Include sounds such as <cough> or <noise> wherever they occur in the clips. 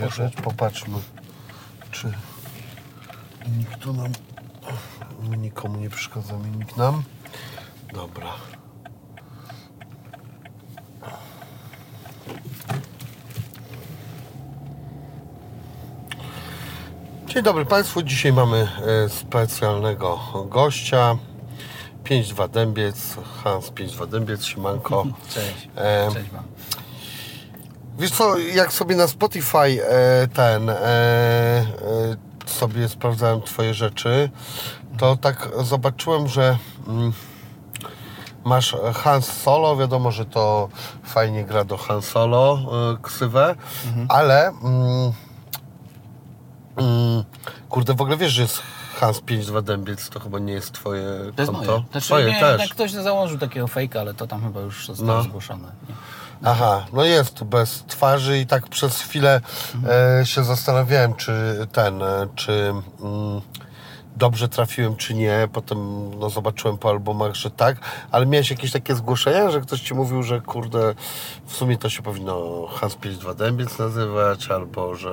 Jeżdżać, popatrzmy, czy nikt tu nam, my nikomu nie przeszkadzamy, nikt nam. Dobra. Dzień dobry Państwu. Dzisiaj mamy e, specjalnego gościa. 5-2 Dębiec, Hans 5-2 Dębiec, Siemanko. <laughs> Cześć. Em, Cześć Wam. Wiesz co, jak sobie na Spotify e, ten e, e, sobie sprawdzałem Twoje rzeczy, to tak zobaczyłem, że mm, masz Hans Solo, wiadomo, że to fajnie gra do Han Solo e, ksywę, ale mm, mm, kurde, w ogóle wiesz, że jest Hans 52 Dębiec, to chyba nie jest Twoje To jest konto? moje. Znaczy, Twoje nie, też. tak ktoś założył takiego fejka, ale to tam chyba już zostało No. zgłoszone. Nie? Aha, no jest tu bez twarzy i tak przez chwilę e, się zastanawiałem, czy ten, e, czy mm, dobrze trafiłem, czy nie. Potem no, zobaczyłem po albumach, że tak, ale miałeś jakieś takie zgłoszenia, że ktoś ci mówił, że kurde, w sumie to się powinno Hans 52 Dębiec nazywać, albo że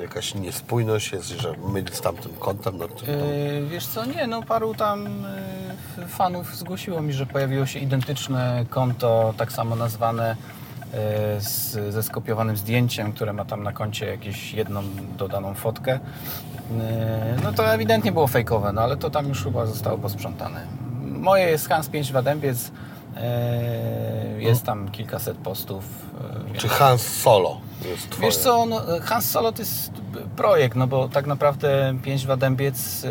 jakaś niespójność jest, że myli z tamtym kątem. No, to, Yy, wiesz co, nie, no paru tam yy, fanów zgłosiło mi, że pojawiło się identyczne konto, tak samo nazwane z, ze skopiowanym zdjęciem, które ma tam na koncie jakąś jedną dodaną fotkę. Yy, no to ewidentnie było fejkowe, no ale to tam już chyba zostało posprzątane. Moje jest Hans 5 Wadębiec, yy, jest tam kilkaset postów. Czy Hans Solo jest twoje? Wiesz co, no, Hans Solo to jest projekt, no bo tak naprawdę 5 Dębiec y,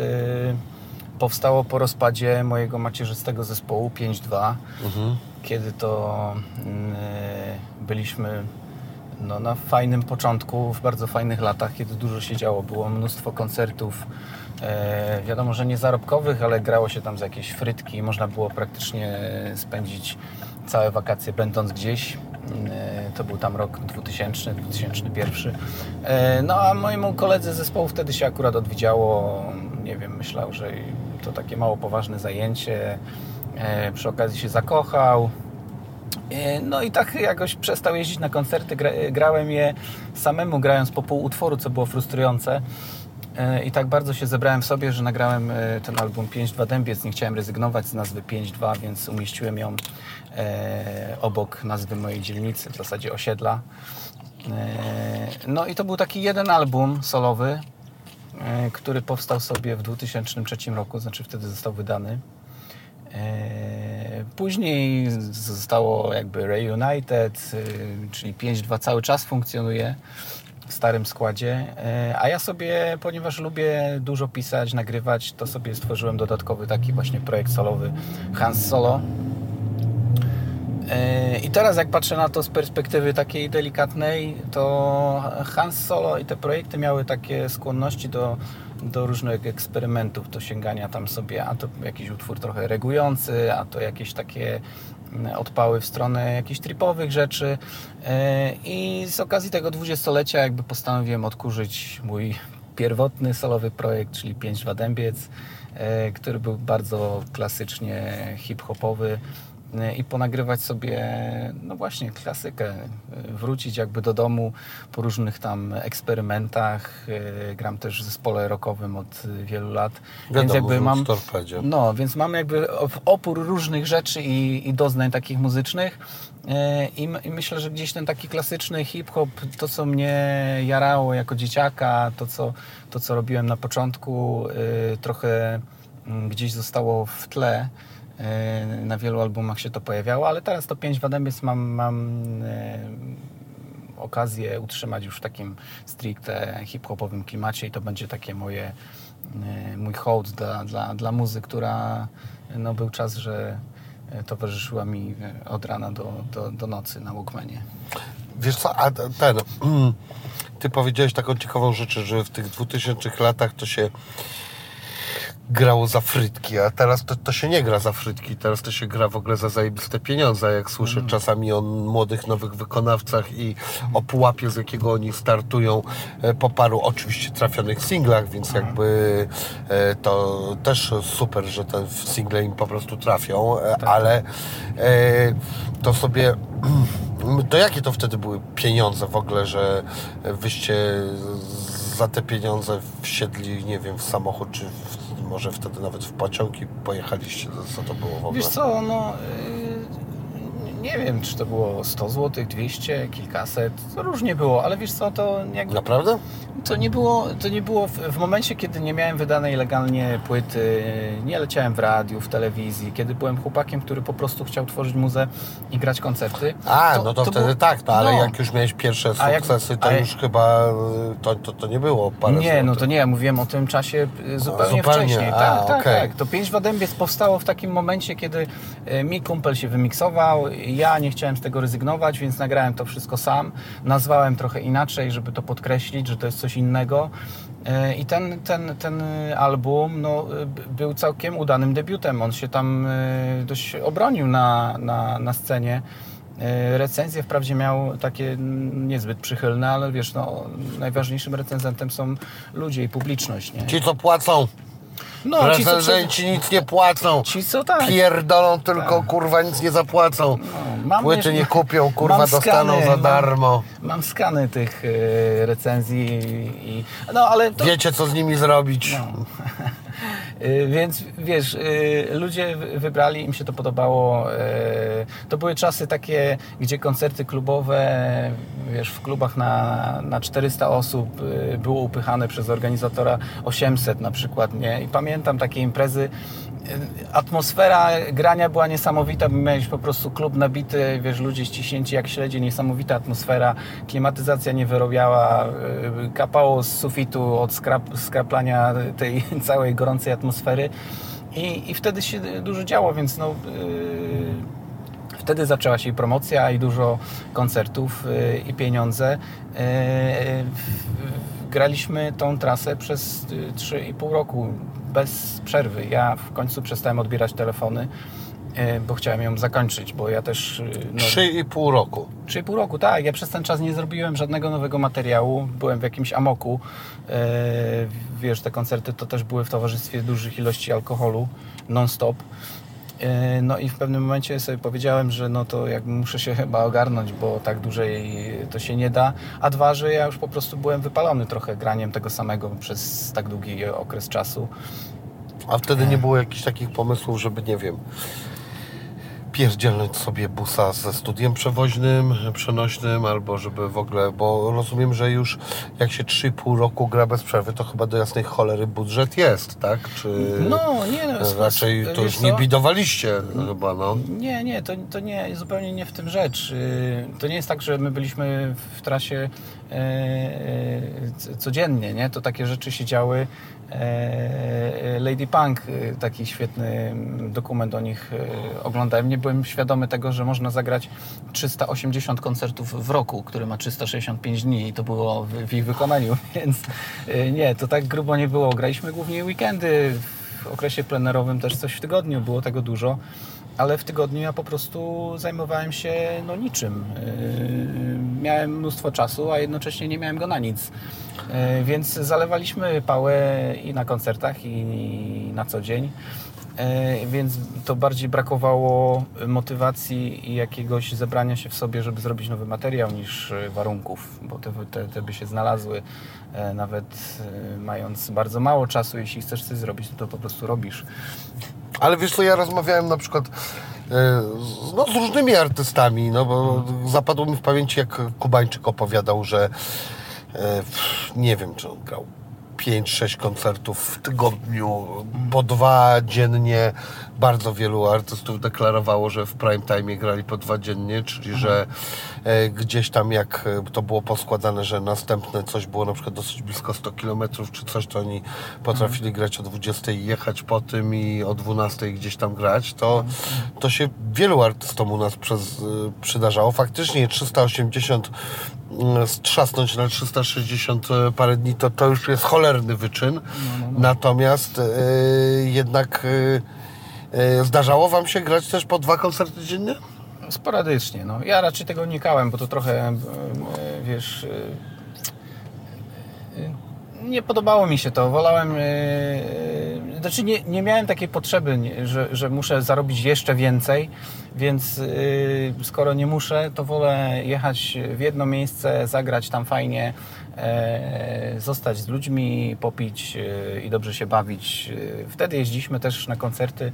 powstało po rozpadzie mojego macierzystego zespołu 5-2, Mhm. Kiedy to y, byliśmy no, na fajnym początku, w bardzo fajnych latach, kiedy dużo się działo, było mnóstwo koncertów, e, wiadomo, że nie zarobkowych, ale grało się tam za jakieś frytki, można było praktycznie spędzić całe wakacje będąc gdzieś. E, To był tam rok 2000, 2001. E, No a mojemu koledze zespołu wtedy się akurat odwiedziało, nie wiem, myślał, że to takie mało poważne zajęcie. E, Przy okazji się zakochał. E, No i tak jakoś przestał jeździć na koncerty, gra, grałem je samemu, grając po pół utworu, co było frustrujące. E, I tak bardzo się zebrałem w sobie, że nagrałem ten album 5.2 Dębiec. Nie chciałem rezygnować z nazwy 5.2, więc umieściłem ją obok nazwy mojej dzielnicy, w zasadzie osiedla. No i to był taki jeden album solowy, który powstał sobie w 2003 roku, znaczy wtedy został wydany. E, Później zostało jakby Reunited, y, czyli 5.2 cały czas funkcjonuje w starym składzie. E, A ja sobie, ponieważ lubię dużo pisać, nagrywać, to sobie stworzyłem dodatkowy taki właśnie projekt solowy Hans Solo. E, I teraz jak patrzę na to z perspektywy takiej delikatnej, to Hans Solo i te projekty miały takie skłonności do, do różnych eksperymentów, do sięgania tam sobie, a to jakiś utwór trochę regujący, a to jakieś takie mm, odpały w stronę jakichś tripowych rzeczy. E, I z okazji tego dwudziestolecia jakby postanowiłem odkurzyć mój pierwotny solowy projekt, czyli 5 Wadębiec, e, który był bardzo klasycznie hip-hopowy i ponagrywać sobie, no właśnie, klasykę, wrócić jakby do domu po różnych tam eksperymentach. E, Gram też w zespole rockowym od wielu lat, więc Wiadomo, jakby że mam... torpedzie. No, więc mamy jakby op- opór różnych rzeczy i, i doznań takich muzycznych. E, I, I myślę, że gdzieś ten taki klasyczny hip-hop, to co mnie jarało jako dzieciaka, to co, to, co robiłem na początku, e, trochę mm, gdzieś zostało w tle. E, Na wielu albumach się to pojawiało, ale teraz to 5 Wadębiec mam, mam e, okazję utrzymać już w takim stricte hip-hopowym klimacie i to będzie takie moje, e, mój hołd dla, dla, dla muzy, która no, był czas, że towarzyszyła mi od rana do, do, do nocy na Walkmanie. Wiesz co, a ten, mm, ty powiedziałeś taką ciekawą rzecz, że w tych 2000 latach to się grało za frytki, a teraz to, to się nie gra za frytki, teraz to się gra w ogóle za zajebiste pieniądze, jak słyszę czasami o młodych, nowych wykonawcach i o pułapie, z jakiego oni startują e, po paru oczywiście trafionych singlach, więc jakby e, to też super, że te single im po prostu trafią, e, ale e, to sobie <clears throat> To jakie to wtedy były pieniądze w ogóle, że wyście za te pieniądze wsiedli, nie wiem, w samochód, czy w, może wtedy nawet w pociąg i pojechaliście? Co to było w ogóle? Wiesz co, no... Nie wiem, czy to było 100 zł, 200, kilkaset, to różnie było, ale wiesz co, to jakby... Naprawdę? To nie było, to nie było w, w, momencie, kiedy nie miałem wydanej legalnie płyty, nie leciałem w radiu, w telewizji, kiedy byłem chłopakiem, który po prostu chciał tworzyć muzę i grać koncerty. A, to, no to, to wtedy było, tak, no, ale no. jak już miałeś pierwsze sukcesy, jak, to już chyba to, to, to, nie było parę Nie, złotych. no to nie, ja mówiłem o tym czasie zupełnie, zupełnie. wcześniej. A, tak, tak, okay. tak. To Pięć Wadębiec powstało w takim momencie, kiedy mi kumpel się wymiksował, ja nie chciałem z tego rezygnować, więc nagrałem to wszystko sam. Nazwałem trochę inaczej, żeby to podkreślić, że to jest coś innego. I ten, ten, ten album no, był całkiem udanym debiutem. On się tam dość obronił na, na, na scenie. Recenzje wprawdzie miał takie niezbyt przychylne, ale wiesz, no, najważniejszym recenzentem są ludzie i publiczność. Nie? Ci, co płacą. No, ci, co, nic nie płacą. Ci co tak. Pierdolą tylko, tak. kurwa, nic nie zapłacą. No, Płyty nie kupią, kurwa, dostaną skany, za darmo. Mam, mam skany tych y, recenzji i... No, ale to... Wiecie, co z nimi zrobić. No. <laughs> Więc wiesz, ludzie wybrali, im się to podobało. To były czasy takie, gdzie koncerty klubowe, wiesz, w klubach na, na 400 osób było upychane przez organizatora 800 na przykład, nie? I pamiętam takie imprezy, atmosfera grania była niesamowita, miałeś po prostu klub nabity, wiesz, ludzie ściśnięci jak śledzie, niesamowita atmosfera, klimatyzacja nie wyrobiała, kapało z sufitu od skrap, skraplania tej <laughs> całej gorącej atmosfery. I, i wtedy się dużo działo, więc no... Yy, wtedy zaczęła się i promocja, i dużo koncertów, yy, i pieniądze. Yy, graliśmy tą trasę przez 3,5 roku bez przerwy. Ja w końcu przestałem odbierać telefony, bo chciałem ją zakończyć, bo ja też... No, 3,5 roku. 3,5 roku, tak. Ja przez ten czas nie zrobiłem żadnego nowego materiału. Byłem w jakimś amoku. Wiesz, te koncerty to też były w towarzystwie dużych ilości alkoholu non-stop. No i w pewnym momencie sobie powiedziałem, że no to jak muszę się chyba ogarnąć, bo tak dłużej to się nie da. A dwa, że ja już po prostu byłem wypalony trochę graniem tego samego przez tak długi okres czasu. A wtedy nie było jakichś takich pomysłów, żeby nie wiem, pierdzielnąć sobie busa ze studiem przewoźnym, przenośnym, albo żeby w ogóle, bo rozumiem, że już jak się 3,5 roku gra bez przerwy, to chyba do jasnej cholery budżet jest, tak? Czy no, nie, no, raczej to już nie bidowaliście chyba, no? Nie, nie, to, to nie, zupełnie nie w tym rzecz. To nie jest tak, że my byliśmy w trasie codziennie, nie? To takie rzeczy się działy. Lady Punk, taki świetny dokument o nich oglądałem. Nie byłem świadomy tego, że można zagrać 380 koncertów w roku, który ma 365 dni i to było w ich wykonaniu, <laughs> więc nie, to tak grubo nie było. Graliśmy głównie weekendy, w okresie plenerowym też coś w tygodniu, było tego dużo ale w tygodniu ja po prostu zajmowałem się no niczym. Yy, miałem mnóstwo czasu, a jednocześnie nie miałem go na nic. Yy, więc zalewaliśmy pałę i na koncertach, i na co dzień. Yy, więc to bardziej brakowało motywacji i jakiegoś zebrania się w sobie, żeby zrobić nowy materiał, niż warunków, bo te, te, te by się znalazły. Nawet mając bardzo mało czasu, jeśli chcesz coś zrobić, to, to po prostu robisz. Ale wiesz co, ja rozmawiałem na przykład no, z różnymi artystami, no bo zapadło mi w pamięci, jak Kubańczyk opowiadał, że nie wiem, czy on grał 5-6 koncertów w tygodniu, po dwa dziennie. Bardzo wielu artystów deklarowało, że w prime time grali po dwa dziennie, czyli że e, gdzieś tam jak to było poskładane, że następne coś było na przykład dosyć blisko 100 km czy coś, to oni potrafili grać o 20 i jechać po tym i o 12 gdzieś tam grać, to, to się wielu artystom u nas przez, przydarzało. Faktycznie 380 strzasnąć na 360 parę dni, to, to już jest cholerny wyczyn. No, no, no. Natomiast yy, jednak yy, zdarzało Wam się grać też po dwa koncerty dziennie? Sporadycznie. No. Ja raczej tego unikałem, bo to trochę, wiesz, nie podobało mi się to. Wolałem. Yy, znaczy, nie, nie miałem takiej potrzeby, że, że muszę zarobić jeszcze więcej, więc yy, skoro nie muszę, to wolę jechać w jedno miejsce, zagrać tam fajnie, yy, zostać z ludźmi, popić i dobrze się bawić. Wtedy jeździliśmy też na koncerty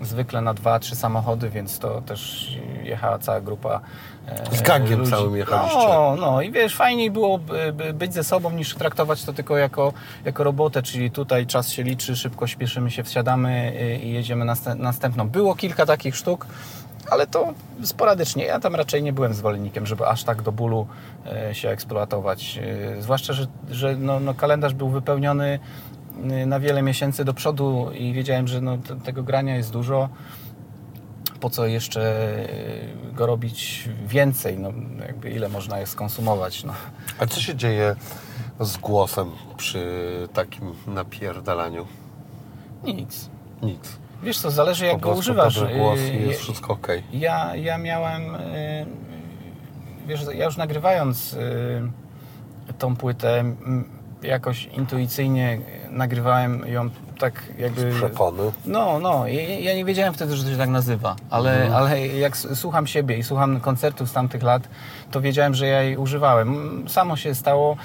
zwykle na dwa, trzy samochody, więc to też jechała cała grupa. e, Z gangiem ludzi. całym jechaliście. No, no i wiesz, fajniej było by- by- być ze sobą niż traktować to tylko jako, jako robotę, czyli tutaj czas się liczy, szybko śpieszymy się, wsiadamy y, i jedziemy następ, następną. Było kilka takich sztuk, ale to sporadycznie. Ja tam raczej nie byłem zwolennikiem, żeby aż tak do bólu e, się eksploatować. E, Zwłaszcza, że, że no, no kalendarz był wypełniony na wiele miesięcy do przodu i wiedziałem, że no, te- tego grania jest dużo. Po co jeszcze y, go robić więcej? No, jakby ile można je skonsumować? No. A co się dzieje z głosem przy takim napierdalaniu? Nic. Nic. Wiesz co, zależy jak go używasz. Głos Y, i jest y, wszystko ok. Ja, ja miałem, y, wiesz, ja już nagrywając y, tą płytę, jakoś intuicyjnie nagrywałem ją tak jakby... Przepony. No, no, ja, nie wiedziałem wtedy, że to się tak nazywa, ale, Mhm. ale jak słucham siebie i słucham koncertów z tamtych lat, to wiedziałem, że ja jej używałem. Samo się stało.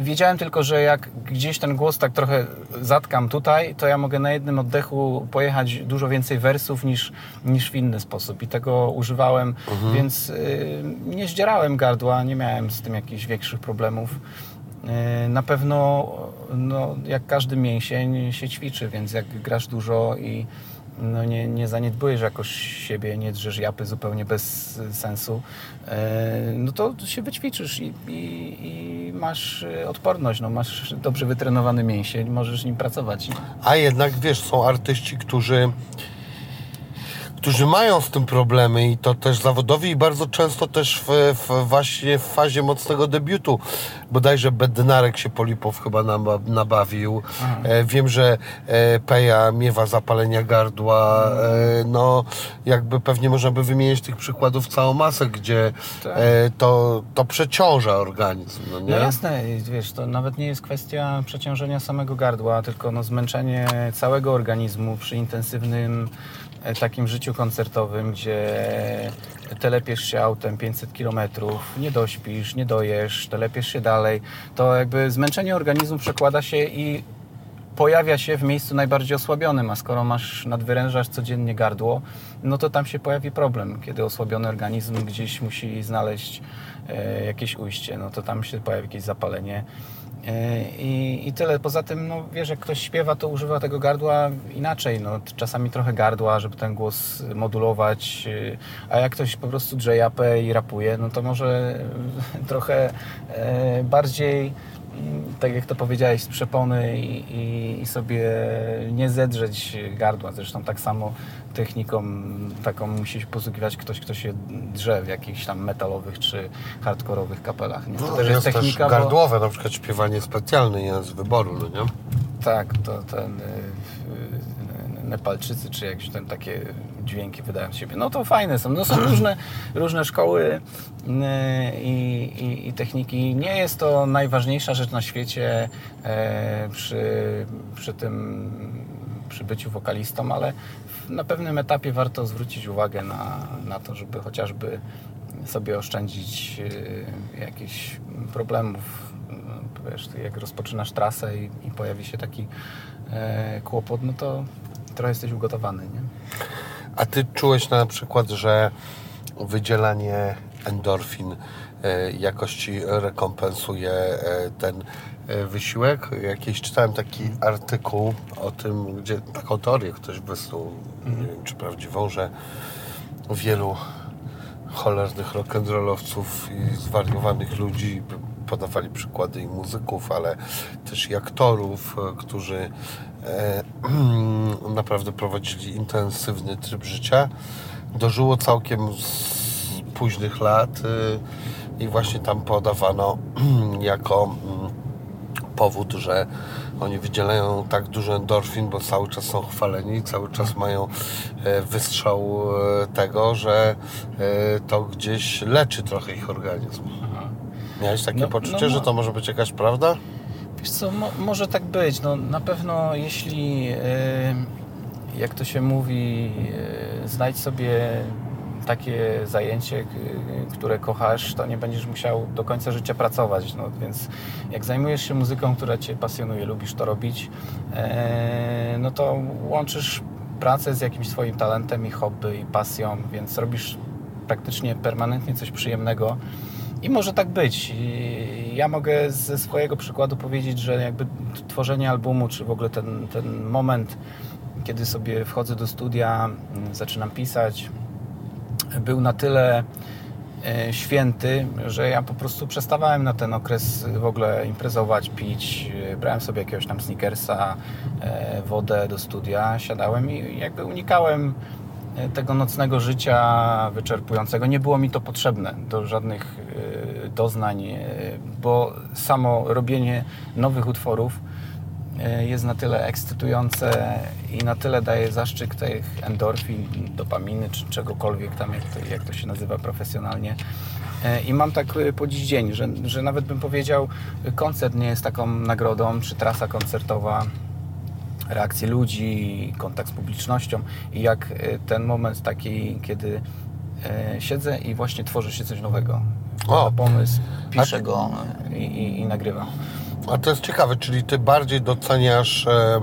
Wiedziałem tylko, że jak gdzieś ten głos tak trochę zatkam tutaj, to ja mogę na jednym oddechu pojechać dużo więcej wersów niż, niż w inny sposób. I tego używałem, Mhm. więc y, nie zdzierałem gardła, nie miałem z tym jakichś większych problemów. Y, Na pewno, no, jak każdy mięsień się ćwiczy, więc jak grasz dużo i no, nie, nie zaniedbujesz jakoś siebie, nie drzesz japy zupełnie bez sensu, y, no to się wyćwiczysz i, i, i masz y, odporność, no, masz dobrze wytrenowany mięsień, możesz nim pracować. A jednak wiesz, są artyści, którzy którzy mają z tym problemy i to też zawodowi i bardzo często też w, w właśnie w fazie mocnego debiutu. Bodajże Bednarek się Polipow chyba naba, nabawił. E, wiem, że e, Peja miewa zapalenia gardła. E, no jakby pewnie można by wymienić tych przykładów całą masę, gdzie Tak. to, to przeciąża organizm. No, nie? No jasne, wiesz, to nawet nie jest kwestia przeciążenia samego gardła, tylko no zmęczenie całego organizmu przy intensywnym takim życiu koncertowym, gdzie telepiesz się autem 500 km, nie dośpisz, nie dojesz, telepiesz się dalej, to jakby zmęczenie organizmu przekłada się i pojawia się w miejscu najbardziej osłabionym, a skoro masz nadwyrężasz codziennie gardło, no to tam się pojawi problem, kiedy osłabiony organizm gdzieś musi znaleźć e, jakieś ujście, no to tam się pojawi jakieś zapalenie. E, I, I tyle. Poza tym, no wiesz, jak ktoś śpiewa, to używa tego gardła inaczej. No, czasami trochę gardła, żeby ten głos modulować, e, a jak ktoś po prostu drze japę i rapuje, no to może <laughs> trochę e, bardziej tak jak to powiedziałeś, z przepony i, i, i sobie nie zedrzeć gardła. Zresztą tak samo techniką taką musi się posługiwać ktoś, kto się drze w jakichś tam metalowych czy hardkorowych kapelach. Nie? To No, też jest technika, też bo, gardłowe, na przykład śpiewanie specjalne, nie z wyboru, no nie? tak, to ten y, y, Nepalczycy czy jakieś tam takie dźwięki wydają z siebie. No to fajne są. No są <clears throat> różne, różne szkoły y, i, i, i techniki. Nie jest to najważniejsza rzecz na świecie e, przy, przy tym przy byciu wokalistą, ale na pewnym etapie warto zwrócić uwagę na, na to, żeby chociażby sobie oszczędzić y, jakichś problemów. Wiesz, jak rozpoczynasz trasę i, i pojawi się taki e, kłopot, no to trochę jesteś ugotowany, nie? A ty czułeś na przykład, że wydzielanie endorfin e, jakoś ci rekompensuje e, ten e, wysiłek? Jakiś czytałem taki artykuł o tym, gdzie taką teorię ktoś wysnuł, nie wiem czy prawdziwą, że wielu cholernych rock'n'rollowców i zwariowanych ludzi podawali przykłady i muzyków, ale też i aktorów, którzy <clears throat> naprawdę prowadzili intensywny tryb życia. Dożyło całkiem z późnych lat e, i właśnie tam podawano <clears throat> jako mm, powód, że oni wydzielają tak dużo endorfin, bo cały czas są chwaleni cały czas mają e, wystrzał e, tego, że e, to gdzieś leczy trochę ich organizm. Miałeś takie No, poczucie, no, no. że to może być jakaś prawda? Wiesz co, mo, może tak być. No, na pewno jeśli, yy, jak to się mówi, yy, znajdź sobie takie zajęcie, które kochasz, to nie będziesz musiał do końca życia pracować. No, więc jak zajmujesz się muzyką, która Cię pasjonuje, lubisz to robić, e, no to łączysz pracę z jakimś swoim talentem i hobby i pasją, więc robisz praktycznie permanentnie coś przyjemnego. I może tak być. Ja mogę ze swojego przykładu powiedzieć, że jakby tworzenie albumu, czy w ogóle ten, ten moment, kiedy sobie wchodzę do studia, zaczynam pisać, był na tyle e, święty, że ja po prostu przestawałem na ten okres w ogóle imprezować, pić. Brałem sobie jakiegoś tam sneakersa, e, wodę do studia, siadałem i jakby unikałem tego nocnego życia wyczerpującego. Nie było mi to potrzebne do żadnych doznań, bo samo robienie nowych utworów E, jest na tyle ekscytujące i na tyle daje zaszczyt tych endorfin, dopaminy czy czegokolwiek tam, jak to, jak to się nazywa profesjonalnie. E, I mam tak e, po dziś dzień, że, że nawet bym powiedział, koncert nie jest taką nagrodą, czy trasa koncertowa, reakcje ludzi, kontakt z publicznością i jak ten moment taki, kiedy siedzę i właśnie tworzy się coś nowego. O, pomysł, piszę go i, i, i nagrywam. A to jest ciekawe, czyli ty bardziej doceniasz e,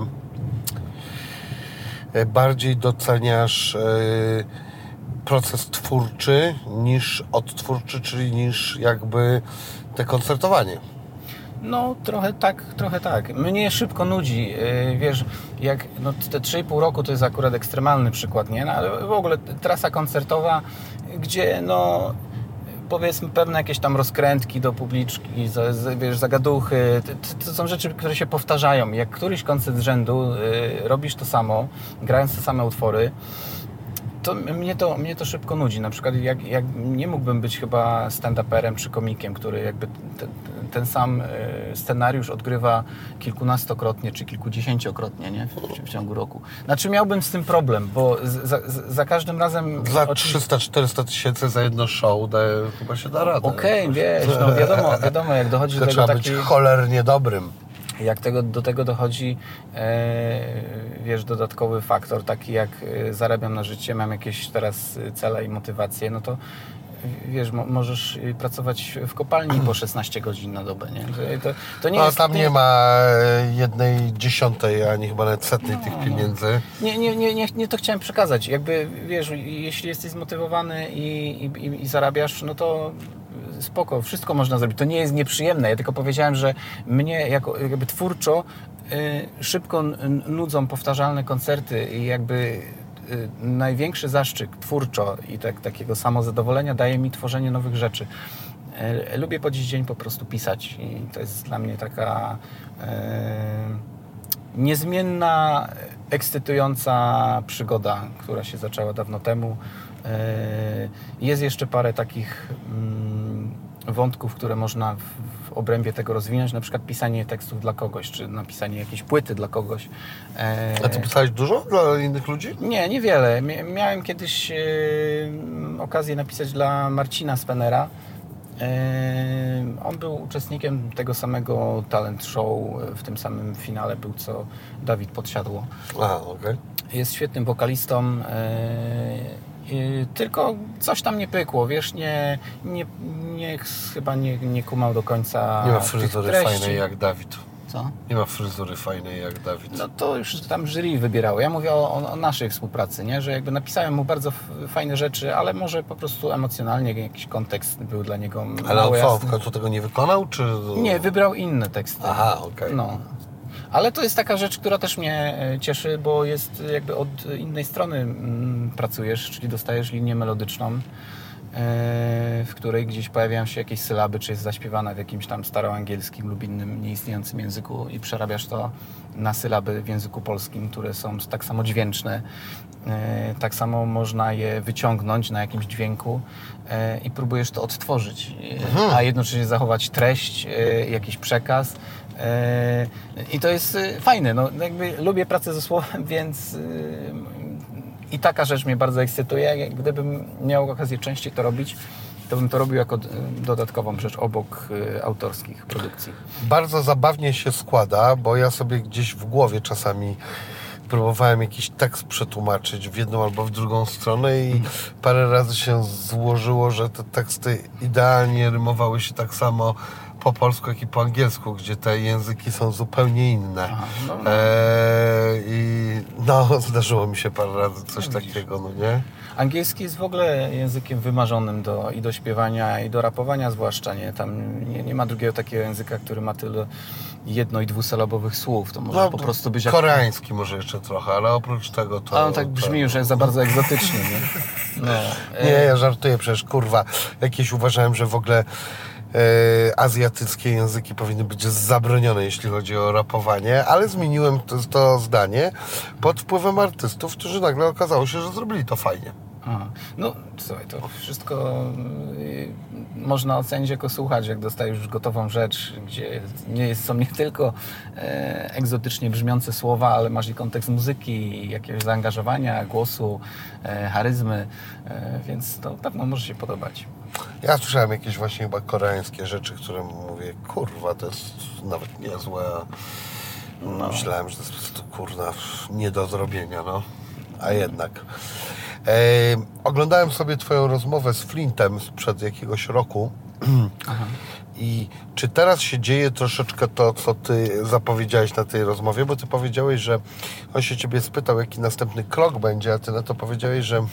e, bardziej doceniasz e, proces twórczy niż odtwórczy, czyli niż jakby te koncertowanie. No, trochę tak, trochę tak. Mnie szybko nudzi. Wiesz, jak no, te 3,5 roku to jest akurat ekstremalny przykład, nie? No, ale w ogóle trasa koncertowa, gdzie no powiedzmy pewne jakieś tam rozkrętki do publiczki, wiesz, zagaduchy. To, to są rzeczy, które się powtarzają. Jak któryś koncert z rzędu y, robisz to samo, grając te same utwory, to mnie to, mnie to szybko nudzi. Na przykład jak, jak nie mógłbym być chyba stand-uperem czy komikiem, który jakby te, ten sam e, scenariusz odgrywa kilkunastokrotnie czy kilkudziesięciokrotnie nie? W, w ciągu roku. Znaczy miałbym z tym problem, bo za, za każdym razem... Za 300-400 tysięcy za jedno show chyba się da radę. Okej, okay, wiesz, no wiadomo, wiadomo, jak dochodzi to do tego trzeba taki... być cholernie dobrym jak tego, do tego dochodzi, e, wiesz, dodatkowy faktor, taki jak e, zarabiam na życie, mam jakieś teraz cele i motywacje, no to wiesz, możesz pracować w kopalni po 16 godzin na dobę, nie? To, to nie no, jest, tam nie... nie... ma jednej dziesiątej, ani chyba nawet setnej no, tych pieniędzy. Nie, nie, nie, nie, nie to chciałem przekazać. Jakby, wiesz, jeśli jesteś zmotywowany i, i, i zarabiasz, no to spoko, wszystko można zrobić. To nie jest nieprzyjemne. Ja tylko powiedziałem, że mnie jako jakby twórczo y, szybko nudzą powtarzalne koncerty i jakby y, największy zaszczyt twórczo i tak, takiego samozadowolenia daje mi tworzenie nowych rzeczy. Y, lubię po dziś dzień po prostu pisać i to jest dla mnie taka niezmienna, ekscytująca przygoda, która się zaczęła dawno temu. Jest jeszcze parę takich mm, wątków, które można w, obrębie tego rozwinąć, na przykład pisanie tekstów dla kogoś, czy napisanie jakiejś płyty dla kogoś. E... A ty pisałeś dużo dla innych ludzi? Nie, niewiele. Miałem kiedyś e... okazję napisać dla Marcina Spenera. E... On był uczestnikiem tego samego talent show, w tym samym finale był co Dawid Podsiadło. A, okej. Okay. Jest świetnym wokalistą e, tylko coś tam nie pykło, wiesz, nie, nie, nie chyba nie, nie kumał do końca. Nie ma fryzury fajnej jak Dawid. Co? Nie ma fryzury fajnej jak Dawid. No to już tam jury wybierało. Ja mówię o, o, naszej współpracy, nie? że jakby napisałem mu bardzo fajne rzeczy, ale może po prostu emocjonalnie jakiś kontekst był dla niego Ale on co, w końcu tego nie wykonał? czy? Nie, wybrał inne teksty. Aha, okej. Okay. No. Ale to jest taka rzecz, która też mnie e, cieszy, bo jest jakby od innej strony mm, pracujesz, czyli dostajesz linię melodyczną, e, w której gdzieś pojawiają się jakieś sylaby, czy jest zaśpiewana w jakimś tam staroangielskim lub innym nieistniejącym języku i przerabiasz to na sylaby w języku polskim, które są tak samo dźwięczne. E, tak samo można je wyciągnąć na jakimś dźwięku i próbujesz to odtworzyć, mhm. a jednocześnie zachować treść, jakiś przekaz, E, I to jest y, fajne. No, jakby lubię pracę ze słowem, <laughs> więc y, i taka rzecz mnie bardzo ekscytuje. Gdybym miał okazję częściej to robić, to bym to robił jako d- dodatkową rzecz obok y, autorskich produkcji. Bardzo zabawnie się składa, bo ja sobie gdzieś w głowie czasami próbowałem jakiś tekst przetłumaczyć w jedną albo w drugą stronę i parę razy się złożyło, że te teksty idealnie rymowały się tak samo po polsku, jak i po angielsku, gdzie te języki są zupełnie inne. Aha, no, no. Eee, I no, <laughs> zdarzyło mi się parę razy coś takiego, no nie? Angielski jest w ogóle językiem wymarzonym do, i do śpiewania, i do rapowania zwłaszcza. Nie? Tam nie, nie ma drugiego takiego języka, który ma tyle jedno- i dwusylabowych słów. To może po prostu być jak... Koreański może jeszcze trochę, ale oprócz tego to... A on tak brzmi już za bardzo egzotycznie, nie? <laughs> No. Nie, ja żartuję przecież, kurwa. Jakieś uważałem, że w ogóle e, azjatyckie języki powinny być zabronione, jeśli chodzi o rapowanie, ale zmieniłem to, to zdanie pod wpływem artystów, którzy nagle okazało się, że zrobili to fajnie. Aha. No, słuchaj, to wszystko y, można ocenić jako słuchacz, jak dostajesz już gotową rzecz, gdzie nie jest, są nie tylko e, egzotycznie brzmiące słowa, ale masz i kontekst muzyki, jakiegoś zaangażowania, głosu, e, charyzmy, e, więc to pewno może się podobać. Ja słyszałem jakieś właśnie chyba koreańskie rzeczy, które mówię, kurwa, to jest nawet niezłe. a Myślałem, że to jest po prostu, kurna, nie do zrobienia, no. A jednak. E, oglądałem sobie Twoją rozmowę z Flintem sprzed jakiegoś roku. <clears throat> I czy teraz się dzieje troszeczkę to, co Ty zapowiedziałeś na tej rozmowie? Bo Ty powiedziałeś, że on się Ciebie spytał, jaki następny krok będzie, a Ty na to powiedziałeś, że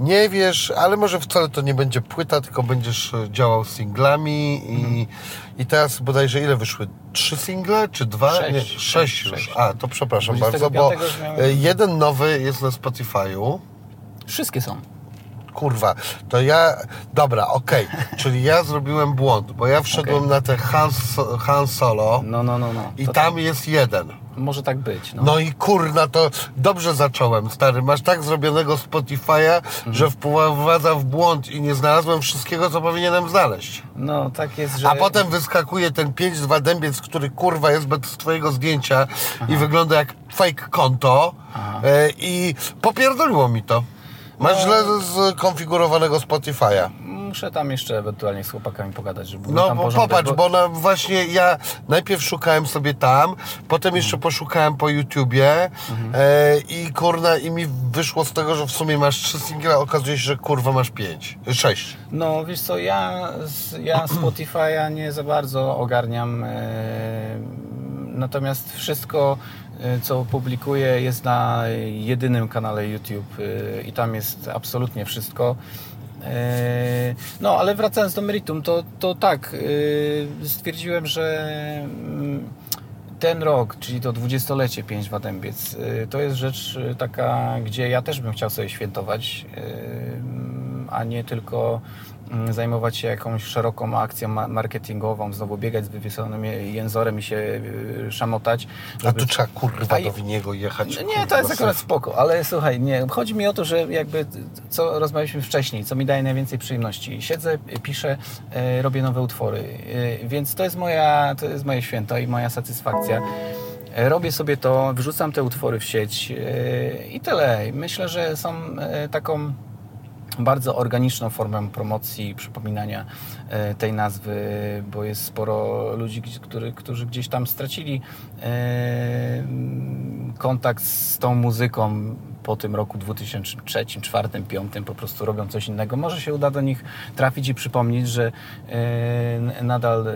nie wiesz, ale może wcale to nie będzie płyta, tylko będziesz e, działał singlami i, i teraz bodajże ile wyszły? Trzy single czy dwa? Sześć. Nie, sześć już. Sześć. A, to przepraszam 25 bardzo, bo już miałem- e, jeden nowy jest na Spotify'u. Wszystkie są. Kurwa, to ja. Dobra, okej. <laughs> Czyli ja zrobiłem błąd, bo ja wszedłem Okej. na te Han, Han Solo No, no, no, no. i To tam jest jeden. Może tak być. No. No i kurna, to dobrze zacząłem, stary. Masz tak zrobionego Spotify'a, Mhm. że wprowadza w błąd i nie znalazłem wszystkiego, co powinienem znaleźć. no tak jest, że... A potem wyskakuje ten 5-2 dębiec, który kurwa jest bez twojego zdjęcia i wygląda jak fake konto e, i popierdoliło mi to. Masz źle skonfigurowanego Spotify'a. Muszę tam jeszcze ewentualnie z chłopakami pogadać, żeby No tam bo porządek, popatrz, bo na, właśnie ja najpierw szukałem sobie tam, potem jeszcze Mhm. poszukałem po YouTubie e, i kurna i mi wyszło z tego, że w sumie masz trzy single, a okazuje się, że kurwa masz pięć, sześć. No wiesz co, ja, z- ja <clears throat> Spotify'a nie za bardzo ogarniam, e, natomiast wszystko e, co publikuję jest na jedynym kanale YouTube e, i tam jest absolutnie wszystko. E, No, ale wracając do meritum, to, to tak, stwierdziłem, że mm, ten rok, czyli to dwudziestolecie Pięć Wadębiec, y, to jest rzecz y, taka, gdzie ja też bym chciał sobie świętować, y, a nie tylko zajmować się jakąś szeroką akcją ma- marketingową, znowu biegać z wywieszonym jęzorem i się y, szamotać. A tu trzeba kurwa A do Winiego jechać. no kurwa, nie, to jest akurat spoko, ale słuchaj, nie, chodzi mi o to, że jakby co rozmawialiśmy wcześniej, co mi daje najwięcej przyjemności. Siedzę, piszę, e, robię nowe utwory, e, więc to jest moja, to jest moje święto i moja satysfakcja. Robię sobie to, wrzucam te utwory w sieć i tyle. Myślę, że są taką bardzo organiczną formą promocji, przypominania e, tej nazwy, bo jest sporo ludzi, który, którzy gdzieś tam stracili e, kontakt z tą muzyką po tym roku 2003, 2004, 2005, po prostu robią coś innego. Może się uda do nich trafić i przypomnieć, że e, nadal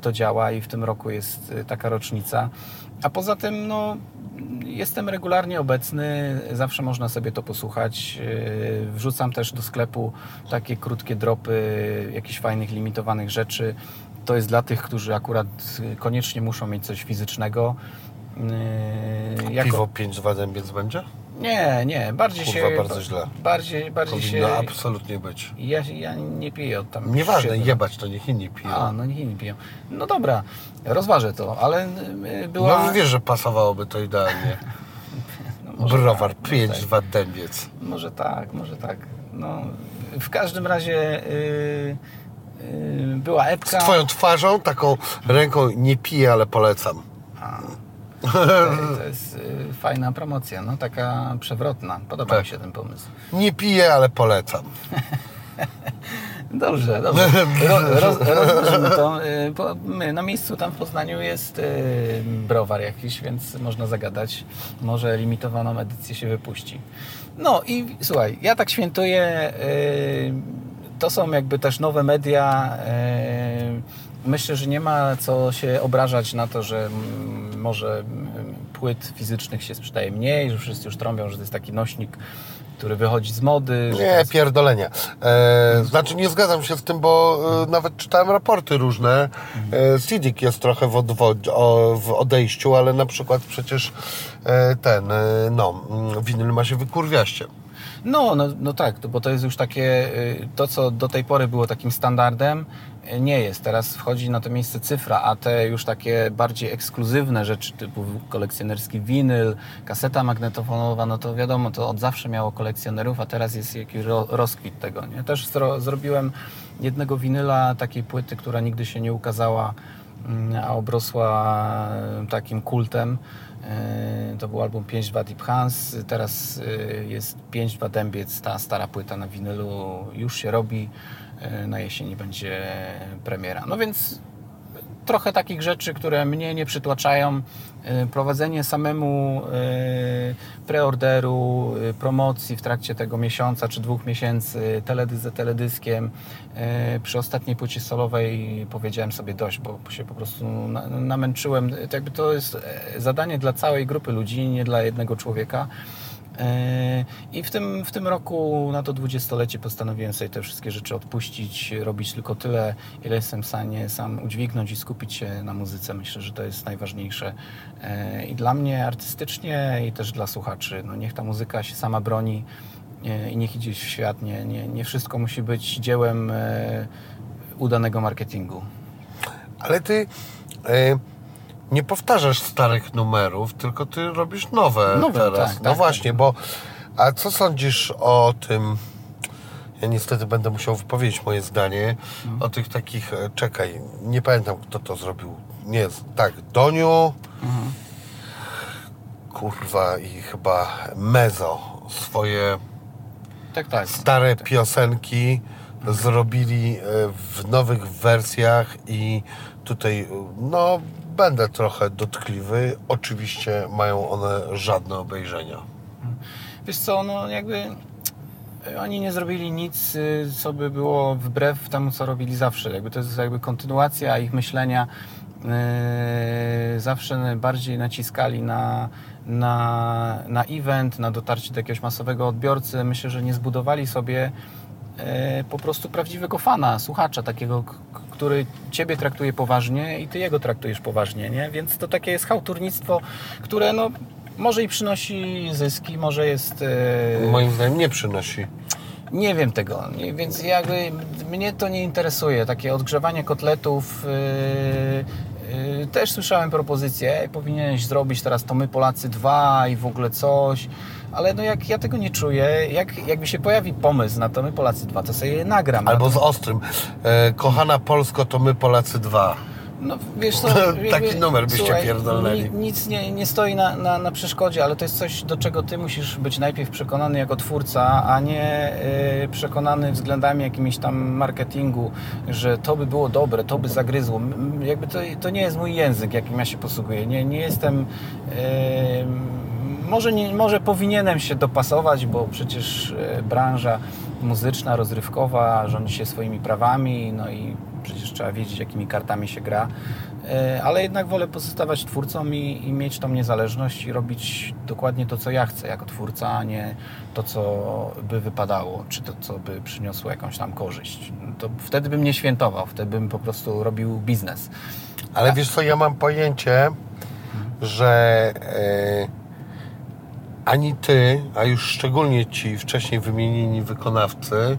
to działa i w tym roku jest taka rocznica. A poza tym, no, Jestem regularnie obecny, zawsze można sobie to posłuchać. Yy, Wrzucam też do sklepu takie krótkie dropy jakichś fajnych, limitowanych rzeczy. To jest dla tych, którzy akurat koniecznie muszą mieć coś fizycznego. Yy, jako- Piwo 5-2 dębiec będzie? Nie, nie, bardziej Kurwa, się... bardzo źle. Bardziej, bardziej Powinno się... absolutnie być. Ja, ja nie piję od tam... Nieważne, siedem- jebać to niech inni piją. A, no niech inni piją. No dobra, rozważę to, ale yy, była... No wiesz, że pasowałoby to idealnie. <laughs> no Browar tak, może tak. 5-2 dębiec. Może tak, może tak. No, w każdym razie yy, była Z epka. twoją twarzą, taką ręką nie piję, ale polecam. To, to jest yy, fajna promocja, no taka przewrotna. Podoba Tak. mi się ten pomysł. Nie piję, ale polecam. <laughs> Dobrze, <laughs> dobrze. Ro, roz, to. Y, bo my na miejscu tam w Poznaniu jest y, browar jakiś, więc można zagadać. Może limitowaną edycję się wypuści. No i słuchaj, ja tak świętuję. y, To są jakby też nowe media. Myślę, że nie ma co się obrażać na to, że może płyt fizycznych się sprzedaje mniej, że wszyscy już trąbią, że to jest taki nośnik, który wychodzi z mody. Nie, jest pierdolenie. E, znaczy nie zgadzam się z tym, bo e, nawet czytałem raporty różne. E, Sidik jest trochę w, odwo- o, w odejściu, ale na przykład przecież e, ten, e, no, winyl ma się wykurwiaście. No, no, no tak, bo to jest już takie, y, to co do tej pory było takim standardem, nie jest. Teraz wchodzi na to miejsce cyfra, a te już takie bardziej ekskluzywne rzeczy, typu kolekcjonerski winyl, kaseta magnetofonowa, no to wiadomo, to od zawsze miało kolekcjonerów, a teraz jest jakiś ro, rozkwit tego, nie? Też zro, zrobiłem jednego winyla, takiej płyty, która nigdy się nie ukazała, mm, a obrosła y, takim kultem. E, To był album 5.2 Deep Hans, teraz e, jest 5.2 Dębiec, ta stara płyta na winylu już się robi, E, na jesieni będzie premiera. No więc trochę takich rzeczy, które mnie nie przytłaczają. E, Prowadzenie samemu e, preorderu, e, promocji w trakcie tego miesiąca czy dwóch miesięcy, teledysk za teledyskiem. E, Przy ostatniej płycie solowej powiedziałem sobie dość, bo się po prostu na- namęczyłem. To Jakby to jest e, zadanie dla całej grupy ludzi, nie dla jednego człowieka. E, I w tym, w tym roku na to dwudziestolecie postanowiłem sobie te wszystkie rzeczy odpuścić, robić tylko tyle, ile jestem w stanie sam udźwignąć i skupić się na muzyce. Myślę, że to jest najważniejsze E, i dla mnie artystycznie, i też dla słuchaczy. No niech ta muzyka się sama broni e, i niech idzie w świat. Nie, nie, nie wszystko musi być dziełem udanego marketingu. Ale ty nie powtarzasz starych numerów, tylko ty robisz nowe, Nowe, teraz. tak, no tak, właśnie, bo a co sądzisz o tym? Ja niestety będę musiał wypowiedzieć moje zdanie Mhm. o tych takich, e, czekaj, nie pamiętam kto to zrobił. Nie, tak, Doniu, Mhm. kurwa i chyba Mezo swoje Tak, tak. stare piosenki zrobili e, w nowych wersjach i tutaj e, no będę trochę dotkliwy. Oczywiście mają one żadne obejrzenia. Wiesz co, no jakby y, oni nie zrobili nic, y, co by było wbrew temu, co robili zawsze. Jakby to jest jakby kontynuacja ich myślenia. Yy, Zawsze bardziej naciskali na, na, na event, na dotarcie do jakiegoś masowego odbiorcy. Myślę, że nie zbudowali sobie e, po prostu prawdziwego fana, słuchacza, takiego, który Ciebie traktuje poważnie i Ty jego traktujesz poważnie, nie? Więc to takie jest hałturnictwo, które no, może i przynosi zyski, może jest... e, Moim zdaniem nie przynosi. nie wiem tego, więc jakby mnie to nie interesuje. Takie odgrzewanie kotletów. Yy, też słyszałem propozycję, "Ej, powinieneś zrobić teraz to my Polacy 2 i w ogóle coś. Ale no jak ja tego nie czuję, jak, jakby się pojawi pomysł na to my Polacy 2, to sobie je nagram. Albo z ostrym. E, kochana Polsko, to my Polacy dwa. No wiesz co, <laughs> Taki jakby, numer byście słuchaj, pierdolnęli. ni- Nic nie, nie stoi na, na, na przeszkodzie, ale to jest coś, do czego ty musisz być najpierw przekonany jako twórca, a nie y, przekonany względami jakimiś tam marketingu, że to by było dobre, to by zagryzło. Jakby to, to nie jest mój język, jakim ja się posługuję. Nie, nie jestem... Y, może, nie, może powinienem się dopasować, bo przecież e, branża muzyczna, rozrywkowa rządzi się swoimi prawami, no i przecież trzeba wiedzieć, jakimi kartami się gra. E, Ale jednak wolę pozostawać twórcą i, i mieć tą niezależność i robić dokładnie to, co ja chcę jako twórca, a nie to, co by wypadało, czy to, co by przyniosło jakąś tam korzyść. To wtedy bym nie świętował, wtedy bym po prostu robił biznes. Ale wiesz co, ja mam pojęcie, że e, ani ty, a już szczególnie ci wcześniej wymienieni wykonawcy,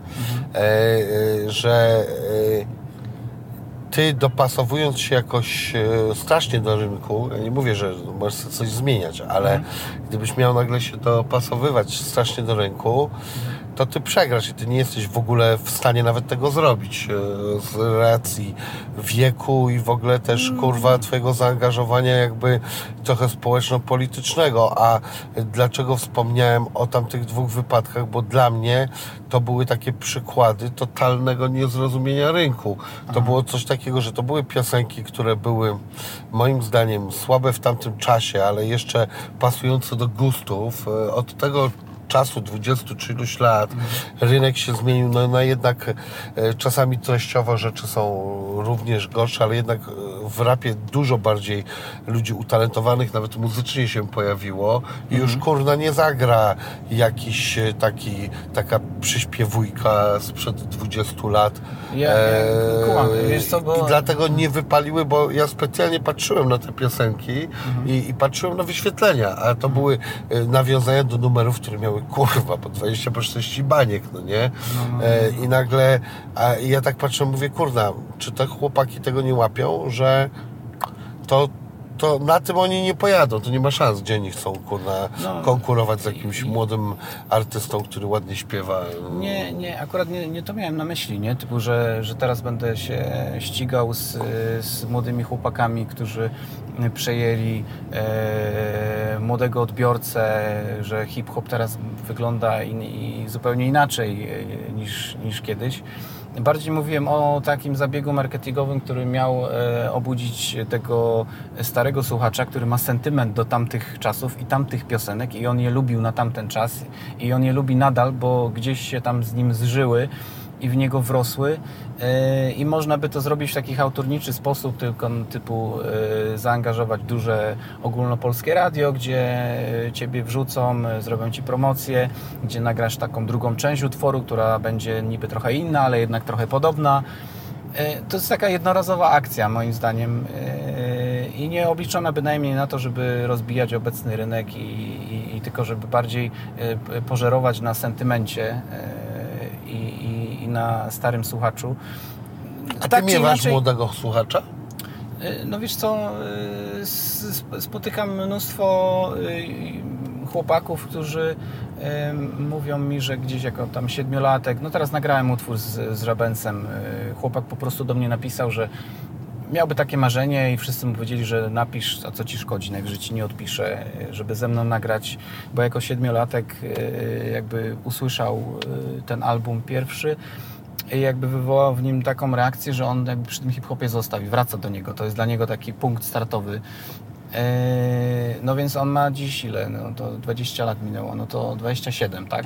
e, e, że e, ty dopasowując się jakoś e, strasznie do rynku, ja nie mówię, że możesz coś zmieniać, ale gdybyś miał nagle się dopasowywać strasznie do rynku, to ty przegrasz i ty nie jesteś w ogóle w stanie nawet tego zrobić e, z racji wieku i w ogóle też kurwa twojego zaangażowania jakby trochę społeczno-politycznego. A dlaczego wspomniałem o tamtych dwóch wypadkach? Bo dla mnie to były takie przykłady totalnego niezrozumienia rynku. To było coś takiego, że to były piosenki, które były moim zdaniem słabe w tamtym czasie, ale jeszcze pasujące do gustów. E, Od tego czasu, 20 czy lat, rynek się zmienił, no, no jednak e, czasami treściowo rzeczy są również gorsze, ale jednak e, w rapie dużo bardziej ludzi utalentowanych, nawet muzycznie się pojawiło i już kurna nie zagra jakiś e, taki, taka przyśpiewujka sprzed 20 lat. Ja- ja wiesz co, bo- I dlatego nie wypaliły, bo ja specjalnie patrzyłem na te piosenki Mhm. i, i patrzyłem na wyświetlenia, a to były e, nawiązania do numerów, które miały kurwa po 20 po 40 baniek, no nie? No, E, I nagle a ja tak patrzę, mówię, kurna, czy te chłopaki tego nie łapią, że to, to na tym oni nie pojadą, to nie ma szans, gdzie oni chcą kurna No. konkurować z jakimś młodym artystą, który ładnie śpiewa. Nie, nie, akurat nie, nie to miałem na myśli, nie? Typu, że, że teraz będę się ścigał z, z młodymi chłopakami, którzy przejęli e, młodego odbiorcę, że hip-hop teraz wygląda in, i zupełnie inaczej e, niż, niż kiedyś. Bardziej mówiłem o takim zabiegu marketingowym, który miał e, obudzić tego starego słuchacza, który ma sentyment do tamtych czasów i tamtych piosenek i on je lubił na tamten czas i on je lubi nadal, bo gdzieś się tam z nim zżyły i w niego wrosły e, i można by to zrobić w taki autorniczy sposób, tylko typu e, zaangażować duże ogólnopolskie radio, gdzie Ciebie wrzucą, e, zrobią Ci promocję, gdzie nagrasz taką drugą część utworu, która będzie niby trochę inna, ale jednak trochę podobna. E, To jest taka jednorazowa akcja, moim zdaniem, e, i nie obliczona bynajmniej na to, żeby rozbijać obecny rynek i, i, i tylko, żeby bardziej e, pożerować na sentymencie e, i, i, i na starym słuchaczu. A ty Tak miewasz inaczej- młodego słuchacza? E, No wiesz co, sp- spotykam mnóstwo e, chłopaków, którzy mówią mi, że gdzieś jako tam siedmiolatek, no teraz nagrałem utwór z, z chłopak po prostu do mnie napisał, że miałby takie marzenie i wszyscy mu powiedzieli, że napisz, a co ci szkodzi, najwyżej ci nie odpiszę, żeby ze mną nagrać, bo jako siedmiolatek e, jakby usłyszał e, ten album pierwszy, i jakby wywołał w nim taką reakcję, że on jakby przy tym hip-hopie został i wraca do niego. To jest dla niego taki punkt startowy. Eee, No więc on ma dziś ile? No to 20 lat minęło, no to 27, tak?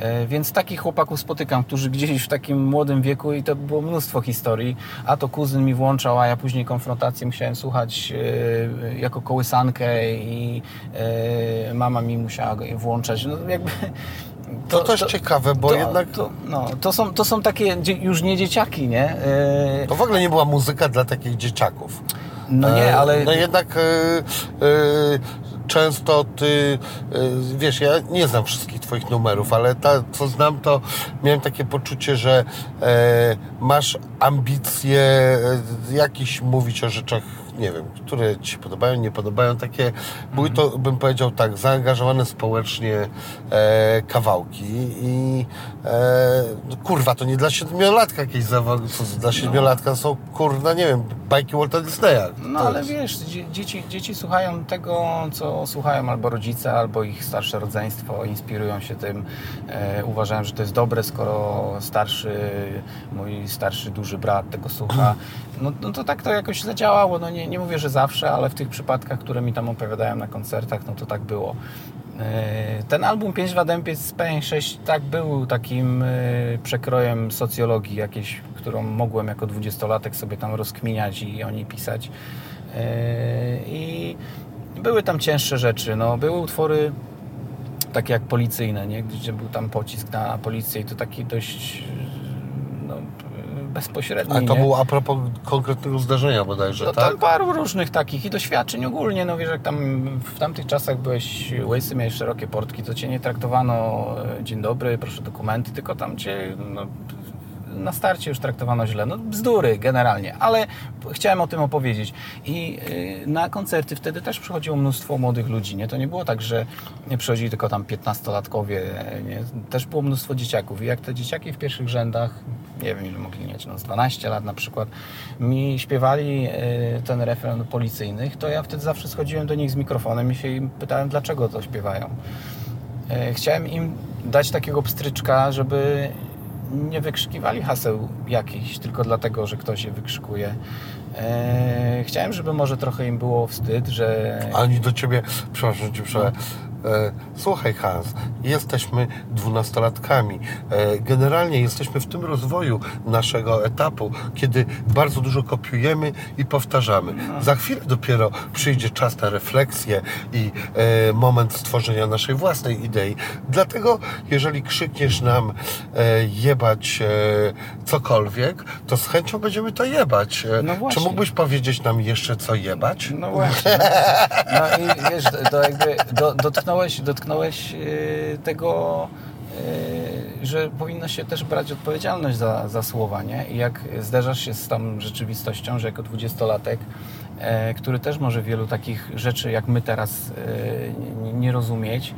Eee, Więc takich chłopaków spotykam, którzy gdzieś w takim młodym wieku i to było mnóstwo historii. A to kuzyn mi włączał, a ja później konfrontację musiałem słuchać eee, jako kołysankę i mama mi musiała włączać. No jakby... To, też ciekawe, bo to, jednak To, no, to, są, to są takie już nie dzieciaki, nie? E, to w ogóle nie była muzyka dla takich dzieciaków. No nie, E, ale... No jednak e, e, często ty, wiesz, ja nie znam wszystkich twoich numerów, ale ta, co znam, to miałem takie poczucie, że masz ambicje jakiś mówić o rzeczach, nie wiem, które ci się podobają, nie podobają, takie, były to, bym powiedział tak, zaangażowane społecznie e, kawałki i e, no, kurwa, to nie dla siedmiolatka jakieś zawody, dla siedmiolatka są, kurwa, nie wiem, bajki Walta Disneya. No ale jest- wiesz, dzie- dzieci, dzieci słuchają tego, co słuchają albo rodzice, albo ich starsze rodzeństwo, inspirują się tym, e, uważają, że to jest dobre, skoro starszy, mój starszy, duży brat tego słucha. No, no to tak to jakoś zadziałało, no nie, nie mówię, że zawsze, ale w tych przypadkach, które mi tam opowiadają na koncertach, no to tak było. E, Ten album 5 Wadępiec z P6 tak był takim e, przekrojem socjologii jakiejś, którą mogłem jako dwudziestolatek sobie tam rozkminiać i o niej pisać. E, I były tam cięższe rzeczy. No, były utwory takie jak policyjne, nie? gdzie był tam pocisk na policję i to taki dość bezpośredni. A to nie? było a propos konkretnego zdarzenia bodajże, No tak? tam paru różnych takich i doświadczeń ogólnie, no wiesz, jak tam w tamtych czasach byłeś łysy, miałeś szerokie portki, to cię nie traktowano e, dzień dobry, proszę dokumenty, tylko tam cię no, na starcie już traktowano źle. No bzdury generalnie, ale chciałem o tym opowiedzieć. I y, na koncerty wtedy też przychodziło mnóstwo młodych ludzi, nie? To nie było tak, że nie przychodzili tylko tam 15-latkowie, nie? Też było mnóstwo dzieciaków. I jak te dzieciaki w pierwszych rzędach, nie wiem ile mogli mieć, no z 12 lat na przykład, mi śpiewali y, ten refren policyjnych, to ja wtedy zawsze schodziłem do nich z mikrofonem i się im pytałem, dlaczego to śpiewają. E, Chciałem im dać takiego pstryczka, żeby nie wykrzykiwali haseł jakichś tylko dlatego, że ktoś je wykrzykuje. E, Chciałem, żeby może trochę im było wstyd, że... A oni do ciebie, przepraszam cię, prze... E, Słuchaj Hans, jesteśmy dwunastolatkami. E, Generalnie jesteśmy w tym rozwoju naszego etapu, kiedy bardzo dużo kopiujemy i powtarzamy. Za chwilę dopiero przyjdzie czas na refleksję i e, moment stworzenia naszej własnej idei. Dlatego, jeżeli krzykniesz nam jebać cokolwiek, to z chęcią będziemy to jebać. No Czy mógłbyś powiedzieć nam jeszcze co jebać? No właśnie. No i wiesz, to jakby do, dotknąłeś, dotknąłeś yy, tego, yy, że powinno się też brać odpowiedzialność za, za słowa, nie? I jak zderzasz się z tą rzeczywistością, że jako dwudziestolatek, e, który też może wielu takich rzeczy, jak my teraz, e, nie, nie rozumieć,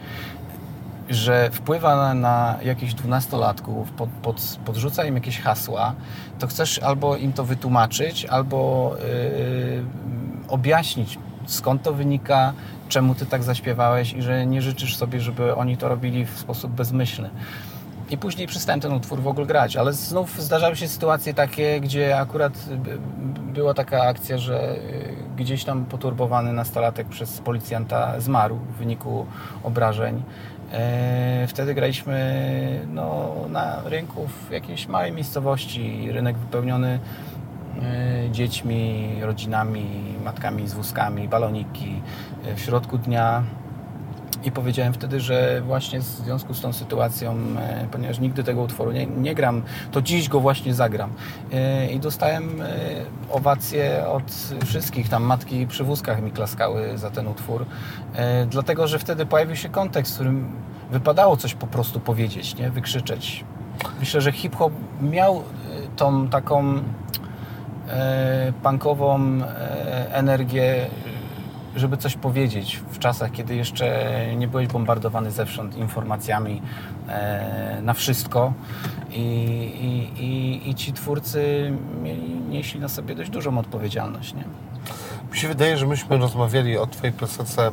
że wpływa na, na jakichś dwunastolatków, pod, pod, podrzuca im jakieś hasła, to chcesz albo im to wytłumaczyć, albo yy, objaśnić, skąd to wynika, czemu ty tak zaśpiewałeś i że nie życzysz sobie, żeby oni to robili w sposób bezmyślny. I później przestałem ten utwór w ogóle grać, ale znów zdarzały się sytuacje takie, gdzie akurat by- była taka akcja, że y, gdzieś tam poturbowany nastolatek przez policjanta zmarł w wyniku obrażeń. E, Wtedy graliśmy no, na rynku w jakiejś małej miejscowości, rynek wypełniony e, dziećmi, rodzinami, matkami z wózkami, baloniki. E, W środku dnia i powiedziałem wtedy, że właśnie w związku z tą sytuacją, e, ponieważ nigdy tego utworu nie, nie gram, to dziś go właśnie zagram. E, I dostałem owacje od wszystkich, tam matki przy wózkach mi klaskały za ten utwór, dlatego, że wtedy pojawił się kontekst, w którym wypadało coś po prostu powiedzieć, nie? wykrzyczeć. Myślę, że hip-hop miał tą taką punkową energię, żeby coś powiedzieć w czasach, kiedy jeszcze nie byłeś bombardowany zewsząd informacjami e, na wszystko i, i, i, i ci twórcy mieli, nieśli na sobie dość dużą odpowiedzialność. Nie? Mi się wydaje, że myśmy rozmawiali o Twojej piosence,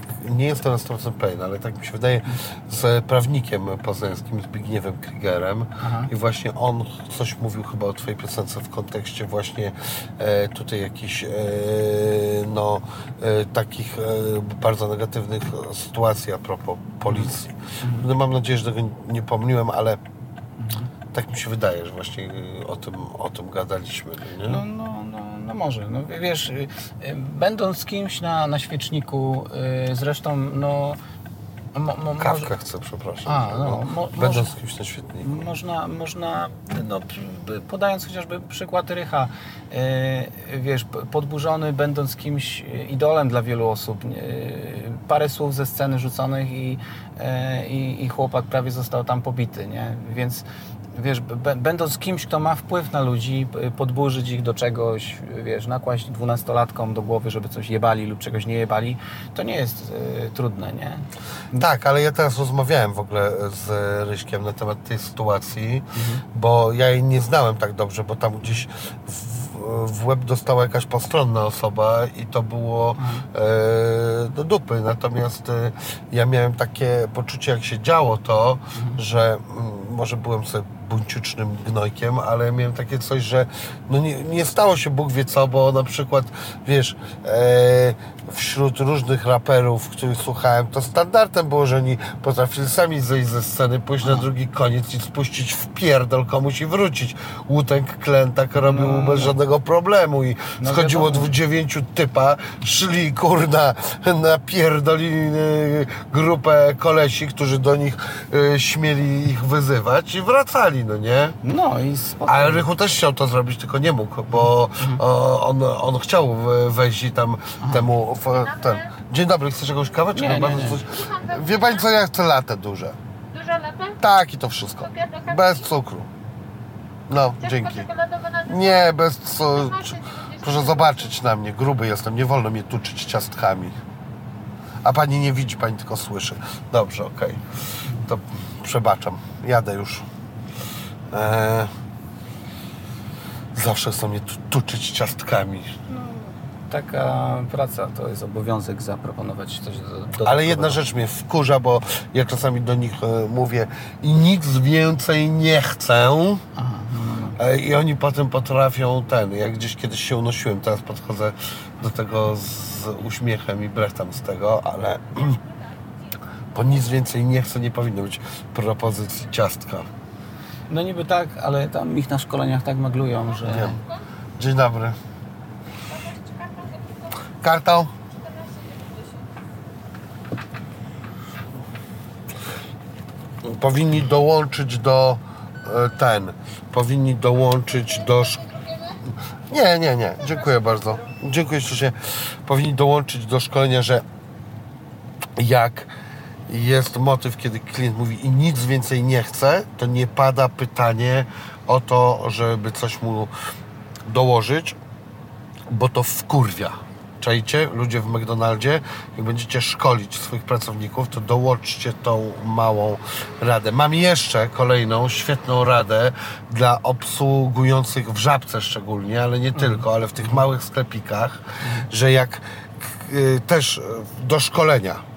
tak nie jestem na 100% pewien, ale tak mi się wydaje, z prawnikiem poznańskim Zbigniewem Kriegerem Aha. i właśnie on coś mówił chyba o Twojej piosence w kontekście właśnie e, tutaj jakichś e, no, e, takich e, bardzo negatywnych sytuacji a propos policji. No, mam nadzieję, że tego nie pomyliłem, ale tak mi się wydaje, że właśnie o tym, o tym gadaliśmy. Nie? No, no, no, no może. No, wiesz, y, y, będąc kimś na, na świeczniku, y, zresztą no... Mo, mo, może- Kawkę chcę, przepraszam. A, no, mo- Będąc może- kimś na świetniku. Można, można no, podając chociażby przykład Rycha, yy, wiesz, podburzony, będąc kimś idolem dla wielu osób, yy, parę słów ze sceny rzuconych i, yy, i, i chłopak prawie został tam pobity, nie? Więc wiesz, będąc kimś, kto ma wpływ na ludzi, podburzyć ich do czegoś, wiesz, nakłaść dwunastolatkom do głowy, żeby coś jebali lub czegoś nie jebali, to nie jest yy, trudne, nie? Tak, ale ja teraz rozmawiałem w ogóle z Ryśkiem na temat tej sytuacji, bo ja jej nie znałem tak dobrze, bo tam gdzieś w, w łeb dostała jakaś postronna osoba i to było e, do dupy. Natomiast e, ja miałem takie poczucie, jak się działo to, że mm, może byłem sobie buńczycznym gnojkiem, ale miałem takie coś, że no nie, nie stało się Bóg wie co, bo na przykład, wiesz, e, wśród różnych raperów, których słuchałem, to standardem było, że oni potrafili sami zejść ze sceny, pójść na drugi koniec i spuścić w pierdol komuś i wrócić. Łutek Klen tak robił No, bez żadnego problemu i No schodziło wiadomo. dwu- dziewięciu typa, szli kurna, napierdolili y, grupę kolesi, którzy do nich y, śmieli ich wyzywać i wracali, no nie? No i spoko. Ale Rychu też chciał to zrobić, tylko nie mógł, bo o, on, on chciał we- wejść i tam temu... W, ten. Dzień dobry, chcesz jakąś kawę? Czy Nie, chyba nie, nie. coś? Wie pani co, ja chcę latę duże. Duża lata? Tak i to wszystko. Bez cukru. No, dzięki. Nie, bez co... Proszę zobaczyć na mnie, gruby jestem, nie wolno mnie tuczyć ciastkami. A pani nie widzi, pani tylko słyszy. Dobrze, okej. To przebaczam, jadę już. Eee, zawsze chcą mnie tu, tuczyć ciastkami. Taka praca to jest obowiązek zaproponować coś do, Ale jedna rzecz mnie wkurza, bo ja czasami do nich e, mówię i nic więcej nie chcę. Aha, no, no, no. E, I oni potem potrafią ten, jak gdzieś kiedyś się unosiłem, teraz podchodzę do tego z uśmiechem i brechtam z tego, ale <clears throat> bo nic więcej nie chcę, nie powinno być propozycji ciastka. No niby tak, ale tam ich na szkoleniach tak maglują, że... Wiem. Dzień dobry. Kartą? Powinni dołączyć do e, ten, powinni dołączyć do Nie, nie, nie, dziękuję bardzo. Dziękuję ślicznie. Powinni dołączyć do szkolenia, że jak jest motyw, kiedy klient mówi i nic więcej nie chce, to nie pada pytanie o to, żeby coś mu dołożyć, bo to wkurwia. Czajcie, ludzie w McDonaldzie, jak będziecie szkolić swoich pracowników, to dołączcie tą małą radę. Mam jeszcze kolejną świetną radę dla obsługujących w żabce szczególnie, ale nie tylko, ale w tych małych sklepikach, że jak y, też do szkolenia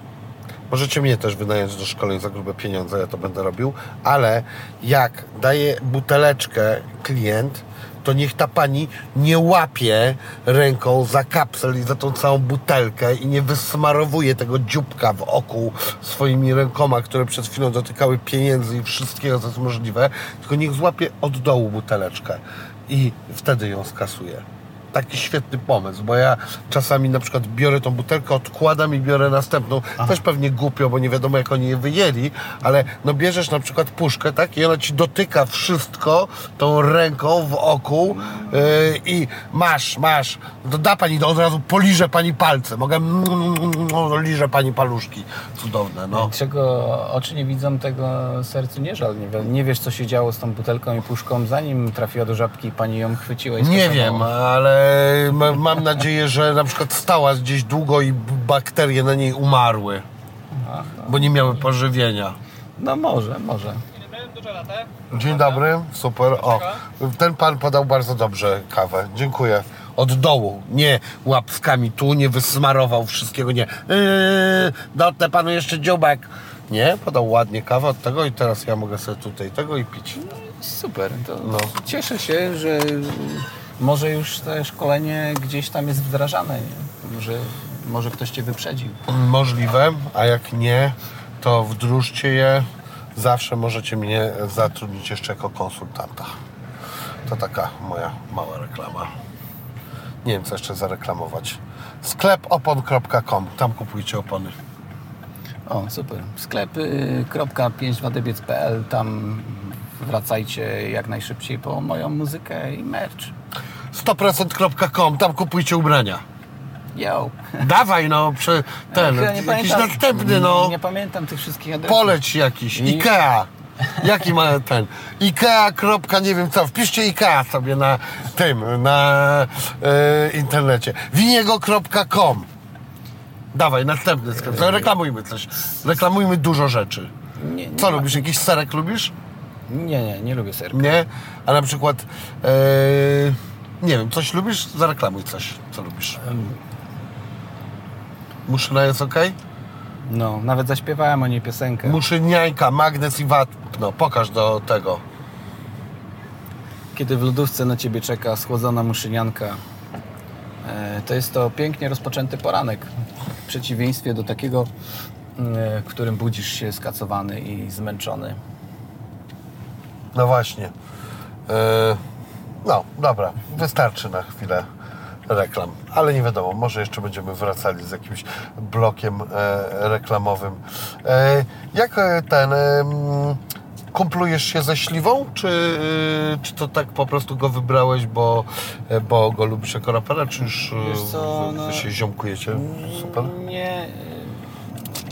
Możecie mnie też wynająć do szkoleń za grube pieniądze, ja to będę robił, ale jak daje buteleczkę klient, to niech ta pani nie łapie ręką za kapsel i za tą całą butelkę i nie wysmarowuje tego dzióbka w oku swoimi rękoma, które przed chwilą dotykały pieniędzy i wszystkiego, co jest możliwe, tylko niech złapie od dołu buteleczkę i wtedy ją skasuje taki świetny pomysł, bo ja czasami na przykład biorę tą butelkę, odkładam i biorę następną. Też pewnie głupio, bo nie wiadomo jak oni je wyjęli, ale no bierzesz na przykład puszkę, tak? I ona ci dotyka wszystko tą ręką w oku yy, i masz, masz. To da pani, to od razu poliżę pani palce. Mogę, no, liżę pani paluszki. Cudowne, no. Czego oczy nie widzą, tego sercu nie żal. Nie, nie wiesz, co się działo z tą butelką i puszką, zanim trafiła do żabki i pani ją chwyciła i Nie wiem, ale ma- mam nadzieję, że na przykład stała gdzieś długo i bakterie na niej umarły, Aha. bo nie miały pożywienia. No może, może. Dzień dobry, super. O, ten pan podał bardzo dobrze kawę. Dziękuję. Od dołu, nie łapskami tu, nie wysmarował wszystkiego, nie. Yy, dotnę panu jeszcze dziubek. Nie, podał ładnie kawę od tego i teraz ja mogę sobie tutaj tego i pić. Super. To No. Cieszę się, że może już te szkolenie gdzieś tam jest wdrażane. Nie? Może, może ktoś Cię wyprzedził. Możliwe, a jak nie, to wdróżcie je. Zawsze możecie mnie zatrudnić jeszcze jako konsultanta. To taka moja mała reklama. Nie wiem, co jeszcze zareklamować. Sklep opon.com. Tam kupujcie opony. O, super. Sklepy.5wadebiec.pl Tam wracajcie jak najszybciej po moją muzykę i merch. 100%.com. Tam kupujcie ubrania. Yo. Dawaj no, prze, ten, Ja nie jakiś pamiętam- następny no. Nie pamiętam tych wszystkich adresów. Poleć jakiś, I- Ikea. Jaki ma ten? Ikea. kropka nie wiem co. Wpiszcie Ikea sobie na tym, na e, internecie. Winiego.com. Dawaj, następny sklep. No, reklamujmy coś. Reklamujmy dużo rzeczy. Nie, nie Co ma- lubisz? Jakiś serek lubisz? Nie, nie, nie lubię serka. Nie? A na przykład e, nie wiem, coś lubisz? Zareklamuj coś, co lubisz. Muszyna jest ok? No, nawet zaśpiewałem o niej piosenkę. Muszyniańka, magnes i wapno. Pokaż do tego. Kiedy w lodówce na Ciebie czeka schłodzona muszynianka, e, to jest to pięknie rozpoczęty poranek. W przeciwieństwie do takiego, e, w którym budzisz się skacowany i zmęczony. No właśnie. Yy, no, dobra, wystarczy na chwilę reklam, ale nie wiadomo, może jeszcze będziemy wracali z jakimś blokiem e, reklamowym. E, jak e, ten. E, kumplujesz się ze śliwą, czy, e, czy to tak po prostu go wybrałeś, bo, e, bo go lubisz jako rapera, czy już e, Wiesz co, no- się ziomkujecie? Super. Nie, e,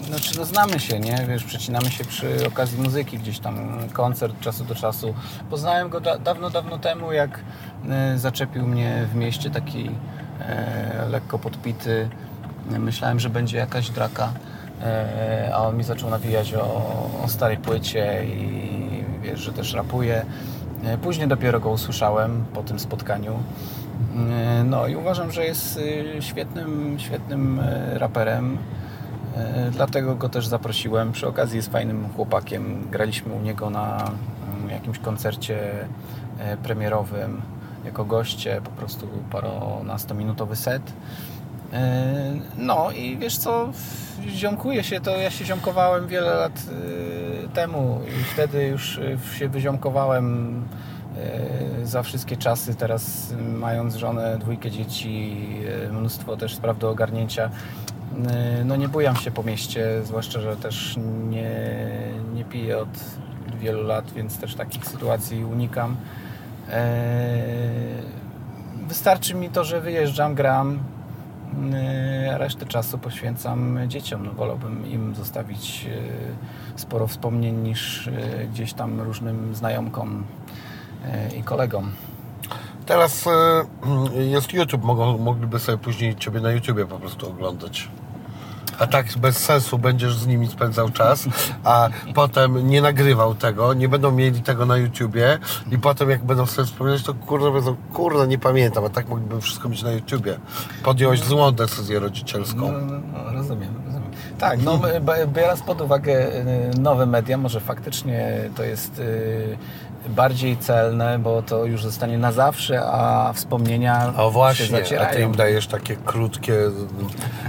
znaczy no znamy się, nie? Wiesz, przecinamy się przy okazji muzyki, gdzieś tam koncert czasu do czasu. Poznałem go da dawno, dawno temu, jak e, zaczepił mnie w mieście taki e, lekko podpity. Myślałem, że będzie jakaś draka, e, a on mi zaczął nawijać o, o starej płycie i wiesz, że też rapuje. E, Później dopiero go usłyszałem po tym spotkaniu. E, No i uważam, że jest świetnym, świetnym raperem. E, Dlatego go też zaprosiłem. Przy okazji jest fajnym chłopakiem. Graliśmy u niego na mm, jakimś koncercie e, premierowym jako goście, po prostu paronastominutowy set. E, No i wiesz co, ziomkuje się to, ja się ziomkowałem wiele lat temu i wtedy już się wyziomkowałem za wszystkie czasy. Teraz mając żonę, dwójkę dzieci, mnóstwo też spraw do ogarnięcia, no nie bujam się po mieście, zwłaszcza, że też nie, nie piję od wielu lat, więc też takich sytuacji unikam. E, Wystarczy mi to, że wyjeżdżam, gram, a resztę czasu poświęcam dzieciom. No, wolałbym im zostawić sporo wspomnień niż gdzieś tam różnym znajomkom i kolegom. Teraz jest YouTube, mogliby sobie później Ciebie na YouTubie po prostu oglądać. A tak bez sensu będziesz z nimi spędzał czas, a potem nie nagrywał tego, nie będą mieli tego na YouTubie i potem jak będą sobie wspominać, to kurde, będą, kurde, nie pamiętam, a tak mogliby wszystko mieć na YouTubie. Podjąłeś złą decyzję rodzicielską. No, no, no, rozumiem, rozumiem. Tak, no, biorąc pod uwagę y, nowe media, może faktycznie to jest y, bardziej celne, bo to już zostanie na zawsze, a wspomnienia O się właśnie, a ty im dajesz takie krótkie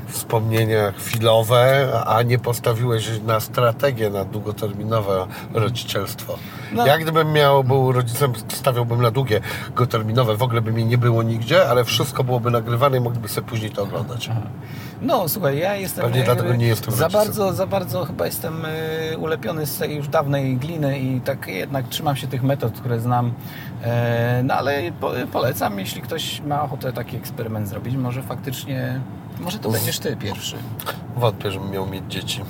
wspomnienia chwilowe, a nie postawiłeś na strategię, na długoterminowe rodzicielstwo. No. Ja gdybym miał, był rodzicem, stawiałbym na długie, długoterminowe, w ogóle by mnie nie było nigdzie, ale wszystko byłoby nagrywane i mogliby sobie później to oglądać. No słuchaj, ja jestem. Pewnie jakby dlatego nie jestem Za rodzicem. bardzo, za bardzo chyba jestem y, ulepiony z tej już dawnej gliny i tak jednak trzymam się tych metod, które znam. E, no ale po, polecam, jeśli ktoś ma ochotę taki eksperyment zrobić, może faktycznie. Może to będziesz ty pierwszy. Wątpię, żebym miał mieć dzieci.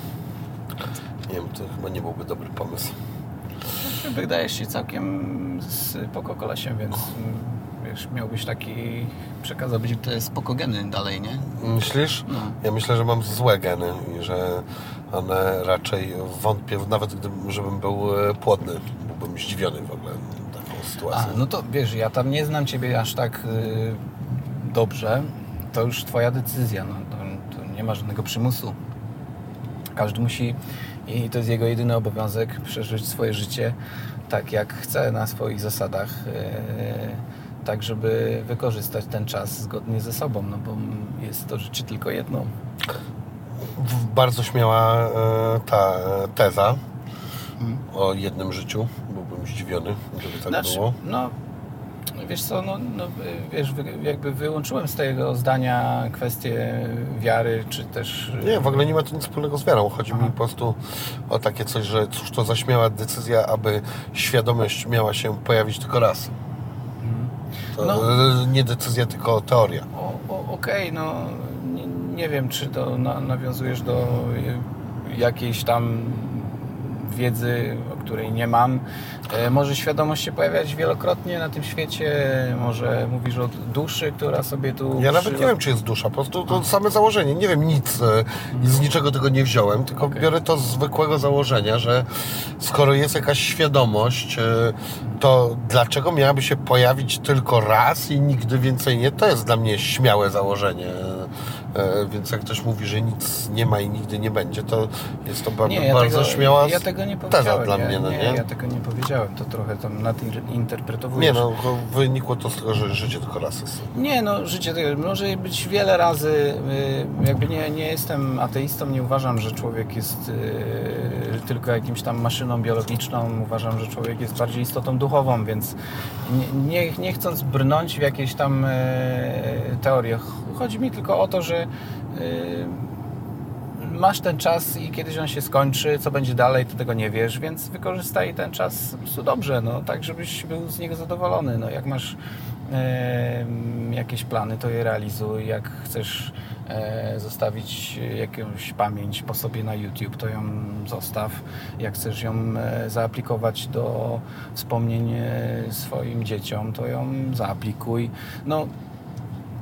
Nie wiem, to chyba nie byłby dobry pomysł. Wydajesz się całkiem spoko kolesiem, więc mm, wiesz, miałbyś taki. przekazałbyś te spokogeny dalej, nie? Myślisz? No. Ja myślę, że mam złe geny i że one raczej wątpię, nawet gdybym, żebym był e, płodny, byłbym zdziwiony w ogóle taką A, sytuacją. no to wiesz, ja tam nie znam Ciebie aż tak y, dobrze. To już Twoja decyzja. No, to, to nie ma żadnego przymusu. Każdy musi, i to jest jego jedyny obowiązek, przeżyć swoje życie tak, jak chce, na swoich zasadach. y, tak, żeby wykorzystać ten czas zgodnie ze sobą, no bo jest to życie tylko jedno. Bardzo śmiała e, ta teza Mhm. o jednym życiu. Byłbym zdziwiony, gdyby tak Znaczy, było. no, wiesz co, no, no, wiesz, jakby wyłączyłem z tego zdania kwestię wiary, czy też... Nie, w ogóle nie ma to nic wspólnego z wiarą. Chodzi mi po prostu o takie coś, że cóż to za śmiała decyzja, aby świadomość miała się pojawić tylko raz. To No. e, nie decyzja, tylko teoria. Okej, no nie, nie wiem, czy to na, nawiązujesz do y, jakiejś tam wiedzy, o której nie mam. E, może świadomość się pojawiać wielokrotnie na tym świecie, może mówisz o duszy, która sobie tu... Ja nawet nie wiem, czy jest dusza, po prostu to same założenie. Nie wiem nic e, z niczego tego nie wziąłem, tylko Okej. biorę to z zwykłego założenia, że skoro jest jakaś świadomość, e, to dlaczego miałaby się pojawić tylko raz i nigdy więcej nie? To jest dla mnie śmiałe założenie. E, Więc jak ktoś mówi, że nic nie ma i nigdy nie będzie, to jest to Nie, ja bardzo tego, śmiała ja tego nie teza dla ja, mnie, no nie? Ja tego nie powiedziałem, to trochę tam nadinterpretowujesz. Nie no, wynikło to z tego, że życie tylko raz jest. Nie, no życie tego może być wiele razy. y, Jakby nie, nie jestem ateistą, nie uważam, że człowiek jest y, tylko jakimś tam maszyną biologiczną. Uważam, że człowiek jest bardziej istotą duchową, więc nie, nie, nie chcąc brnąć w jakieś tam y, teorie. Chodzi mi tylko o to, że y, masz ten czas i kiedyś on się skończy, co będzie dalej, to tego nie wiesz, więc wykorzystaj ten czas po prostu dobrze, no, tak żebyś był z niego zadowolony. No, jak masz em, jakieś plany, to je realizuj. Jak chcesz e, zostawić jakąś pamięć po sobie na YouTube, to ją zostaw. Jak chcesz ją e, zaaplikować do wspomnień e, swoim dzieciom, to ją zaaplikuj. No,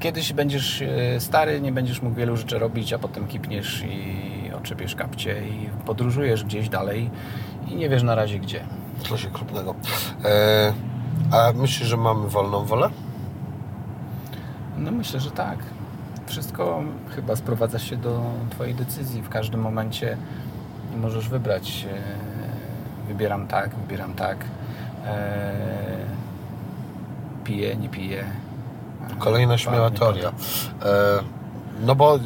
kiedyś będziesz e, stary, nie będziesz mógł wielu rzeczy robić, a potem kipniesz i oczepiesz kapcie i podróżujesz gdzieś dalej i nie wiesz na razie gdzie. Coś krupnego. E, a myślisz, że mamy wolną wolę? No myślę, że tak. Wszystko chyba sprowadza się do Twojej decyzji. W każdym momencie możesz wybrać. e, Wybieram tak, wybieram tak. E, Piję, nie piję. Kolejna śmiała teoria. E, no bo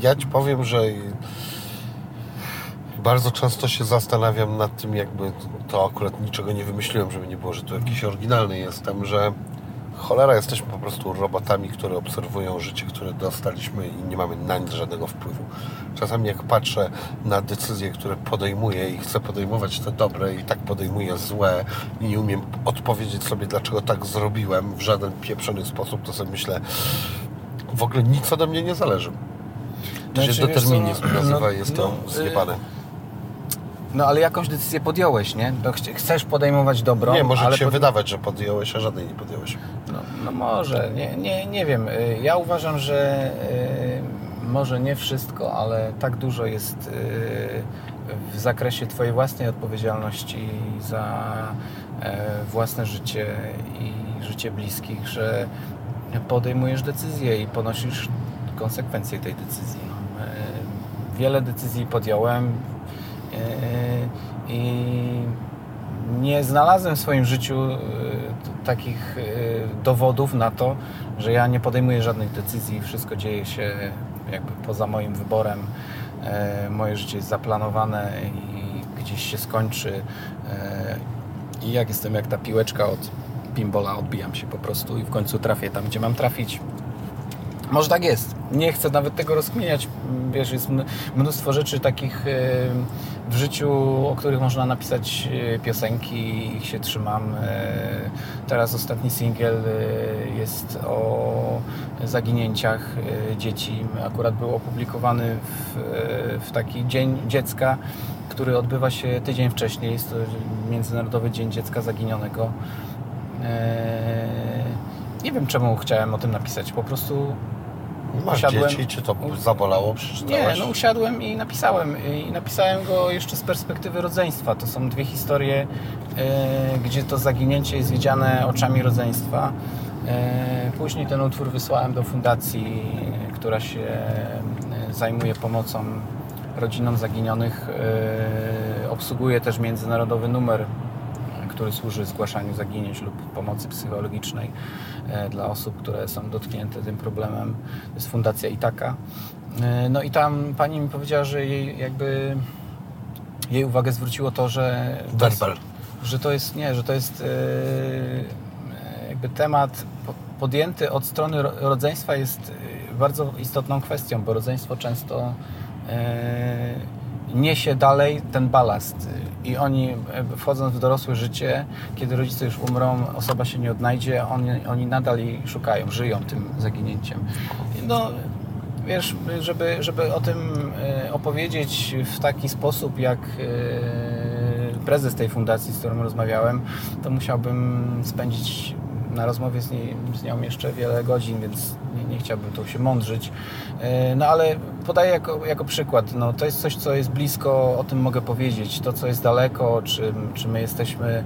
ja Ci powiem, że bardzo często się zastanawiam nad tym, jakby to akurat niczego nie wymyśliłem, żeby nie było, że tu jakiś oryginalny jestem, że cholera jesteśmy po prostu robotami, które obserwują życie, które dostaliśmy i nie mamy na nic żadnego wpływu. Czasami jak patrzę na decyzje, które podejmuję i chcę podejmować te dobre i tak podejmuję złe i nie umiem odpowiedzieć sobie, dlaczego tak zrobiłem w żaden pieprzony sposób, to sobie myślę, w ogóle nic ode mnie nie zależy. To Znaczy, się determinizm nazywa no- jest no, to zjebane. No ale jakąś decyzję podjąłeś, nie? No, chci- chcesz podejmować dobrą, nie, może ale Ci się pod- wydawać, że podjąłeś, a żadnej nie podjąłeś. No, no może, nie, nie, nie wiem. Y, Ja uważam, że y, może nie wszystko, ale tak dużo jest y, w zakresie Twojej własnej odpowiedzialności za e, własne życie i życie bliskich, że podejmujesz decyzję i ponosisz konsekwencje tej decyzji. No. E, Wiele decyzji podjąłem i nie znalazłem w swoim życiu e, takich e, dowodów na to, że ja nie podejmuję żadnych decyzji, wszystko dzieje się jakby poza moim wyborem. E, Moje życie jest zaplanowane i gdzieś się skończy. E, I jak jestem jak ta piłeczka od pinbola, odbijam się po prostu i w końcu trafię tam, gdzie mam trafić. Może tak jest. Nie chcę nawet tego rozkminiać. Wiesz, jest mnóstwo rzeczy takich e, w życiu, o których można napisać e, piosenki, ich się trzymam. E, Teraz ostatni singiel jest o zaginięciach dzieci. Akurat był opublikowany w, w taki Dzień Dziecka, który odbywa się tydzień wcześniej. Jest to Międzynarodowy Dzień Dziecka Zaginionego. Nie wiem, czemu chciałem o tym napisać. Po prostu Masz Usiadłem- dzieci, Cię to zabolało, nie, no usiadłem i napisałem. I napisałem go jeszcze z perspektywy rodzeństwa. To są dwie historie, e, gdzie to zaginięcie jest widziane oczami rodzeństwa. E, później ten utwór wysłałem do fundacji, która się e, zajmuje pomocą rodzinom zaginionych. E, obsługuje też międzynarodowy numer który służy zgłaszaniu zaginięć lub pomocy psychologicznej dla osób, które są dotknięte tym problemem. To jest Fundacja Itaka. E, No i tam pani mi powiedziała, że jej jakby jej uwagę zwróciło to, że to jest, że to jest nie, że to jest e, jakby temat po- podjęty od strony ro- rodzeństwa jest e, bardzo istotną kwestią, bo rodzeństwo często e, niesie dalej ten balast i oni e, wchodząc w dorosłe życie, kiedy rodzice już umrą, osoba się nie odnajdzie, oni, oni nadal jej szukają, żyją tym zaginięciem. No, wiesz, żeby, żeby o tym e, opowiedzieć w taki sposób, jak e, prezes tej fundacji, z którą rozmawiałem, to musiałbym spędzić na rozmowie z, niej, z nią jeszcze wiele godzin, więc nie, nie chciałbym tu się mądrzyć. E, No ale podaję jako, jako przykład. No, to jest coś, co jest blisko, o tym mogę powiedzieć. To, co jest daleko, czy, czy my jesteśmy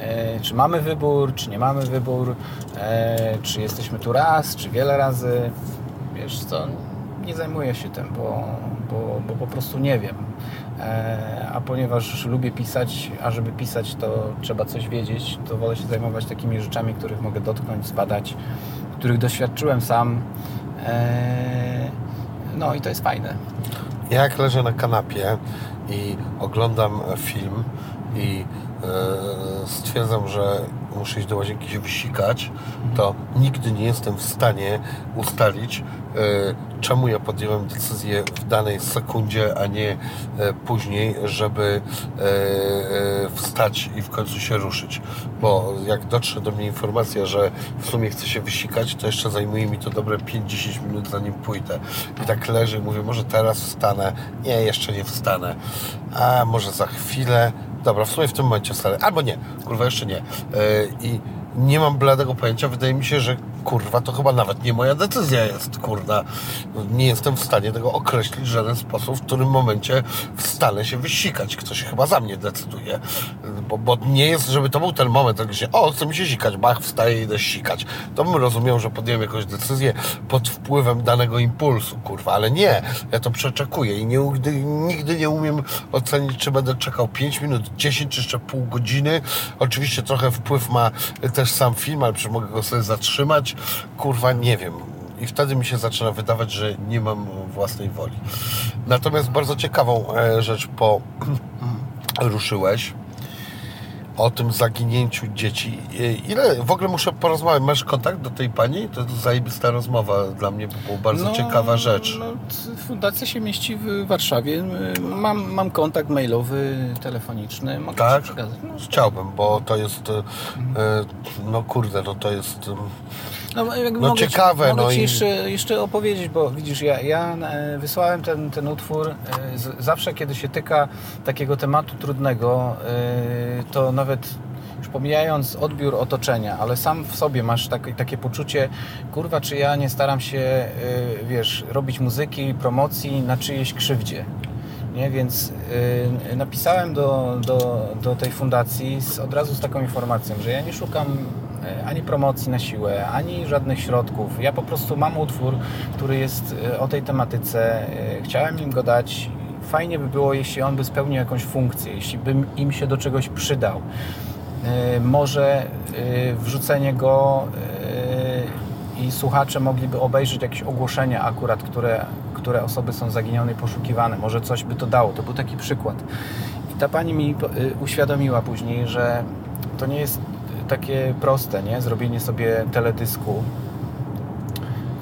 e, czy mamy wybór, czy nie mamy wybór, e, czy jesteśmy tu raz, czy wiele razy. Wiesz co, nie zajmuję się tym, bo, bo, bo po prostu nie wiem. E, a ponieważ lubię pisać, a żeby pisać to trzeba coś wiedzieć, to wolę się zajmować takimi rzeczami, których mogę dotknąć, zbadać, których doświadczyłem sam. E, no i to jest fajne. Ja jak leżę na kanapie i oglądam film i stwierdzam, że muszę iść do łazienki się wysikać, to nigdy nie jestem w stanie ustalić, e, czemu ja podjąłem decyzję w danej sekundzie, a nie e, później, żeby e, wstać i w końcu się ruszyć. Bo jak dotrze do mnie informacja, że w sumie chcę się wysikać, to jeszcze zajmuje mi to dobre 5-10 minut zanim pójdę. I tak leżę i mówię, może teraz wstanę. Nie, jeszcze nie wstanę. A może za chwilę. Dobra, w sumie w tym momencie wstanę. Albo nie, kurwa, jeszcze nie. I nie mam bladego pojęcia. Wydaje mi się, że kurwa, to chyba nawet nie moja decyzja jest, kurwa. Nie jestem w stanie tego określić w żaden sposób, w którym momencie wstanę się wysikać. Ktoś chyba za mnie decyduje. Bo, bo nie jest, żeby to był ten moment, kiedy się, o, chcę mi się sikać, bach, wstaję i idę sikać. To bym rozumiał, że podjąłem jakąś decyzję pod wpływem danego impulsu, kurwa, ale nie. Ja to przeczekuję i nigdy, nigdy nie umiem ocenić, czy będę czekał 5 minut, 10 czy jeszcze pół godziny. Oczywiście trochę wpływ ma też sam film, ale przecież mogę go sobie zatrzymać kurwa, nie wiem. I wtedy mi się zaczyna wydawać, że nie mam własnej woli. Natomiast bardzo ciekawą e, rzecz po <clears throat> ruszyłeś o tym zaginięciu dzieci. E, ile w ogóle muszę porozmawiać? Masz kontakt do tej pani? To jest zajebista rozmowa dla mnie, bo była bardzo no, ciekawa rzecz. No, fundacja się mieści w Warszawie. Mam, mam kontakt mailowy, telefoniczny. Mogę tak? No, Chciałbym, bo to jest e, no kurde, no to jest no, no mogę ciekawe. Ci, mogę no ci i... jeszcze, jeszcze opowiedzieć, bo widzisz, ja, ja e, wysłałem ten, ten utwór e, zawsze, kiedy się tyka takiego tematu trudnego, e, to nawet już pomijając odbiór otoczenia, ale sam w sobie masz takie, takie poczucie, kurwa, czy ja nie staram się, wiesz, robić muzyki, promocji na czyjejś krzywdzie. Nie? Więc napisałem do, do, do tej fundacji z, od razu z taką informacją, że ja nie szukam ani promocji na siłę, ani żadnych środków. Ja po prostu mam utwór, który jest e, o tej tematyce. E, chciałem im go dać. Fajnie by było, jeśli on by spełnił jakąś funkcję, jeśli bym im się do czegoś przydał. Może wrzucenie go i słuchacze mogliby obejrzeć jakieś ogłoszenia akurat, które, które osoby są zaginione i poszukiwane. Może coś by to dało. To był taki przykład. I ta pani mi uświadomiła później, że to nie jest takie proste, nie? Zrobienie sobie teledysku,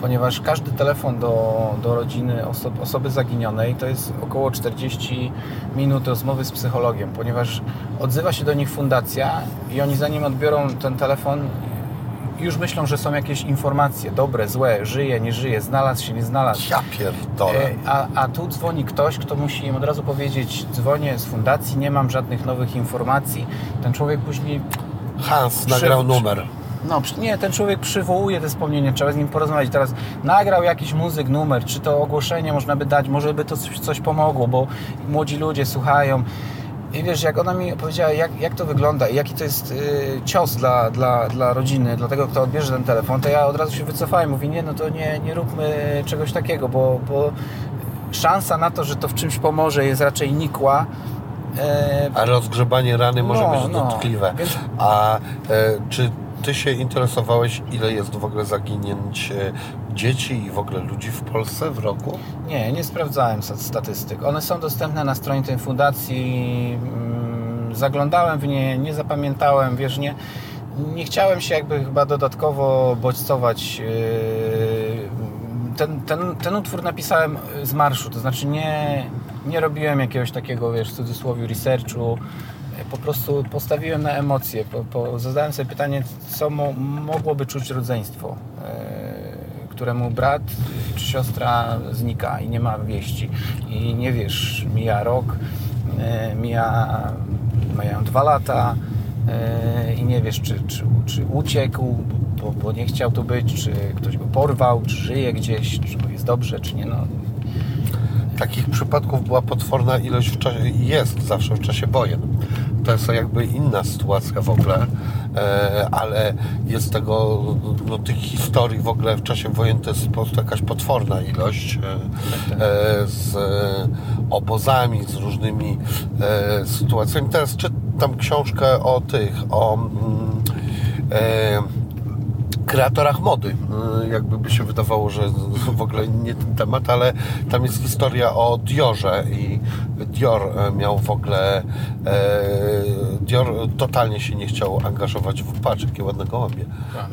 ponieważ każdy telefon do, do rodziny oso osoby zaginionej to jest około 40 minut rozmowy z psychologiem, ponieważ odzywa się do nich fundacja i oni zanim odbiorą ten telefon już myślą, że są jakieś informacje, dobre, złe, żyje, nie żyje, znalazł się, nie znalazł. Ja pierdolę. E, a, a tu dzwoni ktoś, kto musi im od razu powiedzieć, dzwonię z fundacji, nie mam żadnych nowych informacji. Ten człowiek później Hans nagrał numer. No, nie, ten człowiek przywołuje te wspomnienia, trzeba z nim porozmawiać. Teraz nagrał jakiś muzyk numer, czy to ogłoszenie można by dać, może by to coś, coś pomogło, bo młodzi ludzie słuchają. I wiesz, jak ona mi opowiedziała, jak, jak to wygląda i jaki to jest y, cios dla, dla, dla rodziny, dla tego, kto odbierze ten telefon, to ja od razu się wycofałem. Mówi, nie, no to nie, nie róbmy czegoś takiego, bo, bo szansa na to, że to w czymś pomoże jest raczej nikła. E, A rozgrzebanie rany może no, być no. dotkliwe. Więc... A e, czy ty się interesowałeś, ile jest w ogóle zaginięć e, dzieci i w ogóle ludzi w Polsce w roku? Nie, nie sprawdzałem statystyk. One są dostępne na stronie tej fundacji. Mm, zaglądałem w nie, nie zapamiętałem, wiesz, nie, nie chciałem się jakby chyba dodatkowo bodźcować. Ten, ten, ten utwór napisałem z marszu, to znaczy nie, nie robiłem jakiegoś takiego, wiesz, w cudzysłowie researchu. Po prostu postawiłem na emocje. Po, po, zadałem sobie pytanie, co mo, mogłoby czuć rodzeństwo, e, któremu brat czy siostra znika i nie ma wieści. I nie wiesz, mija rok, e, mija, mają dwa lata e, i nie wiesz, czy, czy, czy uciekł, bo, bo, nie chciał tu być, czy ktoś go porwał, czy żyje gdzieś, czy jest dobrze, czy nie. No, takich przypadków była potworna ilość w czasie, jest zawsze w czasie wojen. To jest jakby inna sytuacja w ogóle, e, ale jest tego, no, tych historii w ogóle w czasie wojen to jest po prostu jakaś potworna ilość e, e, z obozami, z różnymi sytuacjami. Teraz czytam książkę o tych, o mm, kreatorach mody. Y, Jakby by się wydawało, że w ogóle nie ten temat, ale tam jest historia o Diorze i Dior e, miał w ogóle e, Dior totalnie się nie chciał angażować w patrz, jakie ładne gołębie.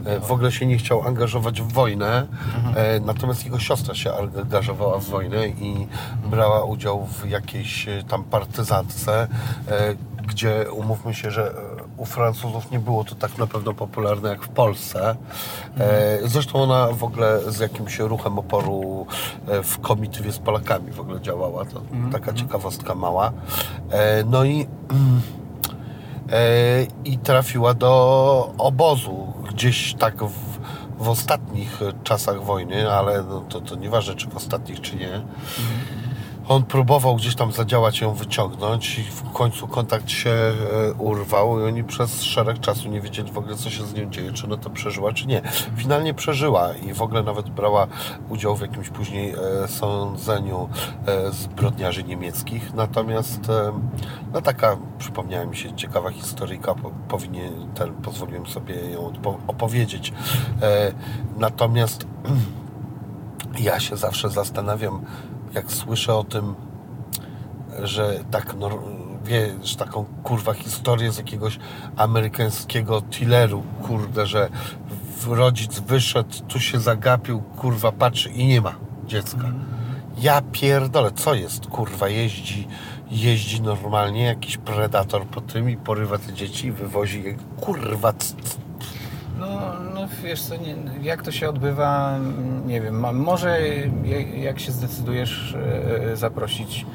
E, W ogóle się nie chciał angażować w wojnę, e, natomiast jego siostra się angażowała w wojnę i brała udział w jakiejś e, tam partyzantce, e, gdzie umówmy się, że e, u Francuzów nie było to tak na pewno popularne jak w Polsce. E, Zresztą ona w ogóle z jakimś ruchem oporu e, w komitywie z Polakami w ogóle działała. To taka ciekawostka mała. E, No i <clears throat> i trafiła do obozu gdzieś tak w, w ostatnich czasach wojny, ale no to, to nieważne czy w ostatnich czy nie. On próbował gdzieś tam zadziałać ją wyciągnąć i w końcu kontakt się e, urwał i oni przez szereg czasu nie wiedzieli w ogóle co się z nią dzieje, czy ona to przeżyła, czy nie. Finalnie przeżyła i w ogóle nawet brała udział w jakimś później e, sądzeniu e, zbrodniarzy niemieckich. Natomiast no taka przypomniała mi się ciekawa historyjka, po, powinien, ten, pozwoliłem sobie ją opowiedzieć. Natomiast <clears throat> ja się zawsze zastanawiam, jak słyszę o tym, że tak, no, wiesz, taką kurwa historię z jakiegoś amerykańskiego thrilleru, kurde, że rodzic wyszedł, tu się zagapił, kurwa, patrzy i nie ma dziecka. Ja pierdolę, co jest, kurwa, jeździ, jeździ normalnie jakiś predator po tym i porywa te dzieci i wywozi je, kurwa, no wiesz co, nie, jak to się odbywa, nie wiem. Może jak się zdecydujesz e, zaprosić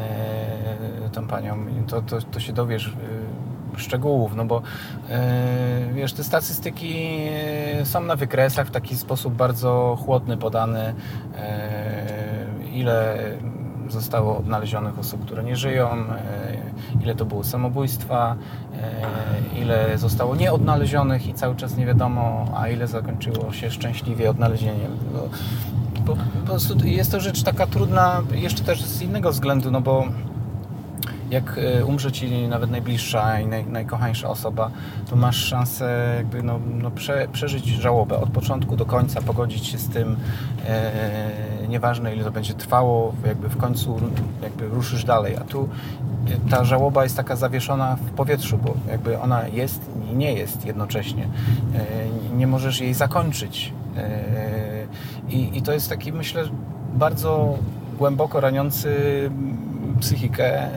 e, tą panią, to, to, to się dowiesz e, szczegółów, no bo e, wiesz, te statystyki e, są na wykresach w taki sposób bardzo chłodny podane, e, ile zostało odnalezionych osób, które nie żyją, e, ile to było samobójstwa, e, ile zostało nieodnalezionych i cały czas nie wiadomo, a ile zakończyło się szczęśliwie odnalezieniem. No, po, po prostu jest to rzecz taka trudna jeszcze też z innego względu, no bo jak e, umrze ci nawet najbliższa i naj, najkochańsza osoba, to masz szansę jakby no, no prze, przeżyć żałobę od początku do końca, pogodzić się z tym, e, nieważne ile to będzie trwało, jakby w końcu jakby ruszysz dalej, a tu e, ta żałoba jest taka zawieszona w powietrzu, bo jakby ona jest i nie jest jednocześnie. E, nie możesz jej zakończyć. E, i, I to jest taki, myślę, bardzo głęboko raniący psychikę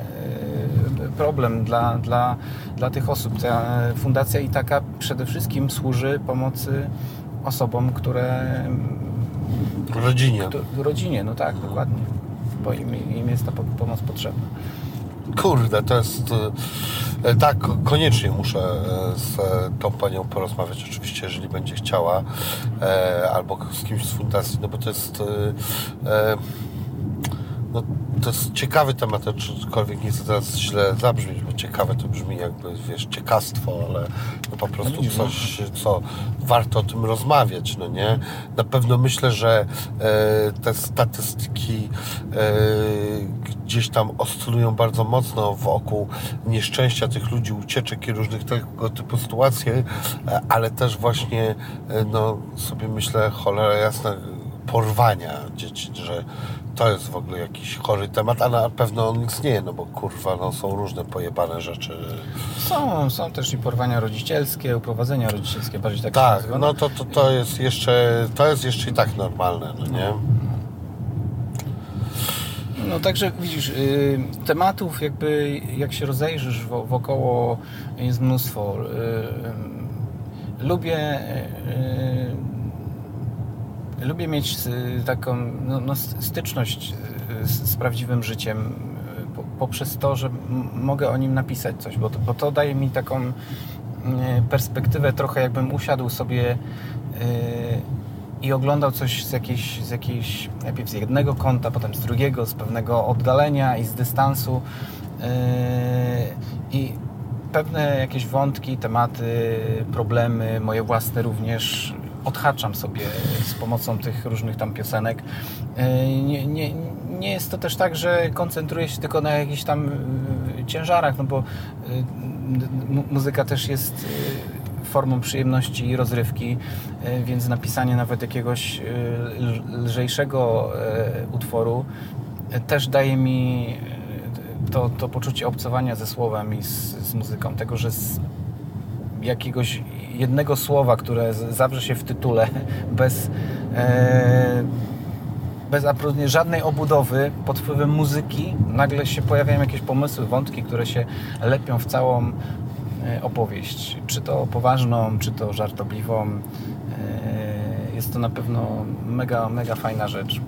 problem dla, dla, dla tych osób. Ta fundacja i taka przede wszystkim służy pomocy osobom, które rodzinie. kto- rodzinie, no tak, dokładnie. Bo im, im jest ta po- pomoc potrzebna. Kurde, to jest. e, Tak, koniecznie muszę e, z e, tą panią porozmawiać, oczywiście, jeżeli będzie chciała, e, albo z kimś z fundacji, no bo to jest. e, e, No, to jest ciekawy temat, aczkolwiek nie chcę teraz źle zabrzmieć, bo ciekawe to brzmi jakby, wiesz, ciekawstwo, ale no po prostu coś, co warto o tym rozmawiać, no nie? Na pewno myślę, że e, te statystyki e, gdzieś tam oscylują bardzo mocno wokół nieszczęścia tych ludzi, ucieczek i różnych tego typu sytuacji, e, ale też właśnie, e, no sobie myślę, cholera jasna, porwania dzieci, że to jest w ogóle jakiś chory temat, a na pewno on istnieje, no bo kurwa, no są różne pojebane rzeczy. Są, są też i porwania rodzicielskie, uprowadzenia rodzicielskie, bardziej tak Tak, nazywa. no to, to, to jest jeszcze, to jest jeszcze i tak normalne, no nie? No także widzisz, y, tematów jakby jak się rozejrzysz wo, wokoło jest mnóstwo. Y, y, lubię lubię mieć y, taką no, no, styczność y, z, z prawdziwym życiem y, po- poprzez to, że mogę o nim napisać coś, bo to, bo to daje mi taką perspektywę trochę jakbym usiadł sobie y, i oglądał coś z jakiejś, z jakiejś, najpierw z jednego kąta, potem z drugiego, z pewnego oddalenia i z dystansu. Yy, I pewne jakieś wątki, tematy, problemy, moje własne również odhaczam sobie z pomocą tych różnych tam piosenek. Yy, Nie, nie, nie jest to też tak, że koncentruję się tylko na jakichś tam yy, ciężarach, no bo mu- muzyka też jest formą przyjemności i rozrywki, więc napisanie nawet jakiegoś lżejszego utworu też daje mi to, to poczucie obcowania ze słowem i z, z muzyką, tego, że z jakiegoś jednego słowa, które zawrze się w tytule, bez, e, bez absolutnie żadnej obudowy, pod wpływem muzyki, nagle się pojawiają jakieś pomysły, wątki, które się lepią w całą e, opowieść. Czy to poważną, czy to żartobliwą. E, Jest to na pewno mega, mega fajna rzecz.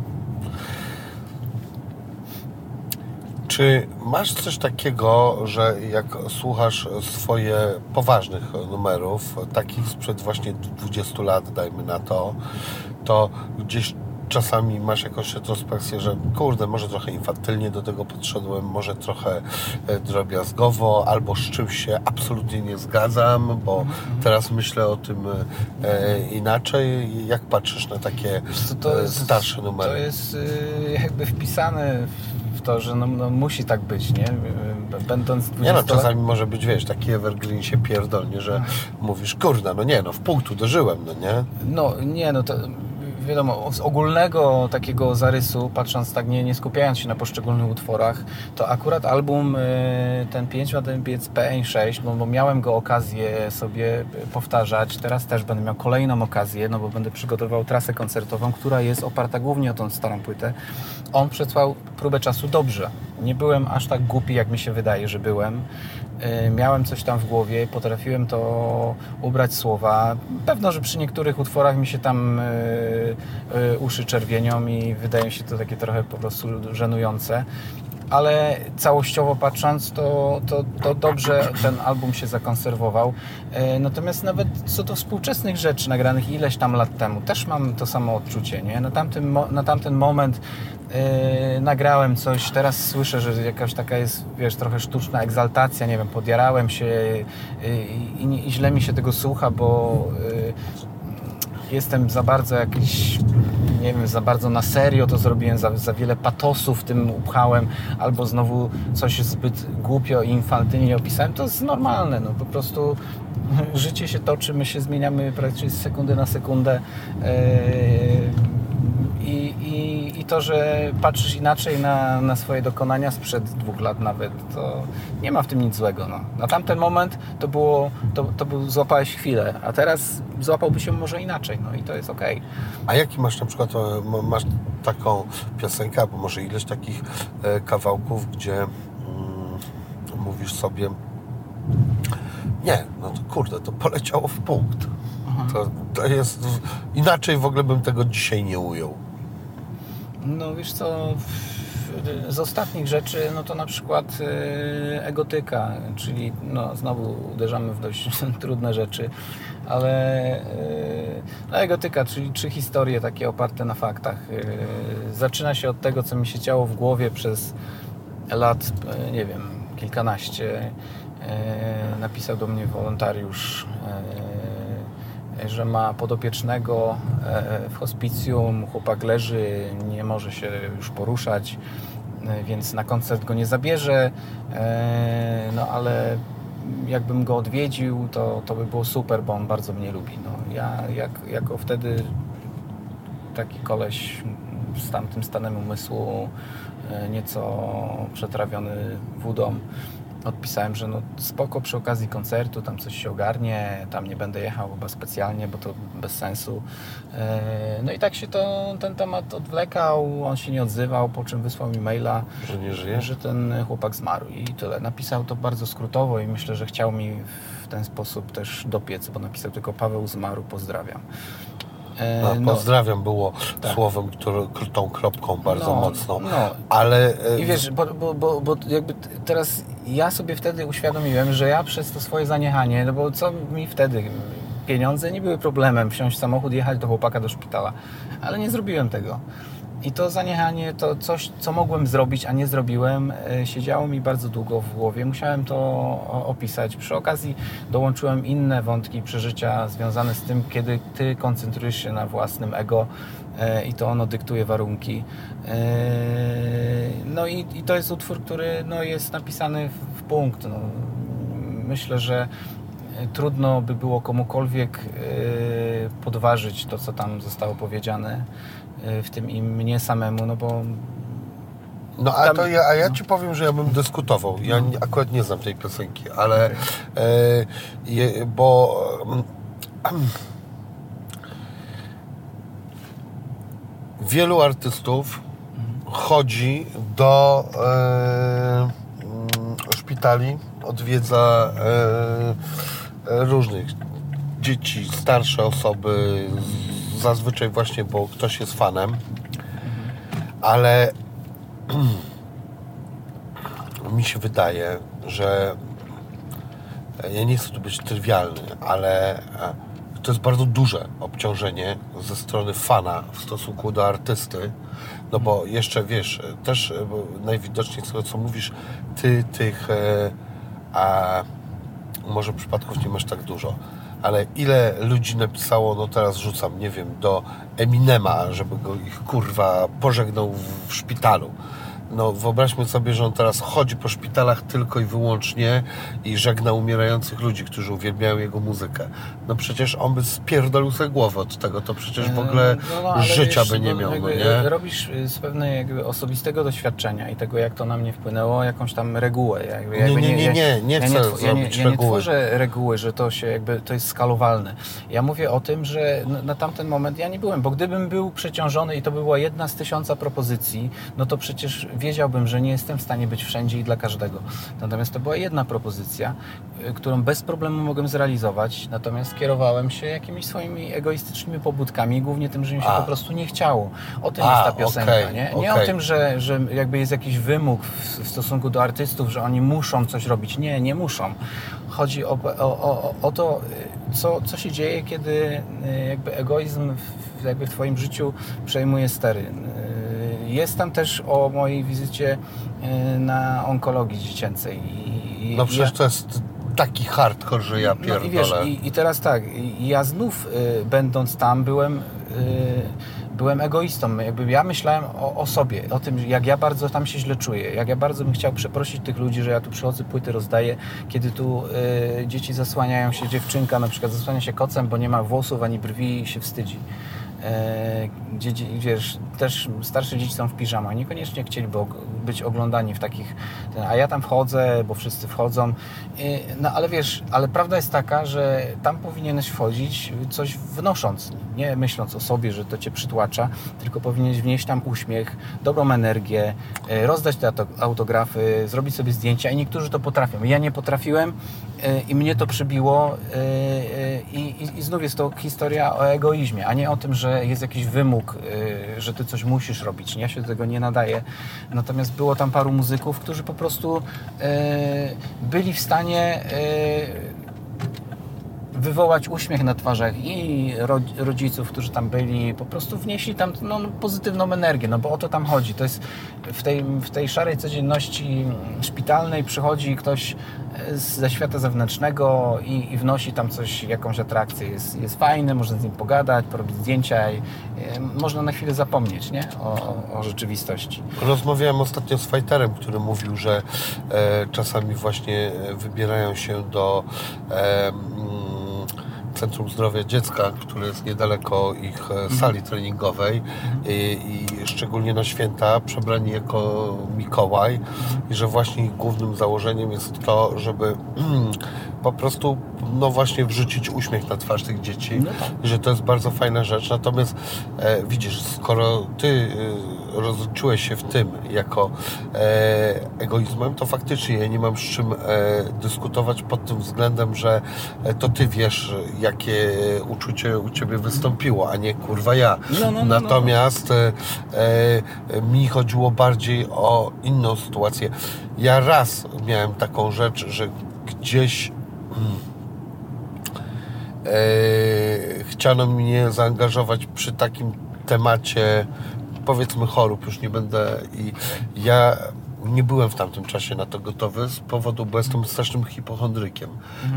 Czy masz coś takiego, że jak słuchasz swoje poważnych numerów, takich sprzed właśnie 20 lat, dajmy na to, to gdzieś czasami masz jakąś retrospekcję, że kurde, może trochę infantylnie do tego podszedłem, może trochę e, drobiazgowo, albo z czymś się absolutnie nie zgadzam, bo teraz myślę o tym e, inaczej. Jak patrzysz na takie co, e, starsze numery? To jest y, jakby wpisane w to, że no, no musi tak być, nie? Będąc 20 Nie no, czasami może być, wiesz, taki evergreen się pierdolnie, że mówisz, kurde, no nie no, w punktu dożyłem, no nie? No nie, no to wiadomo, z ogólnego takiego zarysu, patrząc tak, nie, nie skupiając się na poszczególnych utworach, to akurat album y, ten 5 ma ten biec PN6, no bo miałem go okazję sobie powtarzać, teraz też będę miał kolejną okazję, no bo będę przygotowywał trasę koncertową, która jest oparta głównie o tą starą płytę. On przetrwał próbę czasu dobrze. Nie byłem aż tak głupi, jak mi się wydaje, że byłem. Y, Miałem coś tam w głowie, potrafiłem to ubrać słowa. Pewno, że przy niektórych utworach mi się tam y, y, uszy czerwienią i wydaje mi się to takie trochę po prostu żenujące. Ale całościowo patrząc, to, to, to dobrze ten album się zakonserwował. Y, Natomiast nawet co do współczesnych rzeczy nagranych ileś tam lat temu, też mam to samo odczucie. Nie? Na, tamtym, na tamten moment Yy, nagrałem coś, teraz słyszę, że jakaś taka jest, wiesz, trochę sztuczna egzaltacja, nie wiem, podjarałem się yy, i, i, źle mi się tego słucha, bo jestem za bardzo jakiś, nie wiem, za bardzo na serio to zrobiłem, za, za wiele patosu w tym upchałem, albo znowu coś zbyt głupio i infantylnie opisałem, to jest normalne, no po prostu <laughs> życie się toczy, my się zmieniamy praktycznie z sekundy na sekundę. Yy, i, i, I to, że patrzysz inaczej na, na swoje dokonania sprzed dwóch lat nawet, to nie ma w tym nic złego. No. Na tamten moment to było, to, to był, złapałeś chwilę, a teraz złapałby się może inaczej, no i to jest okej. A jaki masz na przykład, e, masz taką piosenkę, albo może ileś takich e, kawałków, gdzie mm, mówisz sobie nie, no to kurde, to poleciało w punkt. To, to jest, inaczej w ogóle bym tego dzisiaj nie ujął. No wiesz co, z ostatnich rzeczy, no to na przykład y, egotyka, czyli no znowu uderzamy w dość <laughs> trudne rzeczy, ale y, no egotyka, czyli trzy historie takie oparte na faktach. Y, Zaczyna się od tego, co mi się działo w głowie przez lat, nie wiem, kilkanaście. Napisał do mnie wolontariusz że ma podopiecznego e, w hospicjum, chłopak leży, nie może się już poruszać, e, więc na koncert go nie zabierze, e, no ale jakbym go odwiedził, to, to by było super, bo on bardzo mnie lubi. No, ja jak, jako wtedy taki koleś z tamtym stanem umysłu, e, nieco przetrawiony wódą, odpisałem, że no spoko przy okazji koncertu, tam coś się ogarnie, tam nie będę jechał chyba specjalnie, bo to bez sensu. E, No i tak się to, ten temat odwlekał, on się nie odzywał, po czym wysłał mi maila, Że nie żyjesz? że ten chłopak zmarł i tyle. Napisał to bardzo skrótowo i myślę, że chciał mi w ten sposób też dopiec, bo napisał tylko Paweł zmarł, pozdrawiam. E, No, no, pozdrawiam było Tak. słowem, który, tą kropką bardzo No, mocno. no. Ale e, I wiesz, bo, bo, bo, bo jakby t- teraz ja sobie wtedy uświadomiłem, że ja przez to swoje zaniechanie, no bo co mi wtedy, pieniądze nie były problemem, wsiąść w samochód, jechać do chłopaka do szpitala, ale nie zrobiłem tego. I to zaniechanie, to coś, co mogłem zrobić, a nie zrobiłem, e, siedziało mi bardzo długo w głowie. Musiałem to opisać. Przy okazji dołączyłem inne wątki, przeżycia związane z tym, kiedy ty koncentrujesz się na własnym ego i to ono dyktuje warunki. E, No i, i to jest utwór, który no, jest napisany w, punkt. No. Myślę, że trudno by było komukolwiek podważyć to, co tam zostało powiedziane, w tym i mnie samemu, no bo No a, to ja, a ja ci powiem, że ja bym dyskutował. Ja nie, akurat nie znam tej piosenki, ale e, bo mm, <clears throat> wielu artystów chodzi do e, mm, szpitali, odwiedza e, e, różnych dzieci, starsze osoby, zazwyczaj właśnie, bo ktoś jest fanem, ale <clears throat> mi się wydaje, że e, ja nie chcę tu być trywialny, ale e, to jest bardzo duże obciążenie ze strony fana w stosunku do artysty. No bo jeszcze wiesz, też e, najwidoczniej z tego co mówisz, ty tych e, a może przypadków nie masz tak dużo, ale ile ludzi napisało, no teraz rzucam, nie wiem, do Eminema, żeby go ich kurwa pożegnał w szpitalu. No wyobraźmy sobie, że on teraz chodzi po szpitalach tylko i wyłącznie i żegna umierających ludzi, którzy uwielbiają jego muzykę. No przecież on by spierdolił sobie głowę od tego, to przecież w ogóle E, no, no, życia wiesz, by nie no, miał, no nie? Robisz y, z pewnego jakby osobistego doświadczenia i tego, jak to na mnie wpłynęło, jakąś tam regułę. Jakby, Nie, jakby nie, nie, nie, nie ja chcę tw- ja nie, zrobić ja nie reguły. tworzę reguły, że to się jakby, to jest skalowalne. Ja mówię o tym, że na, na tamten moment ja nie byłem, bo gdybym był przeciążony i to by była jedna z tysiąca propozycji, no to przecież wiedziałbym, że nie jestem w stanie być wszędzie i dla każdego. Natomiast to była jedna propozycja, y, którą bez problemu mogłem zrealizować, natomiast kierowałem się jakimiś swoimi egoistycznymi pobudkami, głównie tym, że mi się A. po prostu nie chciało. O tym A, jest ta piosenka, okej, nie? Nie okej. o tym, że, że jakby jest jakiś wymóg w, w stosunku do artystów, że oni muszą coś robić. Nie, nie muszą. Chodzi o, o, o, o to, y, co, co się dzieje, kiedy y, jakby egoizm w, jakby w Twoim życiu przejmuje stery. Y, Jest tam też o mojej wizycie y, na onkologii dziecięcej. I, No przecież ja- to jest taki hardcore, że ja no i wiesz, pierdolę. i, i teraz tak, ja znów y, będąc tam byłem, y, byłem egoistą. Jakby ja myślałem o, o sobie, o tym, jak ja bardzo tam się źle czuję, jak ja bardzo bym chciał przeprosić tych ludzi, że ja tu przychodzę, płyty rozdaję, kiedy tu y, dzieci zasłaniają się, dziewczynka na przykład zasłania się kocem, bo nie ma włosów ani brwi i się wstydzi. E, Gdzie, dzie- wiesz, też starsze dzieci są w piżamach, niekoniecznie chcieliby być oglądani w takich, a ja tam wchodzę, bo wszyscy wchodzą, I- no ale wiesz, ale prawda jest taka, że tam powinieneś wchodzić coś wnosząc, nie myśląc o sobie, że to cię przytłacza, tylko powinieneś wnieść tam uśmiech, dobrą energię, e, rozdać te auto- autografy, zrobić sobie zdjęcia i niektórzy to potrafią. Ja nie potrafiłem e, i mnie to przybiło e, e, i, i, i znów jest to historia o egoizmie, a nie o tym, że jest jakiś wymóg, że ty coś musisz robić. Ja się do tego nie nadaję. Natomiast było tam paru muzyków, którzy po prostu byli w stanie wywołać uśmiech na twarzach i ro- rodziców, którzy tam byli, po prostu wnieśli tam no, pozytywną energię, no bo o to tam chodzi. To jest w tej, w tej szarej codzienności szpitalnej przychodzi ktoś e, ze świata zewnętrznego i, i wnosi tam coś, jakąś atrakcję. Jest, jest fajny, można z nim pogadać, porobić zdjęcia i e, można na chwilę zapomnieć nie? O, o, rzeczywistości. Rozmawiałem ostatnio z fajterem, który mówił, że e, czasami właśnie wybierają się do e, Centrum Zdrowia Dziecka, które jest niedaleko ich e, sali treningowej. I, i szczególnie na święta przebrani jako Mikołaj. I że właśnie ich głównym założeniem jest to, żeby po prostu no właśnie wrzucić uśmiech na twarz tych dzieci. No tak. i że to jest bardzo fajna rzecz. Natomiast e, widzisz, skoro ty e, rozliczyłeś się w tym jako e, egoizmem, to faktycznie ja nie mam z czym e, dyskutować pod tym względem, że e, to ty wiesz, jakie uczucie u ciebie wystąpiło, a nie kurwa ja. No, no, no, no. Natomiast e, e, mi chodziło bardziej o inną sytuację. Ja raz miałem taką rzecz, że gdzieś e, chciano mnie zaangażować przy takim temacie powiedzmy chorób, już nie będę i ja nie byłem w tamtym czasie na to gotowy z powodu, bo jestem strasznym hipochondrykiem.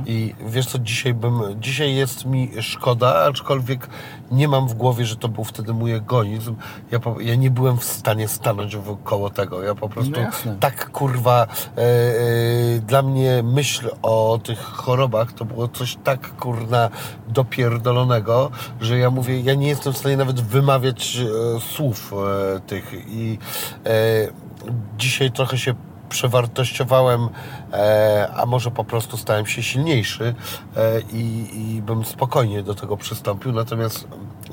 I wiesz co, dzisiaj bym, dzisiaj jest mi szkoda, aczkolwiek nie mam w głowie, że to był wtedy mój egoizm. Ja, ja nie byłem w stanie stanąć wokoło tego. Ja po prostu No tak kurwa e, e, dla mnie myśl o tych chorobach to było coś tak kurna dopierdolonego, że ja mówię, ja nie jestem w stanie nawet wymawiać e, słów e, tych i e, dzisiaj trochę się przewartościowałem, e, a może po prostu stałem się silniejszy e, i, i bym spokojnie do tego przystąpił, natomiast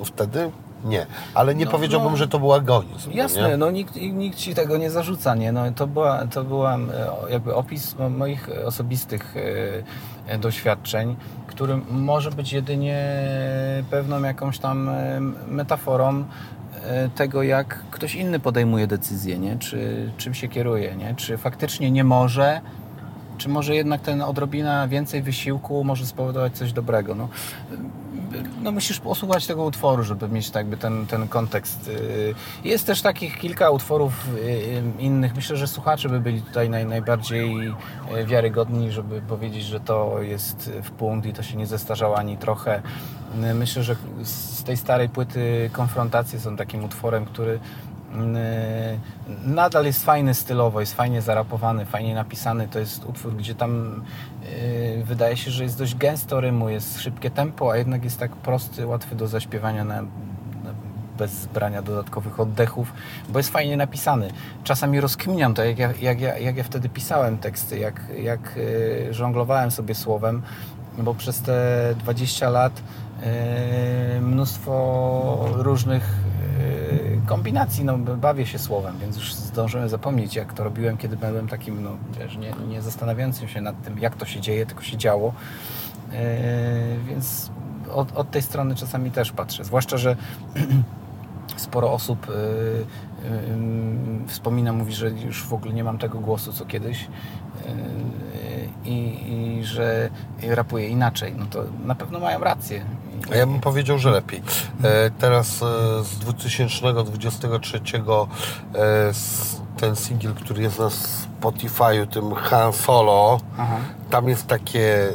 wtedy nie. Ale nie No, powiedziałbym, no. że to był agonizm. Jasne, nie? no nikt, nikt ci tego nie zarzuca, nie? No, to, była, to była e, jakby opis mo- moich osobistych doświadczeń, który może być jedynie pewną jakąś tam metaforą tego, jak ktoś inny podejmuje decyzję, nie? Czy czym się kieruje, nie? Czy faktycznie nie może, czy może jednak ten odrobina więcej wysiłku może spowodować coś dobrego. No, no musisz posłuchać tego utworu, żeby mieć tak ten, ten kontekst. Yy, Jest też takich kilka utworów yy, innych. Myślę, że słuchacze by byli tutaj naj, najbardziej wiarygodni, żeby powiedzieć, że to jest w punkt i to się nie zestarzało ani trochę. Myślę, że z tej starej płyty konfrontacje są takim utworem, który nadal jest fajny stylowo, jest fajnie zarapowany, fajnie napisany. To jest utwór, gdzie tam yy, wydaje się, że jest dość gęsto rymu, jest szybkie tempo, a jednak jest tak prosty, łatwy do zaśpiewania na, bez brania dodatkowych oddechów, bo jest fajnie napisany. Czasami rozkminiam to, jak ja, jak ja, jak ja wtedy pisałem teksty, jak, jak yy, żonglowałem sobie słowem, bo przez te 20 lat yy, mnóstwo różnych yy, kombinacji, no bawię się słowem, więc już zdążyłem zapomnieć, jak to robiłem, kiedy byłem takim, no wiesz, nie, nie zastanawiającym się nad tym, jak to się dzieje, tylko się działo. Yy, więc od, od tej strony czasami też patrzę, zwłaszcza, że <clears throat> sporo osób yy, yy, wspomina, mówi, że już w ogóle nie mam tego głosu, co kiedyś i, i że rapuję inaczej, no to na pewno mają rację. A ja bym powiedział, że lepiej. E, teraz e, z 2023 e, ten singiel, który jest na Spotify'u, tym Han Solo, Aha. tam jest takie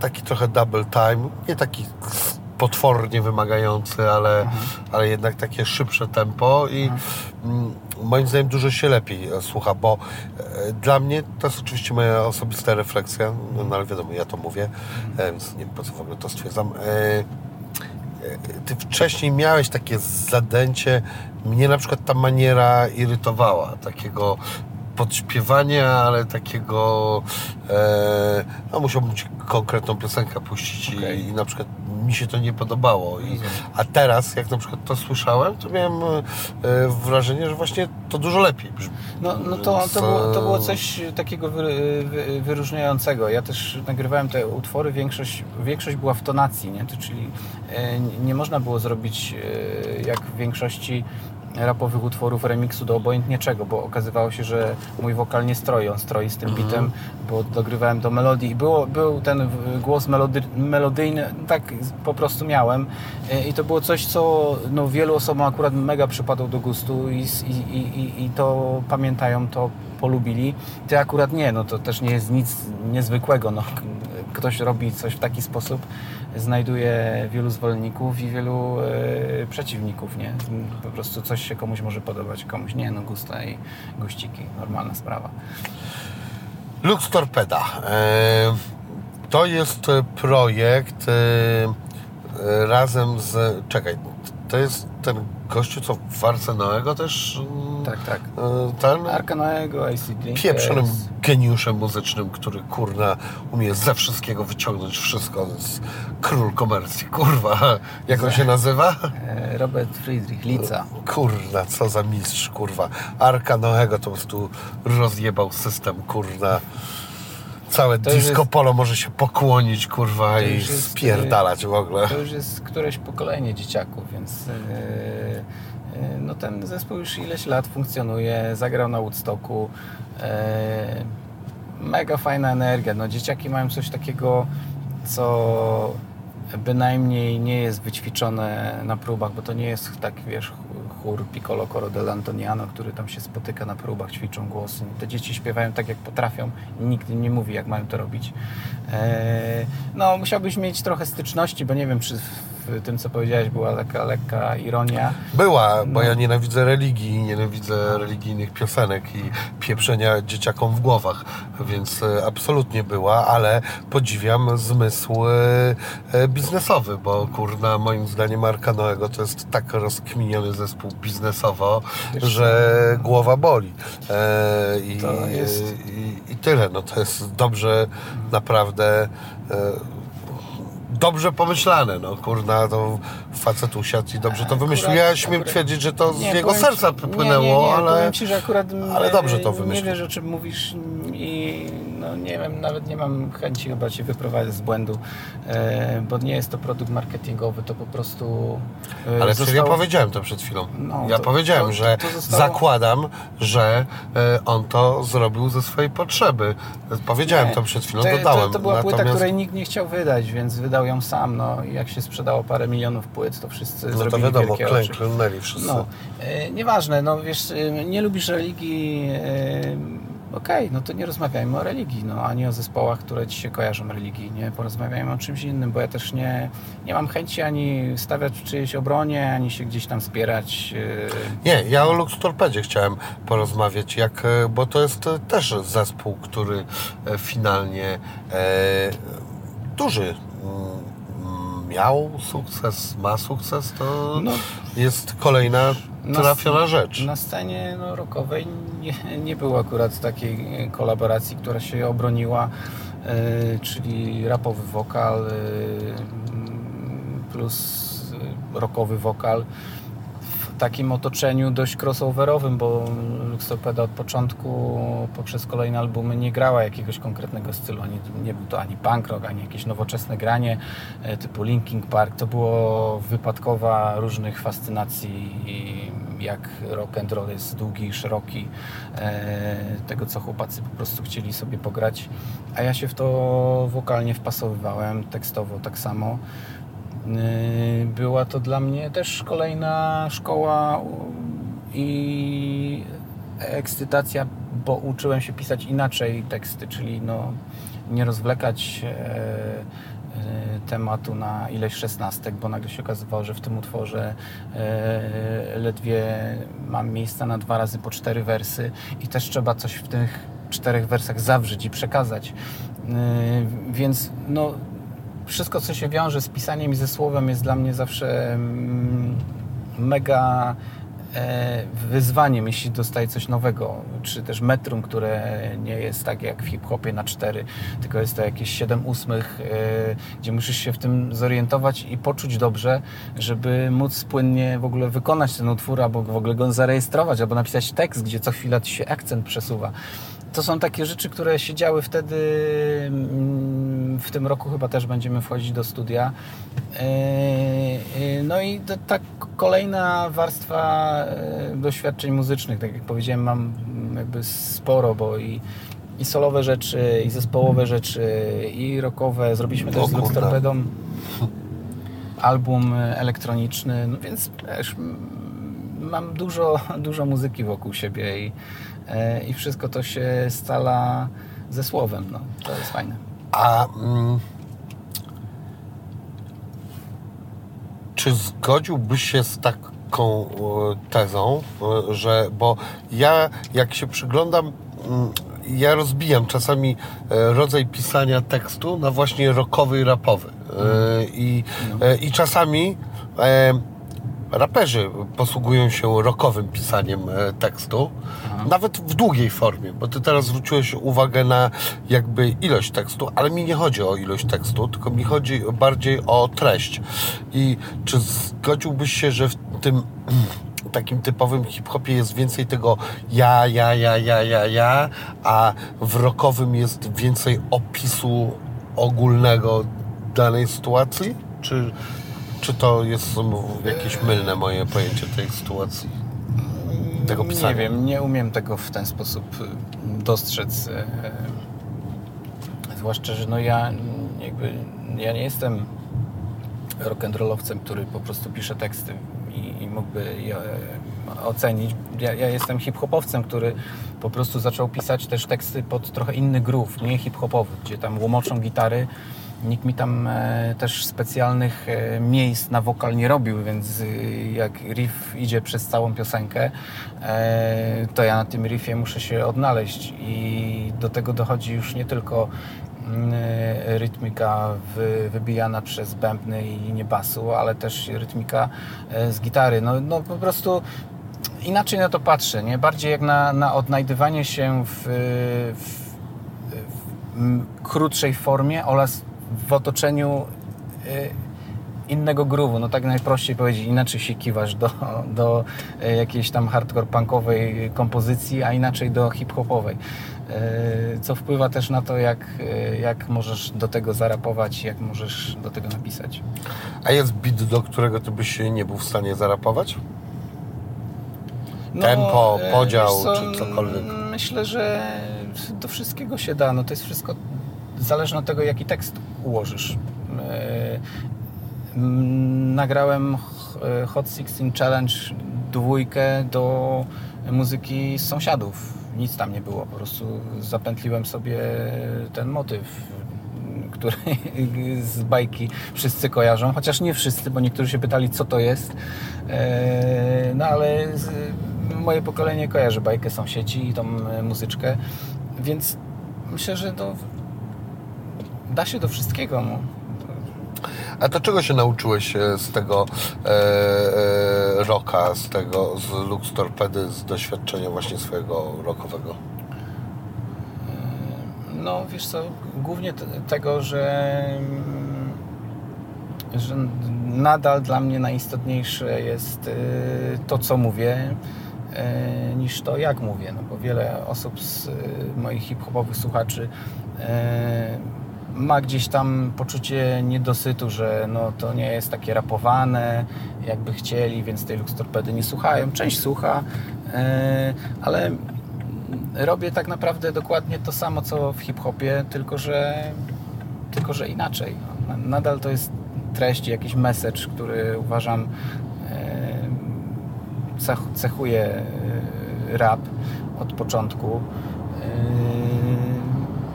taki trochę double time, nie taki potwornie wymagający, ale, ale jednak takie szybsze tempo i mm, moim zdaniem dużo się lepiej e, słucha, bo e, dla mnie to jest oczywiście moja osobista refleksja, no, no ale wiadomo, ja to mówię, e, więc nie wiem po co w ogóle to stwierdzam. Ty wcześniej miałeś takie zadęcie, mnie na przykład ta maniera irytowała, takiego podśpiewania, ale takiego e, no musiałbym ci konkretną piosenkę puścić Okej. i, i na przykład mi się to nie podobało. I, a teraz, jak na przykład to słyszałem, to miałem e, wrażenie, że właśnie to dużo lepiej brzmi. No, no to, to, było, to było e, coś takiego wy, wy, wyróżniającego. Ja też nagrywałem te utwory, większość, większość była w tonacji, nie? To, czyli e, nie można było zrobić e, jak w większości rapowych utworów remiksu do obojętnie czego, bo okazywało się, że mój wokal nie stroi, on stroi z tym bitem, bo dogrywałem do melodii i było, był ten głos melody, melodyjny, tak po prostu miałem E, i to było coś, co no, wielu osobom akurat mega przypadło do gustu i, i, i, i- to pamiętają, to polubili. Ty akurat nie, no to też nie jest nic niezwykłego, no. Ktoś robi coś w taki sposób, znajduje wielu zwolenników i wielu e, przeciwników, nie? Po prostu coś się komuś może podobać, komuś nie, no gusta i guściki, normalna sprawa. Lux Torpeda. E, To jest projekt e, razem z... Czekaj, to jest ten gościu, co w Arce Noego też... mm, Tak, tak. e, Ten Arka Noego, ACD. pieprzonym geniuszem muzycznym, który kurna umie ze wszystkiego wyciągnąć wszystko. Jest król komercji, kurwa. <laughs> Jak on się nazywa? e, Robert Friedrich, Lica. Kurna, co za mistrz, kurwa. Arka Noego to po prostu rozjebał system, kurna. Całe To disco jest- polo może się pokłonić, kurwa, i jest, spierdalać w ogóle. To już jest któreś pokolenie dzieciaków, więc e, e, no ten zespół już ileś lat funkcjonuje, zagrał na Woodstocku. E, mega fajna energia. No, dzieciaki mają coś takiego, co bynajmniej nie jest wyćwiczone na próbach, bo to nie jest tak, wiesz, chór Piccolo Coro dell'Antoniano, który tam się spotyka na próbach, ćwiczą głosy. Te dzieci śpiewają tak, jak potrafią. Nikt im nie mówi, jak mają to robić. Eee, no, musiałbyś mieć trochę styczności, bo nie wiem, czy w tym, co powiedziałeś, była taka lekka ironia. Była, bo No. ja nienawidzę religii, nienawidzę religijnych piosenek i pieprzenia dzieciakom w głowach, więc e, absolutnie była, ale podziwiam zmysł e, e, biznesowy, bo kurna, moim zdaniem Arka Noego to jest tak rozkminiony zespół biznesowo, Wiesz, że głowa boli. I, To jest- i, I tyle, no to jest dobrze, naprawdę e, dobrze pomyślane, no kurna, to facet usiadł i dobrze to wymyślił. Ja śmiem akurat- twierdzić, że to z Nie, jego powiem serca ci- nie, nie, nie, ale... Powiem Ci, że akurat ale dobrze to nie wymyślił. wiesz, o czym mówisz i no nie wiem, nawet nie mam chęci chyba Cię wyprowadzić z błędu, e, bo nie jest to produkt marketingowy, to po prostu e, Ale przecież ja zostało- powiedziałem to przed chwilą. No, ja to- powiedziałem, to- że to zostało- zakładam, że e, on to zrobił ze swojej potrzeby. Powiedziałem Nie, to przed chwilą, to, dodałem. To, to była płyta, Natomiast- której nikt nie chciał wydać, więc wydał ją sam. No. I jak się sprzedało parę milionów płyt, to wszyscy No to zrobili wiadomo, wielkie klę, oczy. klęknęli wszyscy. No, e, nieważne, no wiesz, e, nie lubisz religii, okej, no to nie rozmawiajmy o religii, no, ani o zespołach, które ci się kojarzą religijnie, porozmawiajmy o czymś innym, bo ja też nie, nie mam chęci ani stawiać w czyjejś obronie, ani się gdzieś tam spierać. e, Nie, ja o Lux Torpedzie chciałem porozmawiać, jak, e, bo to jest e, też zespół, który finalnie e, duży mm, miał sukces, ma sukces, to No. jest kolejna Na- trafiona rzecz. Na scenie no, rockowej nie, nie było akurat takiej e, kolaboracji, która się obroniła, e, czyli rapowy wokal e, plus rockowy wokal takim otoczeniu dość crossoverowym, bo Lux Torpeda od początku poprzez kolejne albumy nie grała jakiegoś konkretnego stylu. Ani, nie był to ani punk rock, ani jakieś nowoczesne granie e, typu Linkin Park. To było wypadkowa różnych fascynacji, jak rock and roll jest długi szeroki, e, tego co chłopacy po prostu chcieli sobie pograć. A ja się w to wokalnie wpasowywałem, tekstowo tak samo. Yy, Była to dla mnie też kolejna szkoła i ekscytacja, bo uczyłem się pisać inaczej teksty, czyli no, nie rozwlekać e, e, tematu na ileś szesnastek, bo nagle się okazywało, że w tym utworze e, ledwie mam miejsca na dwa razy po cztery wersy i też trzeba coś w tych czterech wersach zawrzeć i przekazać. Yy, Więc no, wszystko, co się wiąże z pisaniem i ze słowem, jest dla mnie zawsze mm, mega e, wyzwaniem, jeśli dostaję coś nowego, czy też metrum, które nie jest tak jak w hip-hopie na cztery, tylko jest to jakieś 7 ósmych, e, gdzie musisz się w tym zorientować i poczuć dobrze, żeby móc płynnie w ogóle wykonać ten utwór, albo w ogóle go zarejestrować, albo napisać tekst, gdzie co chwila ci się akcent przesuwa. To są takie rzeczy, które się działy wtedy. W tym roku chyba też będziemy wchodzić do studia. Yy, yy, No i to- ta kolejna warstwa yy, doświadczeń muzycznych, tak jak powiedziałem, mam jakby sporo, bo i, i solowe rzeczy, i zespołowe rzeczy, i rockowe. Zrobiliśmy też O z kurde. Torpedą album elektroniczny, no więc m, mam dużo, dużo muzyki wokół siebie i, e, i wszystko to się scala ze słowem. No, to jest fajne. A mm, czy zgodziłbyś się z taką e, tezą, e, że bo ja jak się przyglądam, mm, ja rozbijam czasami e, rodzaj pisania tekstu na właśnie rockowy i rapowy. E, I, e, I czasami raperzy posługują się rockowym pisaniem e, tekstu, nawet w długiej formie, bo ty teraz zwróciłeś uwagę na jakby ilość tekstu, ale mi nie chodzi o ilość tekstu, tylko mi chodzi bardziej o treść. I czy zgodziłbyś się, że w tym <clears throat> takim typowym hip-hopie jest więcej tego ja, ja, ja, ja, ja, ja, a w rockowym jest więcej opisu ogólnego danej sytuacji? Czy, czy to jest jakieś mylne moje pojęcie tej sytuacji? Tego pisania? Nie wiem, nie umiem tego w ten sposób dostrzec. y, Zwłaszcza, że no ja jakby ja nie jestem rock'n'rollowcem, który po prostu pisze teksty i, i mógłby je ocenić. Ja, ja jestem hip-hopowcem, który po prostu zaczął pisać też teksty pod trochę inny groove, nie hip-hopowy, gdzie tam łomoczą gitary. Nikt mi tam e, też specjalnych e, miejsc na wokal nie robił, więc e, jak riff idzie przez całą piosenkę, to ja na tym riffie muszę się odnaleźć i do tego dochodzi już nie tylko mm, rytmika wy, wybijana przez bębny i linię basu, ale też rytmika z gitary. No, no po prostu inaczej na to patrzę, nie? Bardziej jak na, na odnajdywanie się w, w, w krótszej formie oraz w otoczeniu y, innego groove'u, no tak najprościej powiedzieć, inaczej się kiwasz do, do y, jakiejś tam hardcore punkowej kompozycji, a inaczej do hip-hopowej. Y, Co wpływa też na to, jak, jak możesz do tego zarapować, jak możesz do tego napisać. A jest beat, do którego ty byś nie był w stanie zarapować? Tempo, e, podział, co, czy cokolwiek. Myślę, że do wszystkiego się da. No to jest wszystko zależne od tego, jaki tekst ułożysz. E, Nagrałem e, Hot 16 Challenge dwójkę do muzyki z sąsiadów. Nic tam nie było, po prostu zapętliłem sobie ten motyw, który <laughs> z bajki wszyscy kojarzą, chociaż nie wszyscy, bo niektórzy się pytali, co to jest. E, No ale moje pokolenie kojarzy bajkę sąsiedzi i tą muzyczkę, więc myślę, że to da się do wszystkiego. No. A to czego się nauczyłeś e, z tego e, e, rocka, z tego, z Lux Torpedy, z doświadczenia właśnie swojego rockowego? No wiesz co, głównie tego, że, mm, że nadal dla mnie najistotniejsze jest y, to, co mówię, y, niż to, jak mówię. No bo wiele osób z y, moich hip-hopowych słuchaczy ma gdzieś tam poczucie niedosytu, że no, to nie jest takie rapowane, jakby chcieli, więc tej Lux Torpedy nie słuchają. Część słucha, y, ale robię tak naprawdę dokładnie to samo, co w hip-hopie, tylko że, tylko że inaczej. Na- Nadal to jest treść, jakiś message, który uważam e, cech- cechuje e, rap od początku.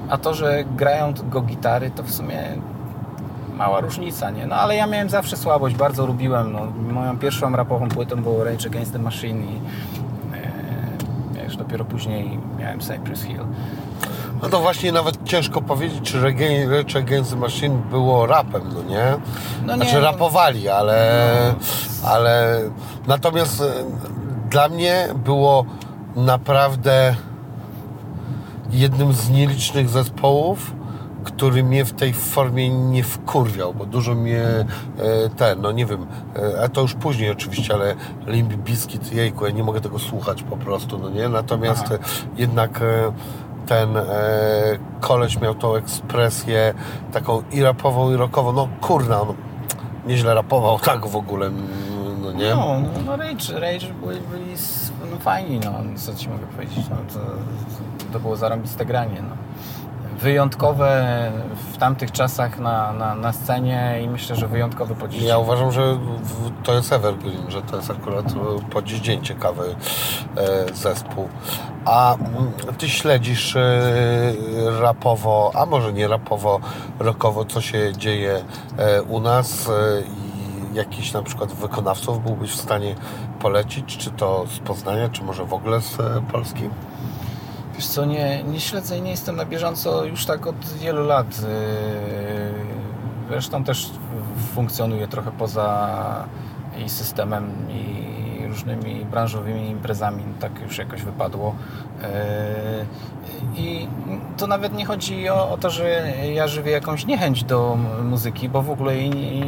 A to, że grają go gitary, to w sumie mała różnica, nie? No ale ja miałem zawsze słabość, bardzo lubiłem. No, moją pierwszą rapową płytą było Rage Against the Machine i e, wiesz, dopiero później miałem Cypress Hill. No to właśnie nawet ciężko powiedzieć, czy Rage Against the Machine było rapem, no nie? No znaczy nie, no. rapowali, ale, ale natomiast e, dla mnie było naprawdę jednym z nielicznych zespołów, który mnie w tej formie nie wkurwiał, bo dużo mnie e, ten, no nie wiem, e, a to już później oczywiście, ale Limp Bizkit, jejku, ja nie mogę tego słuchać po prostu, no nie? Natomiast Aha. jednak e, ten e, koleś miał tą ekspresję taką i rapową, i rockową, no kurna, on nieźle rapował tak w ogóle, no nie? No, no, no Rage, Rage byli, byli no, fajni, no, co ci mogę powiedzieć, no, to, to było zarąbiste granie, no. Wyjątkowe w tamtych czasach na, na, na scenie i myślę, że wyjątkowe po dziś. Ja uważam, że to jest evergreen, że to jest akurat e, po dziś dzień ciekawy e, zespół. A mm, ty śledzisz e, rapowo, a może nie rapowo, rockowo, co się dzieje u nas i jakiś na przykład wykonawców byłbyś w stanie polecić, czy to z Poznania, czy może w ogóle z Polski? Wiesz co, nie, nie śledzę i nie jestem na bieżąco już tak od wielu lat. Yy, Zresztą też funkcjonuję trochę poza i systemem i różnymi branżowymi imprezami, tak już jakoś wypadło. Yy, I to nawet nie chodzi o, o to, że ja żywię jakąś niechęć do muzyki, bo w ogóle jej nie,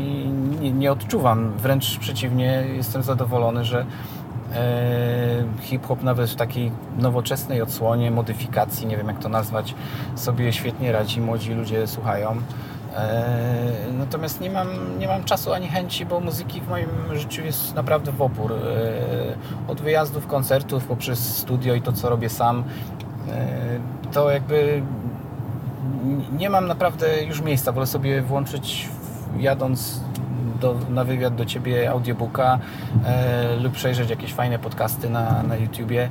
nie, nie odczuwam. Wręcz przeciwnie, jestem zadowolony, że hip-hop nawet w takiej nowoczesnej odsłonie, modyfikacji, nie wiem jak to nazwać, sobie świetnie radzi, młodzi ludzie słuchają. E, Natomiast nie mam, nie mam czasu ani chęci, bo muzyki w moim życiu jest naprawdę w opór. E, Od wyjazdów, koncertów, poprzez studio i to, co robię sam, e, to jakby nie mam naprawdę już miejsca. Wolę sobie włączyć jadąc do, na wywiad do Ciebie audiobooka e, lub przejrzeć jakieś fajne podcasty na, na YouTubie.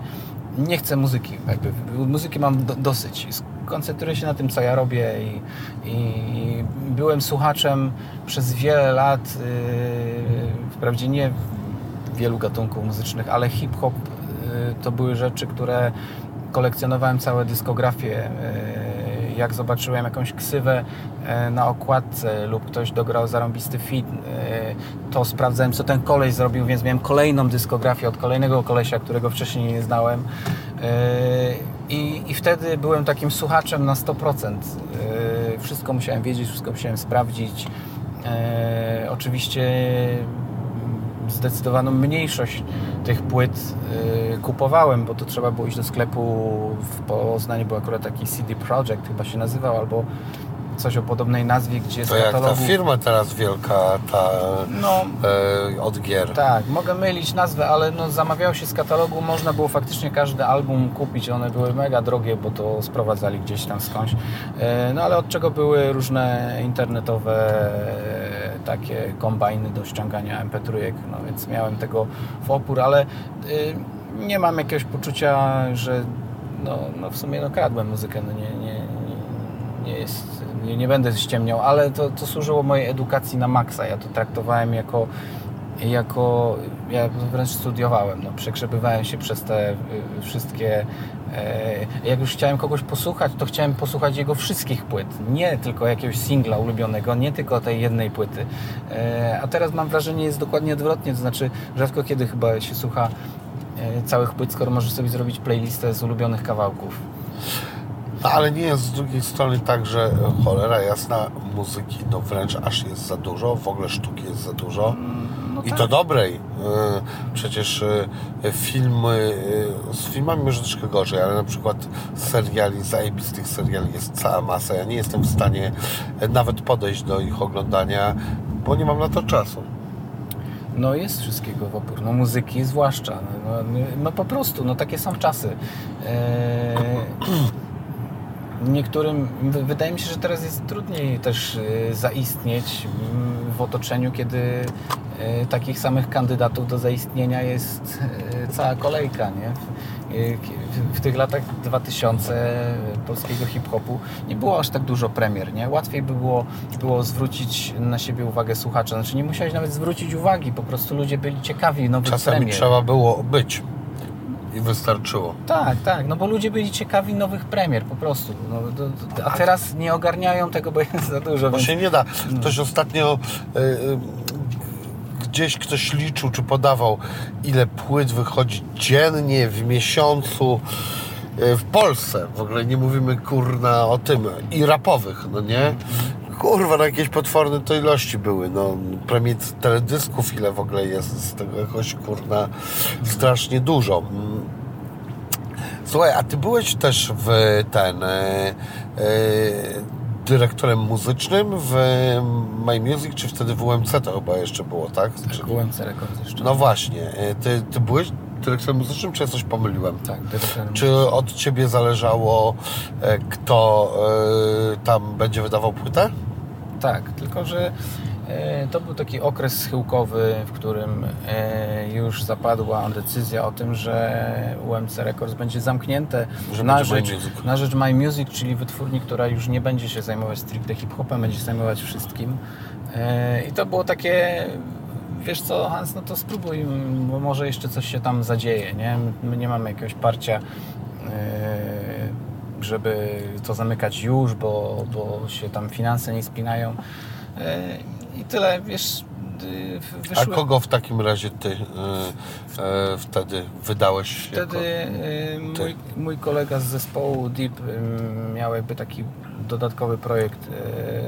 Nie chcę muzyki, jakby muzyki mam do, dosyć. Koncentruję się na tym, co ja robię i, i byłem słuchaczem przez wiele lat, yy, wprawdzie nie wielu gatunków muzycznych, ale hip-hop yy, to były rzeczy, które kolekcjonowałem całe dyskografie. Yy, jak zobaczyłem jakąś ksywę yy, na okładce lub ktoś dograł zarąbisty fit, yy, to sprawdzałem, co ten koleś zrobił, więc miałem kolejną dyskografię od kolejnego kolesia, którego wcześniej nie znałem. I, I wtedy byłem takim słuchaczem na 100%. Wszystko musiałem wiedzieć, wszystko musiałem sprawdzić. Oczywiście zdecydowaną mniejszość tych płyt y, kupowałem, bo to trzeba było iść do sklepu w Poznaniu, był akurat taki CD Projekt chyba się nazywał, albo coś o podobnej nazwie, gdzie to z katalogu... jak ta firma teraz wielka, ta no, e, od gier. Tak, mogę mylić nazwę, ale no, zamawiało się z katalogu, można było faktycznie każdy album kupić, one były mega drogie, bo to sprowadzali gdzieś tam skądś. E, no ale od czego były różne internetowe e, takie kombajny do ściągania MP3, no więc miałem tego w opór, ale e, nie mam jakiegoś poczucia, że no, no w sumie no kradłem muzykę, no nie, nie, nie jest nie, nie będę ściemniał, ale to, to służyło mojej edukacji na maksa. Ja to traktowałem jako, jako ja wręcz studiowałem, no, przegrzebywałem się przez te y, wszystkie e, jak już chciałem kogoś posłuchać, to chciałem posłuchać jego wszystkich płyt, nie tylko jakiegoś singla ulubionego, nie tylko tej jednej płyty. E, a teraz mam wrażenie, jest dokładnie odwrotnie, to znaczy rzadko kiedy chyba się słucha e, całych płyt, skoro możesz sobie zrobić playlistę z ulubionych kawałków. No ale nie jest z drugiej strony tak, że cholera jasna muzyki, no wręcz aż jest za dużo, w ogóle sztuki jest za dużo. Mm, no I tak. to dobrej. Y, przecież y, filmy, y, z filmami może troszkę gorzej, ale na przykład seriali, zajebistych seriali jest cała masa. Ja nie jestem w stanie nawet podejść do ich oglądania, bo nie mam na to czasu. No jest wszystkiego w opór, no muzyki zwłaszcza. No, no, no po prostu, no takie są czasy. Eee <clears throat> niektórym, wydaje mi się, że teraz jest trudniej też y, zaistnieć mm, w otoczeniu, kiedy y, takich samych kandydatów do zaistnienia jest y, cała kolejka, nie? W tych latach 2000 polskiego hip-hopu nie było aż tak dużo premier, nie? Łatwiej by było, było zwrócić na siebie uwagę słuchacza. Znaczy nie musiałeś nawet zwrócić uwagi, po prostu ludzie byli ciekawi nowych Czasami premier. trzeba było być i wystarczyło. Tak, tak, no bo ludzie byli ciekawi nowych premier po prostu. No, to, to, a teraz nie ogarniają tego, bo jest za dużo. Bo więc... się nie da. Ktoś ostatnio y, y, gdzieś ktoś liczył czy podawał, ile płyt wychodzi dziennie, w miesiącu y, w Polsce. W ogóle nie mówimy kurna o tym. I rapowych, no nie? Kurwa, no jakieś potworne to ilości były, no premii teledysków ile w ogóle jest z tego jakoś, kurna, strasznie dużo. Słuchaj, a ty byłeś też w ten e, e, dyrektorem muzycznym w My Music, czy wtedy w UMC to chyba jeszcze było, tak? Tak, w UMC Records jeszcze. No właśnie, e, ty, ty byłeś dyrektorem muzycznym, czy ja coś pomyliłem? Tak, dyrektorem Czy od Ciebie zależało, e, kto e, tam będzie wydawał płytę? Tak, tylko że e, to był taki okres schyłkowy, w którym e, już zapadła decyzja o tym, że UMC Records będzie zamknięte że na, będzie rzecz, na rzecz My Music, czyli wytwórni, która już nie będzie się zajmować stricte hip-hopem, będzie się zajmować wszystkim. E, I to było takie wiesz co, Hans, no to spróbuj, bo może jeszcze coś się tam zadzieje, nie? My nie mamy jakiegoś parcia żeby to zamykać już, bo, bo się tam finanse nie spinają. E, I tyle, wiesz, Wyszły... A kogo w takim razie ty e, e, wtedy wydałeś? Wtedy jako... mój, mój, kolega z zespołu Deep miał jakby taki dodatkowy projekt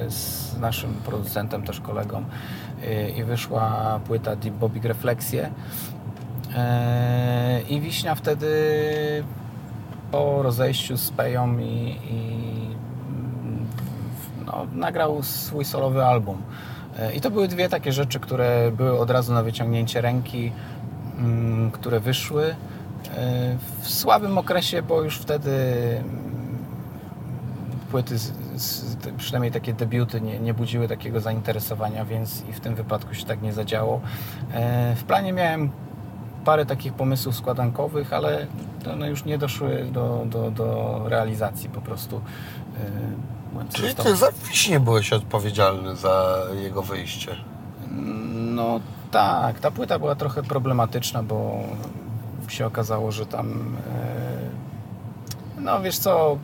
z naszym producentem, też kolegą i wyszła płyta Deep Bobby Refleksje i Wiśnia wtedy po rozejściu z Peją i, i no, nagrał swój solowy album. E, I to były dwie takie rzeczy, które były od razu na wyciągnięcie ręki, mm, które wyszły e, w słabym okresie, bo już wtedy płyty, z, te- przynajmniej takie debiuty, nie, nie budziły takiego zainteresowania, więc i w tym wypadku się tak nie zadziało. E, w planie miałem parę takich pomysłów składankowych, ale one już nie doszły do, do, do realizacji po prostu. E, Czyli ty za Wiśnie byłeś odpowiedzialny za jego wyjście. No tak, ta płyta była trochę problematyczna, bo się okazało, że tam e, no wiesz co,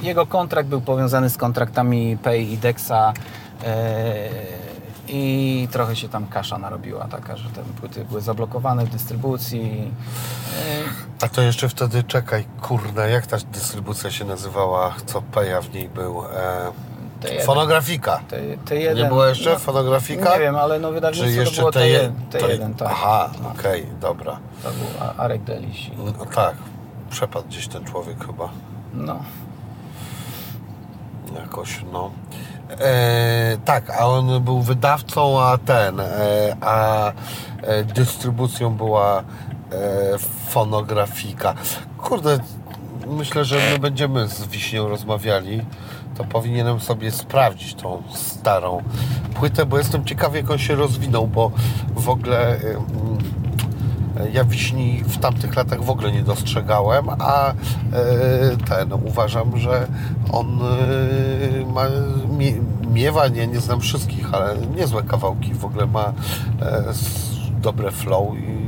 e, jego kontrakt był powiązany z kontraktami Pay i Dexa i trochę się tam kasza narobiła taka, że te płyty były zablokowane w dystrybucji. E, A to jeszcze wtedy, czekaj, kurna, jak ta dystrybucja się nazywała, co Peja w niej był? E, te jeden- Fonografika. te, te jeden, Nie było jeszcze no, fonografika? Nie wiem, ale no Czy wydawnictwo to jeszcze było te, te, je- jeden, te to- jeden, tak. Aha, No, okej, dobra. To był Arek Deliś. No tak, przepadł gdzieś ten człowiek chyba. No. Jakoś, no. E, tak, a on był wydawcą, a ten, e, a e, dystrybucją była e, fonografika. Kurde, myślę, że my będziemy z Wiśnią rozmawiali, to powinienem sobie sprawdzić tą starą płytę, bo jestem ciekawy, jak on się rozwinął, bo w ogóle... e, ja wiśni w tamtych latach w ogóle nie dostrzegałem, a e, ten uważam, że on e, ma, mie, miewa, nie, nie znam wszystkich, ale niezłe kawałki, w ogóle ma e, dobre flow i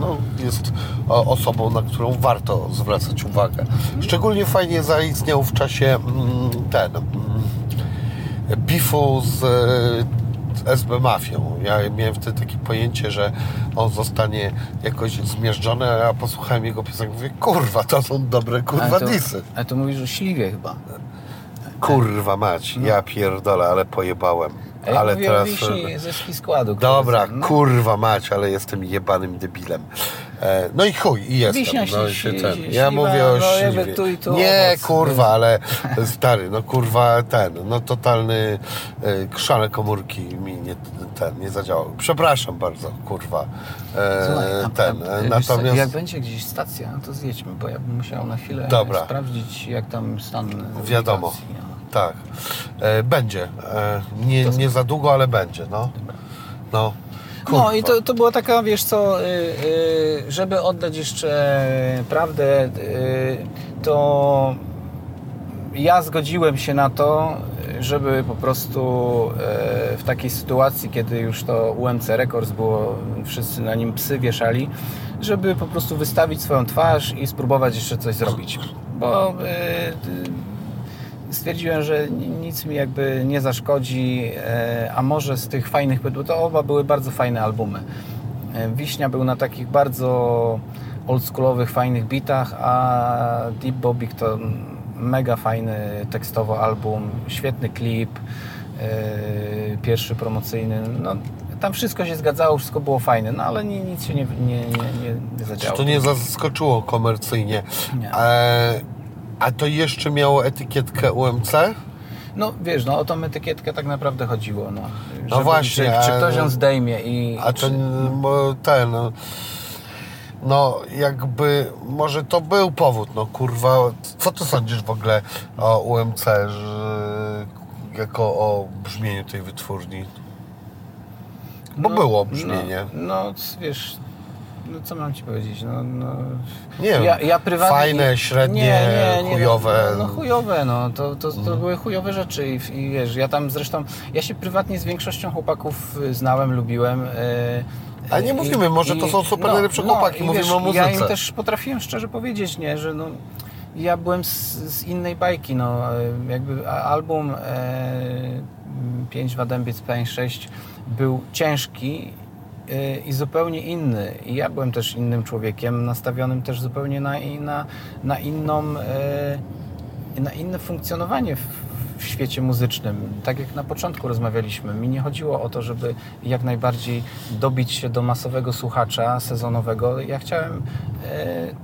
no, jest osobą, na którą warto zwracać uwagę. Szczególnie fajnie zaistniał w czasie mm, ten mm, bifu z SB Mafią. Ja miałem wtedy takie pojęcie, że on zostanie jakoś zmierzczony, a posłuchałem jego piosenek mówię, kurwa, to są dobre kurwa Ale to, disy. ale to mówisz o śliwie chyba. Kurwa mać, ja pierdolę, ale pojebałem. Ja ale teraz... wiśni ze składu. Dobra, no. kurwa mać, ale jestem jebanym debilem. E, no i chuj, i jestem. Wiśnia, no, się ten. śliwa, Ja mówię o no, jakby śliwie. tu i tu Nie, owoc. kurwa, ale <laughs> stary, no kurwa ten, no totalny e, krzane komórki mi nie, ten, nie zadziałał. Przepraszam bardzo, kurwa. E, Słuchaj, a- ten, a- e, wiesz co, natomiast... Jak będzie gdzieś stacja, no to zjedźmy, bo ja bym musiał na chwilę Dobra. sprawdzić, jak tam stan Wiadomo. no. Tak, e, będzie. E, nie, nie za długo, ale będzie, no. No, No i kurwa. to, to była taka, wiesz co, y, y, żeby oddać jeszcze prawdę, y, to ja zgodziłem się na to, żeby po prostu w takiej sytuacji, kiedy już to UMC Records było, wszyscy na nim psy wieszali, żeby po prostu wystawić swoją twarz i spróbować jeszcze coś zrobić. Bo stwierdziłem, że ni- nic mi jakby nie zaszkodzi, e, a może z tych fajnych płyt, to oba były bardzo fajne albumy. E, Wiśnia był na takich bardzo oldschoolowych, fajnych bitach, a Deep Bobik to mega fajny tekstowo album, świetny klip, e, pierwszy promocyjny. No, tam wszystko się zgadzało, wszystko było fajne, no ale ni- nic się nie, nie, nie, nie, nie Czy zadziało. to nie zaskoczyło komercyjnie? Nie. E, a to jeszcze miało etykietkę UMC? No wiesz, no o tą etykietkę tak naprawdę chodziło. No, Żeby- właśnie, Czy, czy ktoś ją zdejmie i... A czy, ten, bo ten, no, no jakby, może to był powód, no kurwa, co ty sądzisz w ogóle o UMC, że, jako o brzmieniu tej wytwórni? Bo było brzmienie. No, no wiesz, no co mam ci powiedzieć, no... no Nie ja, ja prywatnie, fajne, średnie, chujowe. No, no chujowe, no, to, to, to były chujowe rzeczy i, i wiesz, ja tam zresztą, ja się prywatnie z większością chłopaków y, znałem, lubiłem. y, Ale nie i- mówimy, może to są super najlepsze chłopaki, i mówimy o Ja im muzyce. też potrafiłem szczerze powiedzieć, nie, że no, ja byłem z, z innej bajki, no, y, jakby a- album e, 5 Wadębiec P6 był ciężki y, i zupełnie inny. I ja byłem też innym człowiekiem, nastawionym też zupełnie na, na, na inną, y, na inne funkcjonowanie w, świecie muzycznym. Tak jak na początku rozmawialiśmy, mi nie chodziło o to, żeby jak najbardziej dobić się do masowego słuchacza sezonowego. Ja chciałem y,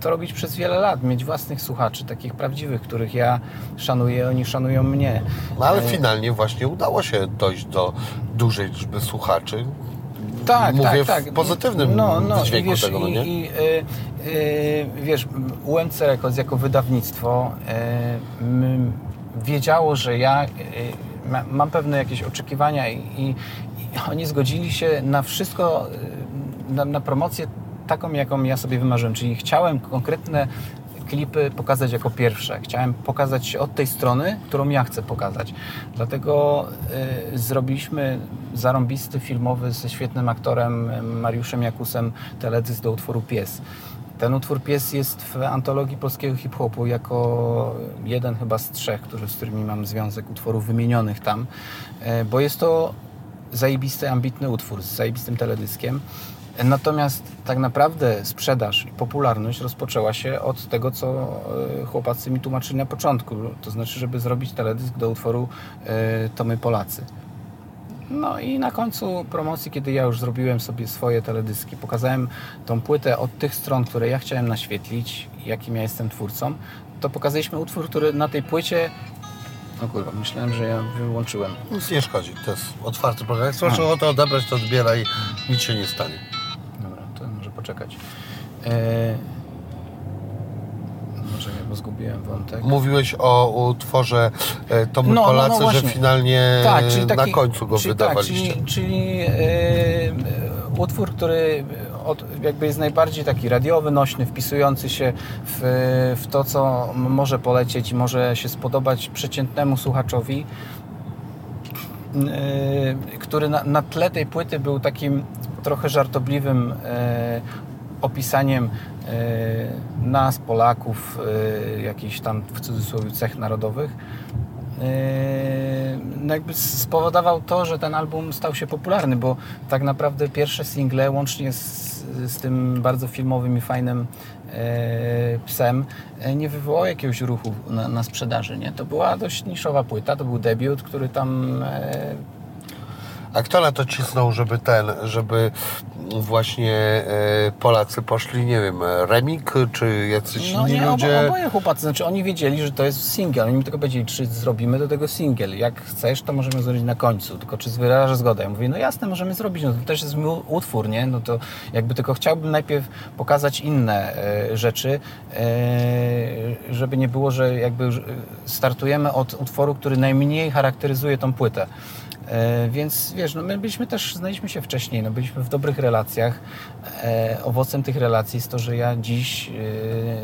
to robić przez wiele lat, mieć własnych słuchaczy, takich prawdziwych, których ja szanuję, oni szanują mnie. No ale E, finalnie właśnie udało się dojść do dużej liczby słuchaczy. Tak, mówię tak, w tak. pozytywnym no, no, wydźwięku i wiesz, tego, no nie? I, y, y, wiesz, UMC Records jako wydawnictwo y, wiedziało, że ja y, ma, mam pewne jakieś oczekiwania i, i, i oni zgodzili się na wszystko, y, na, na promocję taką, jaką ja sobie wymarzyłem, czyli chciałem konkretne klipy pokazać jako pierwsze. Chciałem pokazać od tej strony, którą ja chcę pokazać. Dlatego y, zrobiliśmy zarąbisty filmowy ze świetnym aktorem Mariuszem Jakusem teledysk do utworu Pies. Ten utwór Pies jest w antologii polskiego hip-hopu jako jeden chyba z trzech, który, z którymi mam związek utworów wymienionych tam, y, bo jest to zajebisty, ambitny utwór z zajebistym teledyskiem. Natomiast tak naprawdę sprzedaż i popularność rozpoczęła się od tego, co e, chłopacy mi tłumaczyli na początku. To znaczy, żeby zrobić teledysk do utworu e, To my Polacy. No i na końcu promocji, kiedy ja już zrobiłem sobie swoje teledyski, pokazałem tą płytę od tych stron, które ja chciałem naświetlić, jakim ja jestem twórcą, to pokazaliśmy utwór, który na tej płycie... No kurwa, myślałem, że ja wyłączyłem. Nic nie szkodzi, to jest otwarty program. Jak masz ochotę odebrać, to odbieraj, nic się nie stanie. Poczekać. Eee... Może ja bo zgubiłem wątek. Mówiłeś o utworze e, To my No, no, no Polacy, że właśnie. finalnie Tak, czyli na taki, końcu go czyli, wydawaliście. Tak, czyli czyli e, utwór, który od, jakby jest najbardziej taki radiowy, nośny, wpisujący się w, w to, co może polecieć i może się spodobać przeciętnemu słuchaczowi, e, który na, na tle tej płyty był takim trochę żartobliwym e, opisaniem e, nas, Polaków, jakichś tam w cudzysłowie cech narodowych. No jakby spowodował to, że ten album stał się popularny, bo tak naprawdę pierwsze single, łącznie z, z tym bardzo filmowym i fajnym psem, e, nie wywołało jakiegoś ruchu na, na sprzedaży. Nie? To była dość niszowa płyta, to był debiut, który tam e, A kto na to cisnął, żeby ten, żeby właśnie e, Polacy poszli, nie wiem, Remik, czy jacyś No inni nie, ludzie? obo, oboje chłopacy, znaczy oni wiedzieli, że to jest singiel, oni mi tylko powiedzieli, czy zrobimy do tego singiel, jak chcesz, to możemy zrobić na końcu, tylko czy wyrażasz zgodę? Ja mówię, no jasne, możemy zrobić, no to też jest mój utwór, nie, no to jakby tylko chciałbym najpierw pokazać inne e, rzeczy, e, żeby nie było, że jakby startujemy od utworu, który najmniej charakteryzuje tą płytę. E, Więc wiesz, no my byliśmy też, znaliśmy się wcześniej, no byliśmy w dobrych relacjach. E, owocem tych relacji jest to, że ja dziś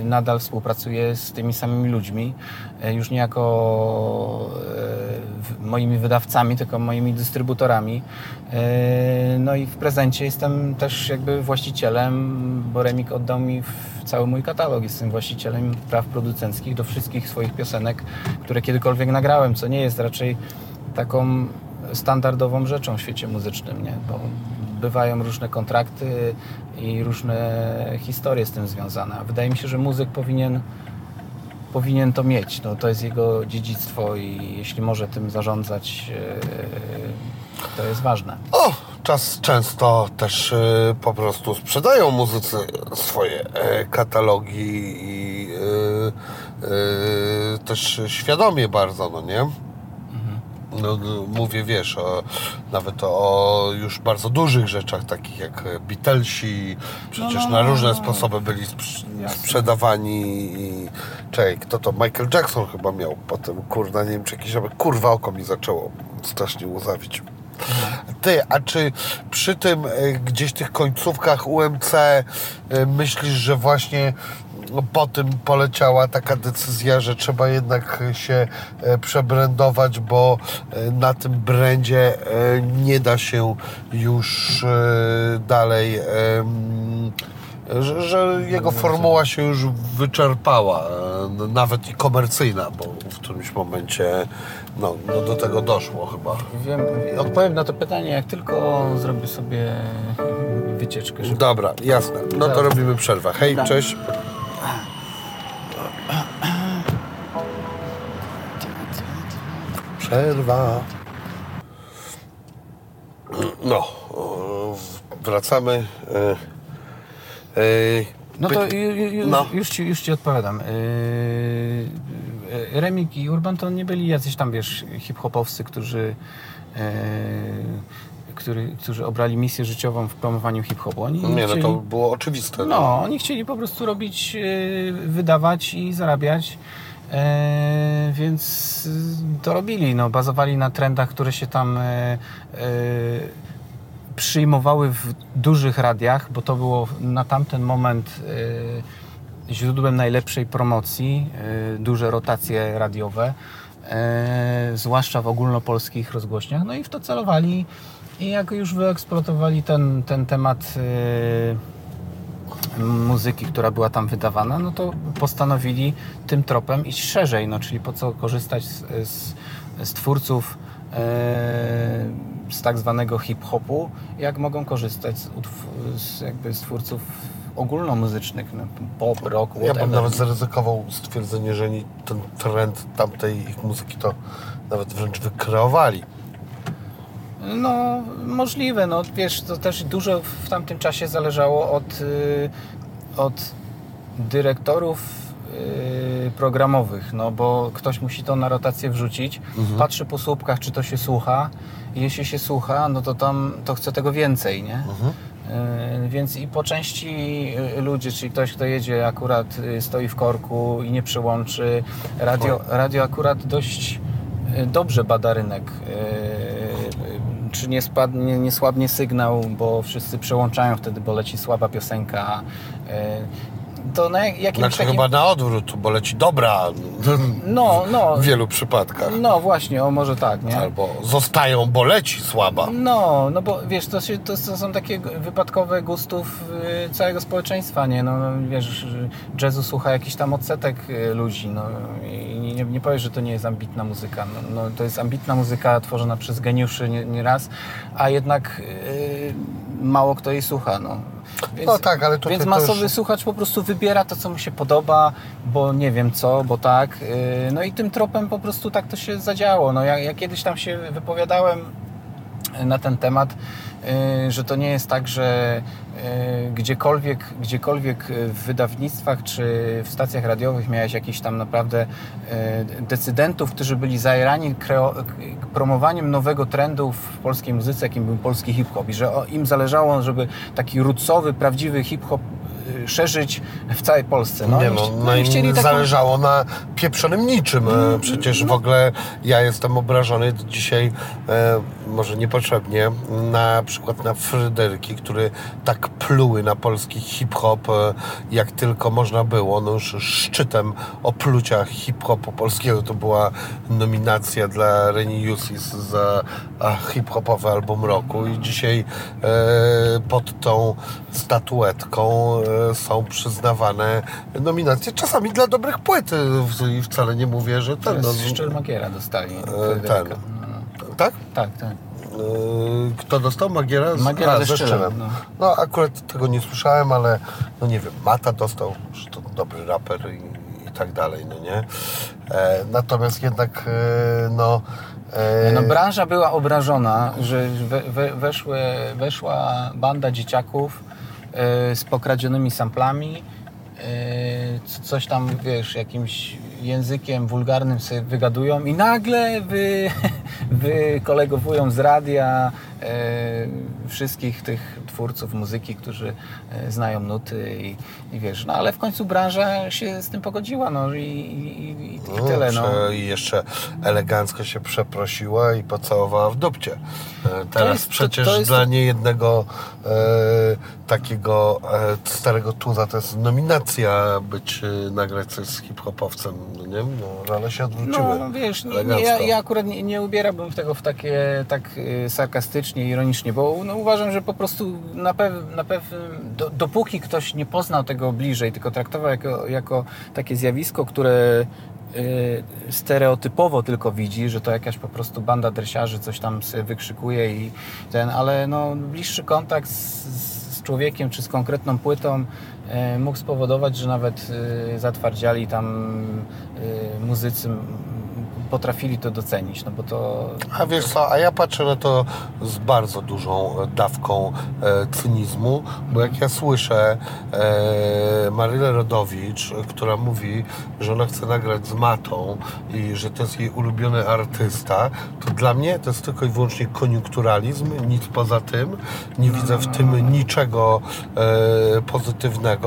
e, nadal współpracuję z tymi samymi ludźmi, już nie jako moimi wydawcami, tylko moimi dystrybutorami. No i w prezencie jestem też jakby właścicielem, bo Remik oddał mi cały mój katalog. Jestem właścicielem praw producenckich do wszystkich swoich piosenek, które kiedykolwiek nagrałem, co nie jest raczej taką standardową rzeczą w świecie muzycznym, nie? bo bywają różne kontrakty i różne historie z tym związane. Wydaje mi się, że muzyk powinien, powinien to mieć. No, to jest jego dziedzictwo i jeśli może tym zarządzać, yy, to jest ważne. O, czas często też e, po prostu sprzedają muzycy swoje e, katalogi i e, e, też świadomie bardzo, no nie? No, no, mówię, wiesz, o, nawet o już bardzo dużych rzeczach, takich jak Beatlesi, przecież No, na różne sposoby byli sprzedawani i czekaj, kto to? Michael Jackson chyba miał potem, kurna, nie wiem, czy jakiś, kurwa, oko mi zaczęło strasznie łzawić. Ty, a czy przy tym e, gdzieś tych końcówkach UMC e, myślisz, że właśnie po tym poleciała taka decyzja, że trzeba jednak się e, przebrandować, bo e, na tym brandzie e, nie da się już dalej że, że jego formuła się już wyczerpała, nawet i komercyjna, bo w którymś momencie no, no do tego doszło chyba. Wiem, odpowiem na to pytanie, jak tylko zrobię sobie wycieczkę. Żeby... Dobra, jasne. No to robimy przerwę. Hej, cześć. Przerwa. No, wracamy. E, e, No to py- ju, ju, No. już, ci, już Ci odpowiadam. Yy, Remik i Urban to nie byli jacyś tam, wiesz, hip-hopowcy, którzy, który, którzy obrali misję życiową w promowaniu hip-hopu. Oni Nie, no chcieli, to było oczywiste. no, oni chcieli po prostu robić, e, wydawać i zarabiać. E, więc e, to robili, no, bazowali na trendach, które się tam e, e, przyjmowały w dużych radiach, bo to było na tamten moment źródłem najlepszej promocji, duże rotacje radiowe, zwłaszcza w ogólnopolskich rozgłośniach. No i w to celowali i jak już wyeksploatowali ten, ten temat muzyki, która była tam wydawana, no to postanowili tym tropem iść szerzej, no czyli po co korzystać z, z, z twórców e, z tak zwanego hip-hopu, jak mogą korzystać z, z, jakby z twórców ogólnomuzycznych, no, pop, rock, Ja whatever. bym nawet zaryzykował stwierdzenie, że ten trend tamtej ich muzyki to nawet wręcz wykreowali. No, możliwe. No, wiesz, to też dużo w tamtym czasie zależało od, y, od dyrektorów y, programowych, no bo ktoś musi to na rotację wrzucić, patrzy po słupkach, czy to się słucha. Jeśli się słucha, no to tam to chce tego więcej, nie? Y, Więc i po części ludzie, czyli ktoś, kto jedzie akurat stoi w korku i nie przełączy. Radio, radio akurat dość dobrze bada rynek. Czy nie, spadnie, nie słabnie sygnał, bo wszyscy przełączają wtedy, bo leci słaba piosenka. To na jakimś Znaczy takim... chyba na odwrót, bo leci dobra <laughs> No, no. w wielu przypadkach. No właśnie, o może tak, nie? Albo zostają, bo leci słaba. No, no bo wiesz, to, się, to, to są takie wypadkowe gustów y, całego społeczeństwa, nie? No, no wiesz, jazzu słucha jakiś tam odsetek y, ludzi, no i nie, nie powiesz, że to nie jest ambitna muzyka. No, no, to jest ambitna muzyka tworzona przez geniuszy nie- nieraz, a jednak y, mało kto jej słucha, no. Więc, No tak, ale tutaj Więc masowy już- słuchacz po prostu wybiera to, co mu się podoba, bo nie wiem co, bo tak. y, No i tym tropem po prostu tak to się zadziało. No ja, ja kiedyś tam się wypowiadałem na ten temat, y, że to nie jest tak, że y, gdziekolwiek, gdziekolwiek w wydawnictwach czy w stacjach radiowych miałeś jakichś tam naprawdę y, decydentów, którzy byli zajerani promowaniem nowego trendu w polskiej muzyce, jakim był polski hip-hop i że im zależało, żeby taki roocowy, prawdziwy hip-hop szerzyć w całej Polsce. No, nie no, no i chcieli taką- zależało na pieprzonym niczym. E, Przecież w ogóle ja jestem obrażony dzisiaj, e, może niepotrzebnie, na przykład na Fryderyki, który tak pluły na polski hip-hop, e, jak tylko można było. No już szczytem oplucia hip-hopu polskiego to była nominacja dla Reni Jusis za hip-hopowy album roku i dzisiaj e, pod tą statuetką e, są przyznawane nominacje, czasami dla dobrych płyt e, i wcale nie mówię, że ten, no, Szczelmagiera dostali. Fryderyka. ten. No, no. tak? Tak, tak. E, Kto dostał? Magiera? Z- Magiera a, ze Szczelem, No. no. akurat tego nie słyszałem, ale no nie wiem, Mata dostał, że to dobry raper i, i tak dalej, no nie? E, natomiast jednak, e, no... E, No, branża była obrażona, że we, we, weszły, weszła banda dzieciaków e, z pokradzionymi samplami, c- coś tam, wiesz, jakimś językiem wulgarnym sobie wygadują i nagle wy, <laughs> wykolegowują z radia e, wszystkich tych twórców muzyki, którzy znają nuty i, i wiesz, no ale w końcu branża się z tym pogodziła, no i, i, i, tyle, no. I jeszcze elegancko się przeprosiła i pocałowała w dupcie. E, Teraz jest- to- przecież to jest- dla niejednego takiego e, starego tuza to jest nominacja być, e, nagrać coś z hip-hopowcem, no nie? No, ale się odwróciły. No wiesz, nie, nie, ja, ja akurat nie, nie ubierałbym tego w takie tak y, sarkastycznie, ironicznie, bo no, uważam, że po prostu na, pew, na pewnym, do, dopóki ktoś nie poznał tego bliżej, tylko traktował jako, jako takie zjawisko, które stereotypowo tylko widzi, że to jakaś po prostu banda dresiarzy coś tam sobie wykrzykuje i ten, ale no bliższy kontakt z, z człowiekiem czy z konkretną płytą mógł spowodować, że nawet e, zatwardziali tam e, muzycy potrafili to docenić, no bo to... A wiesz co, a ja patrzę na to z bardzo dużą dawką e, cynizmu, bo jak ja słyszę e, Marylę Rodowicz, która mówi, że ona chce nagrać z Matą i że to jest jej ulubiony artysta, to dla mnie to jest tylko i wyłącznie koniunkturalizm, nic poza tym. Nie widzę w tym niczego e, pozytywnego,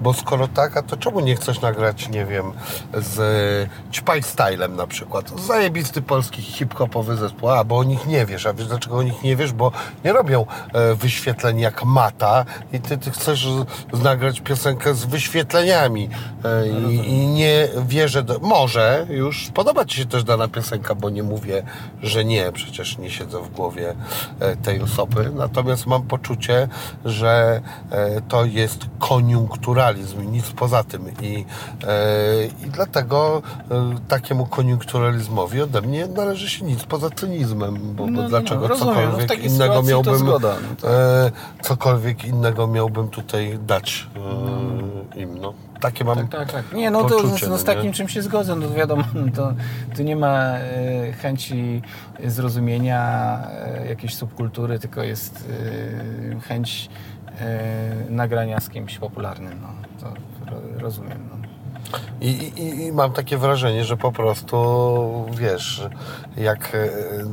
bo skoro tak, a to czemu nie chcesz nagrać, nie wiem, z Ćpaj Stylem na przykład? Zajebisty polski hip-hopowy zespół, a bo o nich nie wiesz, a wiesz dlaczego o nich nie wiesz? Bo nie robią e, wyświetleń jak Mata i ty, ty chcesz nagrać piosenkę z wyświetleniami e, i, i nie wierzę, do, może już podoba Ci się też dana piosenka, bo nie mówię, że nie, przecież nie siedzę w głowie e, tej osoby, natomiast mam poczucie, że e, to jest koniunkturalizm i nic poza tym i, e, i dlatego e, takiemu koniunkturalizmowi ode mnie należy się nic poza cynizmem, bo, No, bo no, dlaczego. No, w cokolwiek takiej innego to miałbym zgoda, no to- e, cokolwiek innego miałbym tutaj dać e, im, no. Takie mam Tak, tak, tak. Nie, no to poczucie, no, no z nie? takim czym się zgodzę, no to wiadomo, <laughs> no to tu nie ma e, chęci zrozumienia e, jakiejś subkultury, tylko jest e, chęć nagrania z kimś popularnym, no. To ro, rozumiem, no. I, i, I mam takie wrażenie, że po prostu wiesz, jak e,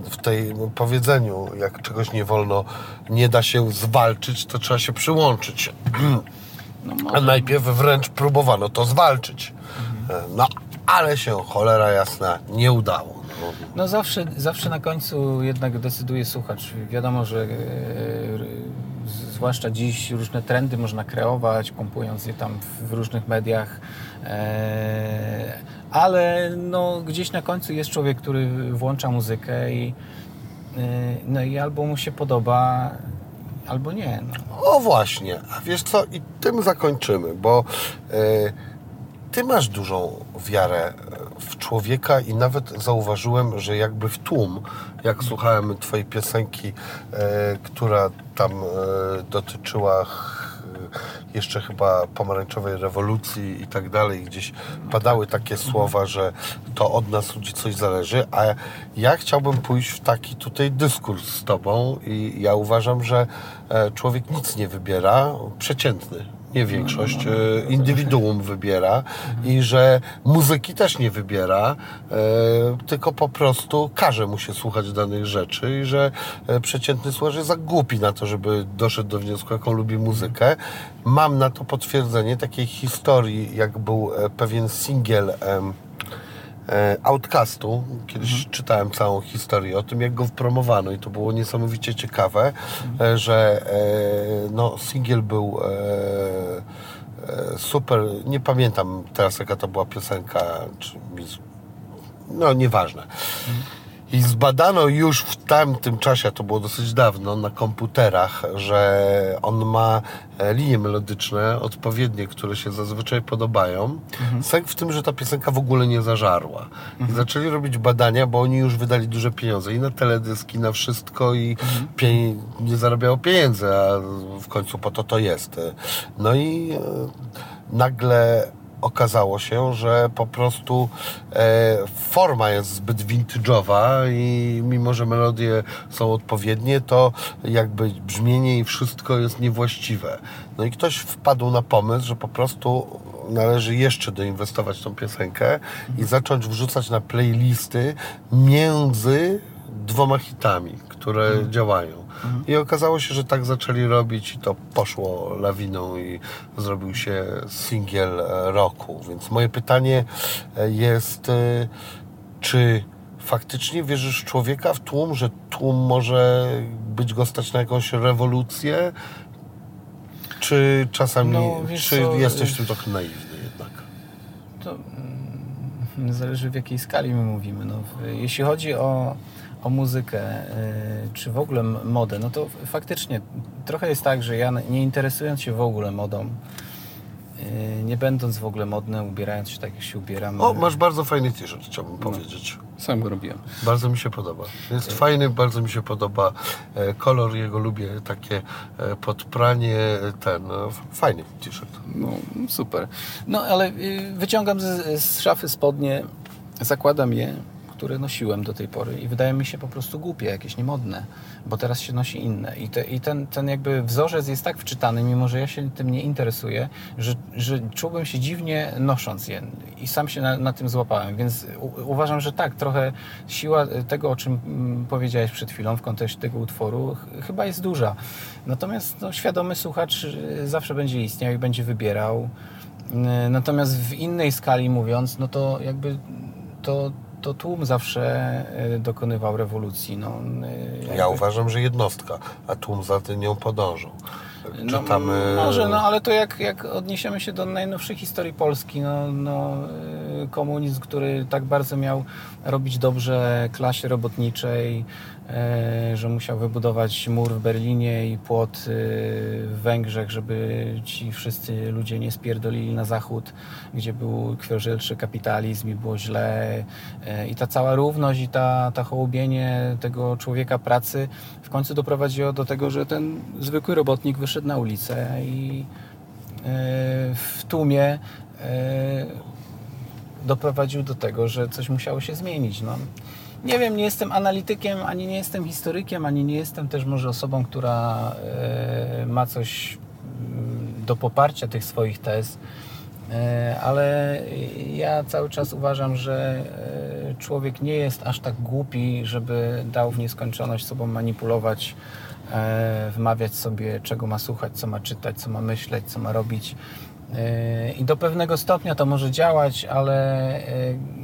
w tej powiedzeniu, jak czegoś nie wolno, nie da się zwalczyć, to trzeba się przyłączyć. no A najpierw wręcz próbowano to zwalczyć. E, No, ale się cholera jasna nie udało. No, no zawsze, zawsze na końcu jednak decyduje słuchacz. Wiadomo, że e, zwłaszcza dziś różne trendy można kreować, pompując je tam w, różnych mediach, e, ale no, gdzieś na końcu jest człowiek, który włącza muzykę i, e, no i albo mu się podoba, albo nie. No. O właśnie, a wiesz co, i tym zakończymy, bo e, ty masz dużą wiarę w człowieka i nawet zauważyłem, że jakby w tłum, jak słuchałem twojej piosenki, e, która tam e, dotyczyła ch- jeszcze chyba pomarańczowej rewolucji i tak dalej, gdzieś padały takie słowa, że to od nas ludzi coś zależy, a ja chciałbym pójść w taki tutaj dyskurs z tobą i ja uważam, że e, człowiek nic nie wybiera, przeciętny. Nie większość, e, indywiduum wybiera i że muzyki też nie wybiera, e, tylko po prostu każe mu się słuchać danych rzeczy i że e, przeciętny słuchacz jest za głupi na to, żeby doszedł do wniosku, jaką lubi muzykę. Mam na to potwierdzenie takiej historii, jak był pewien singiel Outcastu. Kiedyś czytałem całą historię o tym, jak go promowano i to było niesamowicie ciekawe, e, że e, no, singiel był e, e, super. Nie pamiętam teraz, jaka to była piosenka, czy no nieważne. I zbadano już w tamtym czasie, a to było dosyć dawno, na komputerach, że on ma e, linie melodyczne odpowiednie, które się zazwyczaj podobają. Sęk w tym, że ta piosenka w ogóle nie zażarła. I zaczęli robić badania, bo oni już wydali duże pieniądze i na teledyski, na wszystko i pie- nie zarabiało pieniędzy, a w końcu po to to jest. No i e, nagle okazało się, że po prostu e, forma jest zbyt vintage'owa i mimo, że melodie są odpowiednie, to jakby brzmienie i wszystko jest niewłaściwe. No i ktoś wpadł na pomysł, że po prostu należy jeszcze doinwestować tą piosenkę i zacząć wrzucać na playlisty między dwoma hitami, które działają. I okazało się, że tak zaczęli robić i to poszło lawiną i zrobił się singiel e, roku. Więc moje pytanie e, jest, e, czy faktycznie wierzysz w człowieka, w tłum, że tłum może być go stać na jakąś rewolucję? Czy czasami, No, czy co, jesteś w tym trochę naiwny jednak? To mm, zależy w jakiej skali my mówimy. No, jeśli chodzi o, o muzykę, y, czy w ogóle modę, no to faktycznie trochę jest tak, że ja nie interesując się w ogóle modą, y, nie będąc w ogóle modny, ubierając się tak jak się ubieram. O, masz bardzo fajny t-shirt, chciałbym powiedzieć. Sam go robiłem. Bardzo mi się podoba. Jest fajny, bardzo mi się podoba e, kolor jego, lubię takie e, podpranie, e, ten, e, fajny t-shirt. No, super. No, ale y, wyciągam z, z szafy spodnie, zakładam je, które nosiłem do tej pory i wydają mi się po prostu głupie, jakieś niemodne, bo teraz się nosi inne. I, te, i ten, ten jakby wzorzec jest tak wczytany, mimo że ja się tym nie interesuję, że, że czułbym się dziwnie nosząc je i sam się na, na tym złapałem, więc u, uważam, że tak, trochę siła tego, o czym mm, powiedziałeś przed chwilą w kontekście tego utworu, ch- chyba jest duża. Natomiast no, świadomy słuchacz y, zawsze będzie istniał i będzie wybierał. Y, Natomiast w innej skali mówiąc, no to jakby to, to tłum zawsze y, dokonywał rewolucji. No, Ja jakby- uważam, że jednostka, a tłum za tym nią podążał. Czytamy... No, może, no ale to jak, jak odniesiemy się do najnowszej historii Polski, no, no, y, komunizm, który tak bardzo miał robić dobrze klasie robotniczej, że musiał wybudować mur w Berlinie i płot y, w Węgrzech, żeby ci wszyscy ludzie nie spierdolili na zachód, gdzie był krwiożylczy kapitalizm i było źle. Y, I ta cała równość i ta, ta hołubienie tego człowieka pracy w końcu doprowadziło do tego, że ten zwykły robotnik wyszedł na ulicę i e, w tłumie e, doprowadził do tego, że coś musiało się zmienić. No. Nie wiem, nie jestem analitykiem, ani nie jestem historykiem, ani nie jestem też może osobą, która e, ma coś mm, do poparcia tych swoich tez, E, ale ja cały czas uważam, że e, człowiek nie jest aż tak głupi, żeby dał w nieskończoność sobą manipulować, wmawiać sobie, czego ma słuchać, co ma czytać, co ma myśleć, co ma robić. I do pewnego stopnia to może działać, ale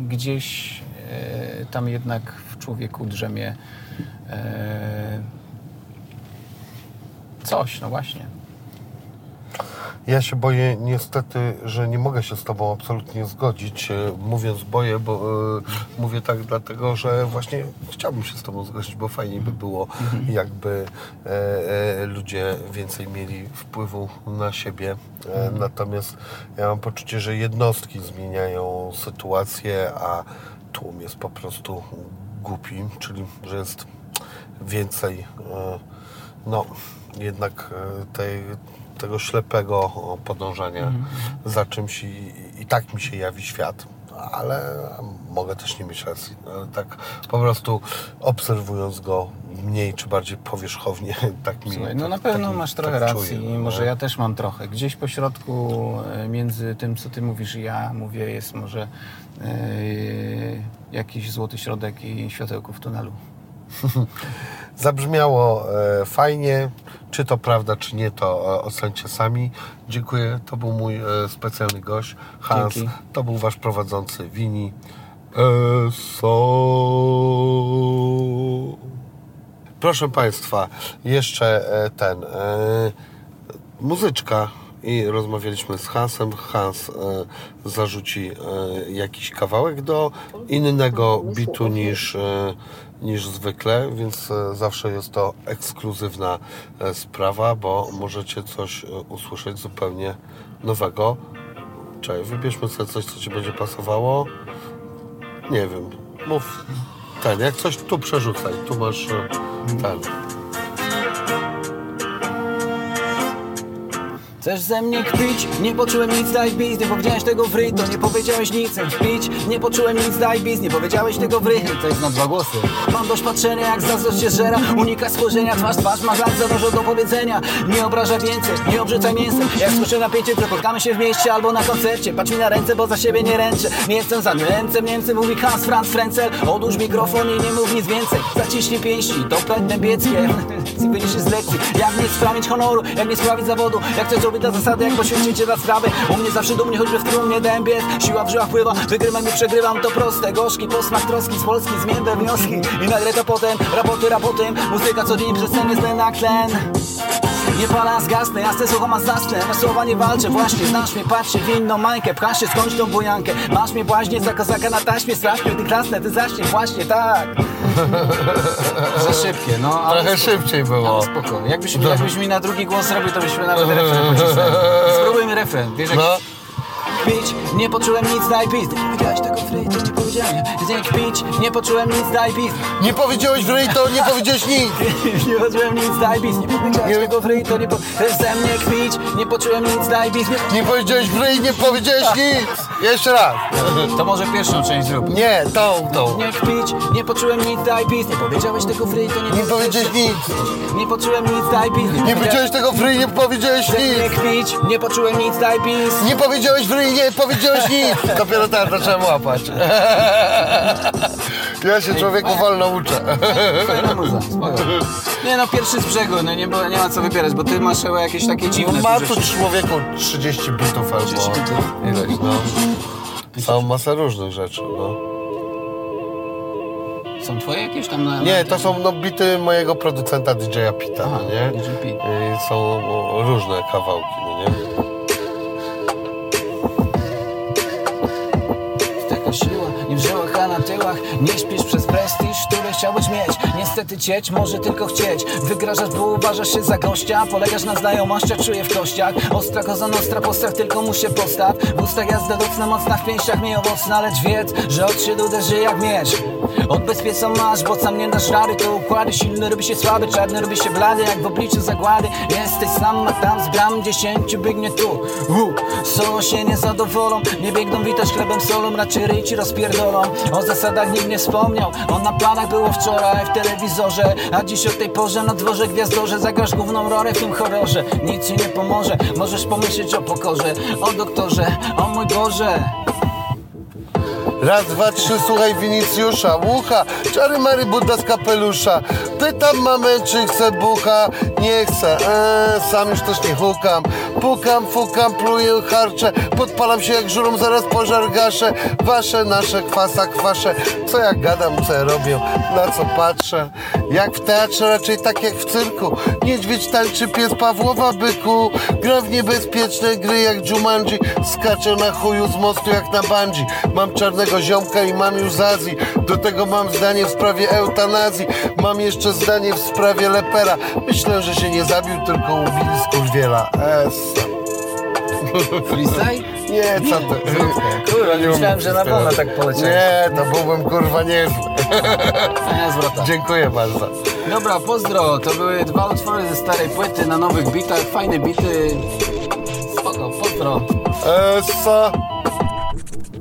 gdzieś tam jednak w człowieku drzemie e, coś, no właśnie. Ja się boję niestety, że nie mogę się z Tobą absolutnie zgodzić. E, Mówiąc boję, bo e, mówię tak dlatego, że właśnie chciałbym się z Tobą zgodzić, bo fajnie by było, jakby e, e, ludzie więcej mieli wpływu na siebie. E, natomiast ja mam poczucie, że jednostki zmieniają sytuację, a tłum jest po prostu głupi, czyli że jest więcej e, no jednak e, tej, tego ślepego podążania za czymś i, i tak mi się jawi świat. Ale mogę też nie mieć racji. Ale tak po prostu obserwując go mniej czy bardziej powierzchownie, <laughs> tak mi Słuchaj, no tak, na pewno tak, masz tak trochę racji czuję, no. może ja też mam trochę. Gdzieś po środku e, między tym, co ty mówisz i ja mówię, jest może e, jakiś złoty środek i światełko w tunelu. <laughs> Zabrzmiało e, fajnie. Czy to prawda, czy nie, to e, ocencie sami. Dziękuję. To był mój e, specjalny gość, Hans. Dzięki. To był wasz prowadzący, Wini. Eso. Proszę Państwa, jeszcze e, ten. E, muzyczka. I rozmawialiśmy z Hansem. Hans e, zarzuci e, jakiś kawałek do innego bitu niż, e, niż zwykle, więc e, zawsze jest to ekskluzywna e, sprawa, bo możecie coś e, usłyszeć zupełnie nowego. Czekaj, wybierzmy sobie coś, co Ci będzie pasowało. Nie wiem, mów ten, jak coś tu przerzucaj, tu masz ten. Chcesz ze mnie kpić? Nie poczułem nic, daj biz Nie powiedziałeś tego w to nie powiedziałeś nic. Pić? Nie poczułem nic, daj biz Nie powiedziałeś tego w ryj. To jest na dwa głosy. Mam dość patrzenia, jak zazdrość się żera. Unika spojrzenia, twarz twarz Ma lat za dużo do powiedzenia. Nie obraża więcej, nie obrzucaj mięsem Jak słyszę napięcie, to spotkamy się w mieście Albo na koncercie, patrz mi na ręce, bo za siebie nie ręczę. Nie jestem za Niemcem, Niemcy mówi Hans Franz Frenzel. Odłóż mikrofon i nie mów nic więcej. Zaciśnij pięści, to pędne bieckie. <laughs> I wyjdziesz z lekcji. Jak nie sprawić honoru, jak nie sprawić zawodu. Jak coś zrobić dla zasady, jak poświęcić się dla sprawy. U mnie zawsze dumnie, choćby w trumnie dałem biec Siła w żyłach pływa, wygrywam i przegrywam. To proste, gorzki posmak troski z Polski Zmienne wnioski. I nagle to potem Raporty rapotem, muzyka co dzień przez sceny zbędna tlen nie pala zgasnę, jasne słowa ma zasnę Na słowa nie walczę, właśnie znasz mnie, patrz się w inną mańkę Pchasz się, skończ tą bujankę Masz mnie błaźnie za kozaka na taśmie Strasz mnie, ty klasnę, ty zaśnie, właśnie tak <laughs> Za szybkie, no ale Trochę szybciej było. ale spoko. Jakbyś, jakbyś mi na drugi głos zrobił, to byśmy nawet refren pocisnęli. <laughs> Spróbujmy refren. Wiesz, jak... No. Kpić, nie poczułem nic, daj pizdy Nie powiedziałeś tego fry, to nie powiedziałem Nie kpić, nie poczułem nic, daj pizdy Nie powiedziałeś w ryj, to nie powiedziałeś nic. <laughs> Nie poczułem nic, daj pizdy Nie powiedziałeś Nie- tego fry, to nie po... Chcesz ze mnie kpić, nie poczułem nic, daj pizdy Nie powiedziałeś w ryj, nie powiedziałeś nic. Jeszcze raz. To może pierwszą część zrób Nie, tą, tą. Nie kpić, nie poczułem nic, daj pizdy Nie powiedziałeś tego fry, to nie Nie powiedziałeś nic. Nie poczułem nic, daj pizdy Nie powiedziałeś tego w ryj, nie powiedziałeś Nie nic. kpić, nie poczułem nic, daj pizdy Nie powiedziałeś w ryj, nie powiedziałeś nic. Dopiero teraz zacząłem łapać. <laughs> Ja się człowieku wolno uczę. Fajna muza, spoko. Nie no, pierwszy z brzegu, no nie, było, nie ma co wybierać, bo ty masz chyba jakieś takie dziwne Ma tu rzeczy. człowieku 30 bitów albo 30 bitów? ileś, no. Całą masę różnych rzeczy, no. Są twoje jakieś tam na... Nie, to są no, bity mojego producenta DJ-a Pita, Aha, no nie? DJ. I są o, różne kawałki, no nie? Nie w żyłach, a na tyłach. Nie śpisz przez prestiż, który chciałbyś mieć. Niestety cieć, może tylko chcieć. Wygrażasz, bo uważasz się za gościa. Polegasz na znajomościach, czuję w kościach. Ostra koza nostra, postaw, tylko mu się postaw. W ustach jazda docna, mocna w pięściach Mniej owocna, lecz wiedz, że od siebie uderzy jak miecz Od bezpiecą masz, bo sam nie dasz rady. To układy, silny robi się słaby Czarny robi się blady, jak w obliczu zagłady. Jesteś sam, a tam z bram Dziesięciu biegnie tu. U, Solo się nie zadowolą Nie biegną witać chlebem solą Raczej ryj ci rozpierdolą. O zasadach nikt nie wspomniał On na planach było wczoraj w telewizorze. A dziś o tej porze na dworze gwiazdorze Zagrasz główną rolę w tym horrorze. Nic ci nie pomoże Możesz pomyśleć o pokorze O doktorze, o mój Boże Raz, dwa, trzy, słuchaj Winicjusza, łucha, czary Mary Buddha z kapelusza. Pytam mamę, czy chce bucha, nie chcę, eee, sam już też nie hukam. Pukam, fukam, pluję, harczę, podpalam się jak żurą, zaraz pożar gaszę. Wasze, nasze, kwasa, kwasze, co ja gadam, co ja robię, na co patrzę. Jak w teatrze, raczej tak jak w cyrku. Niedźwiedź tańczy, pies Pawłowa byku. Gra w niebezpieczne gry jak Jumanji. Skaczę na chuju z mostu jak na bungee. Mam czarnego ziomka i mam już z Azji. Do tego mam zdanie w sprawie eutanazji. Mam jeszcze zdanie w sprawie lepera. Myślę, że się nie zabił, tylko ubili skurwiela. Es. Freestyle? Nie, co ty? Kurwa, Nie myślałem, że na wolno tak poleciałeś. Nie, to byłbym kurwa niezły. Nie, zwrota. Dziękuję bardzo. Dobra, pozdro. To były dwa utwory ze starej płyty na nowych bitach. Fajne bity. Spoko, pozdro. Essa.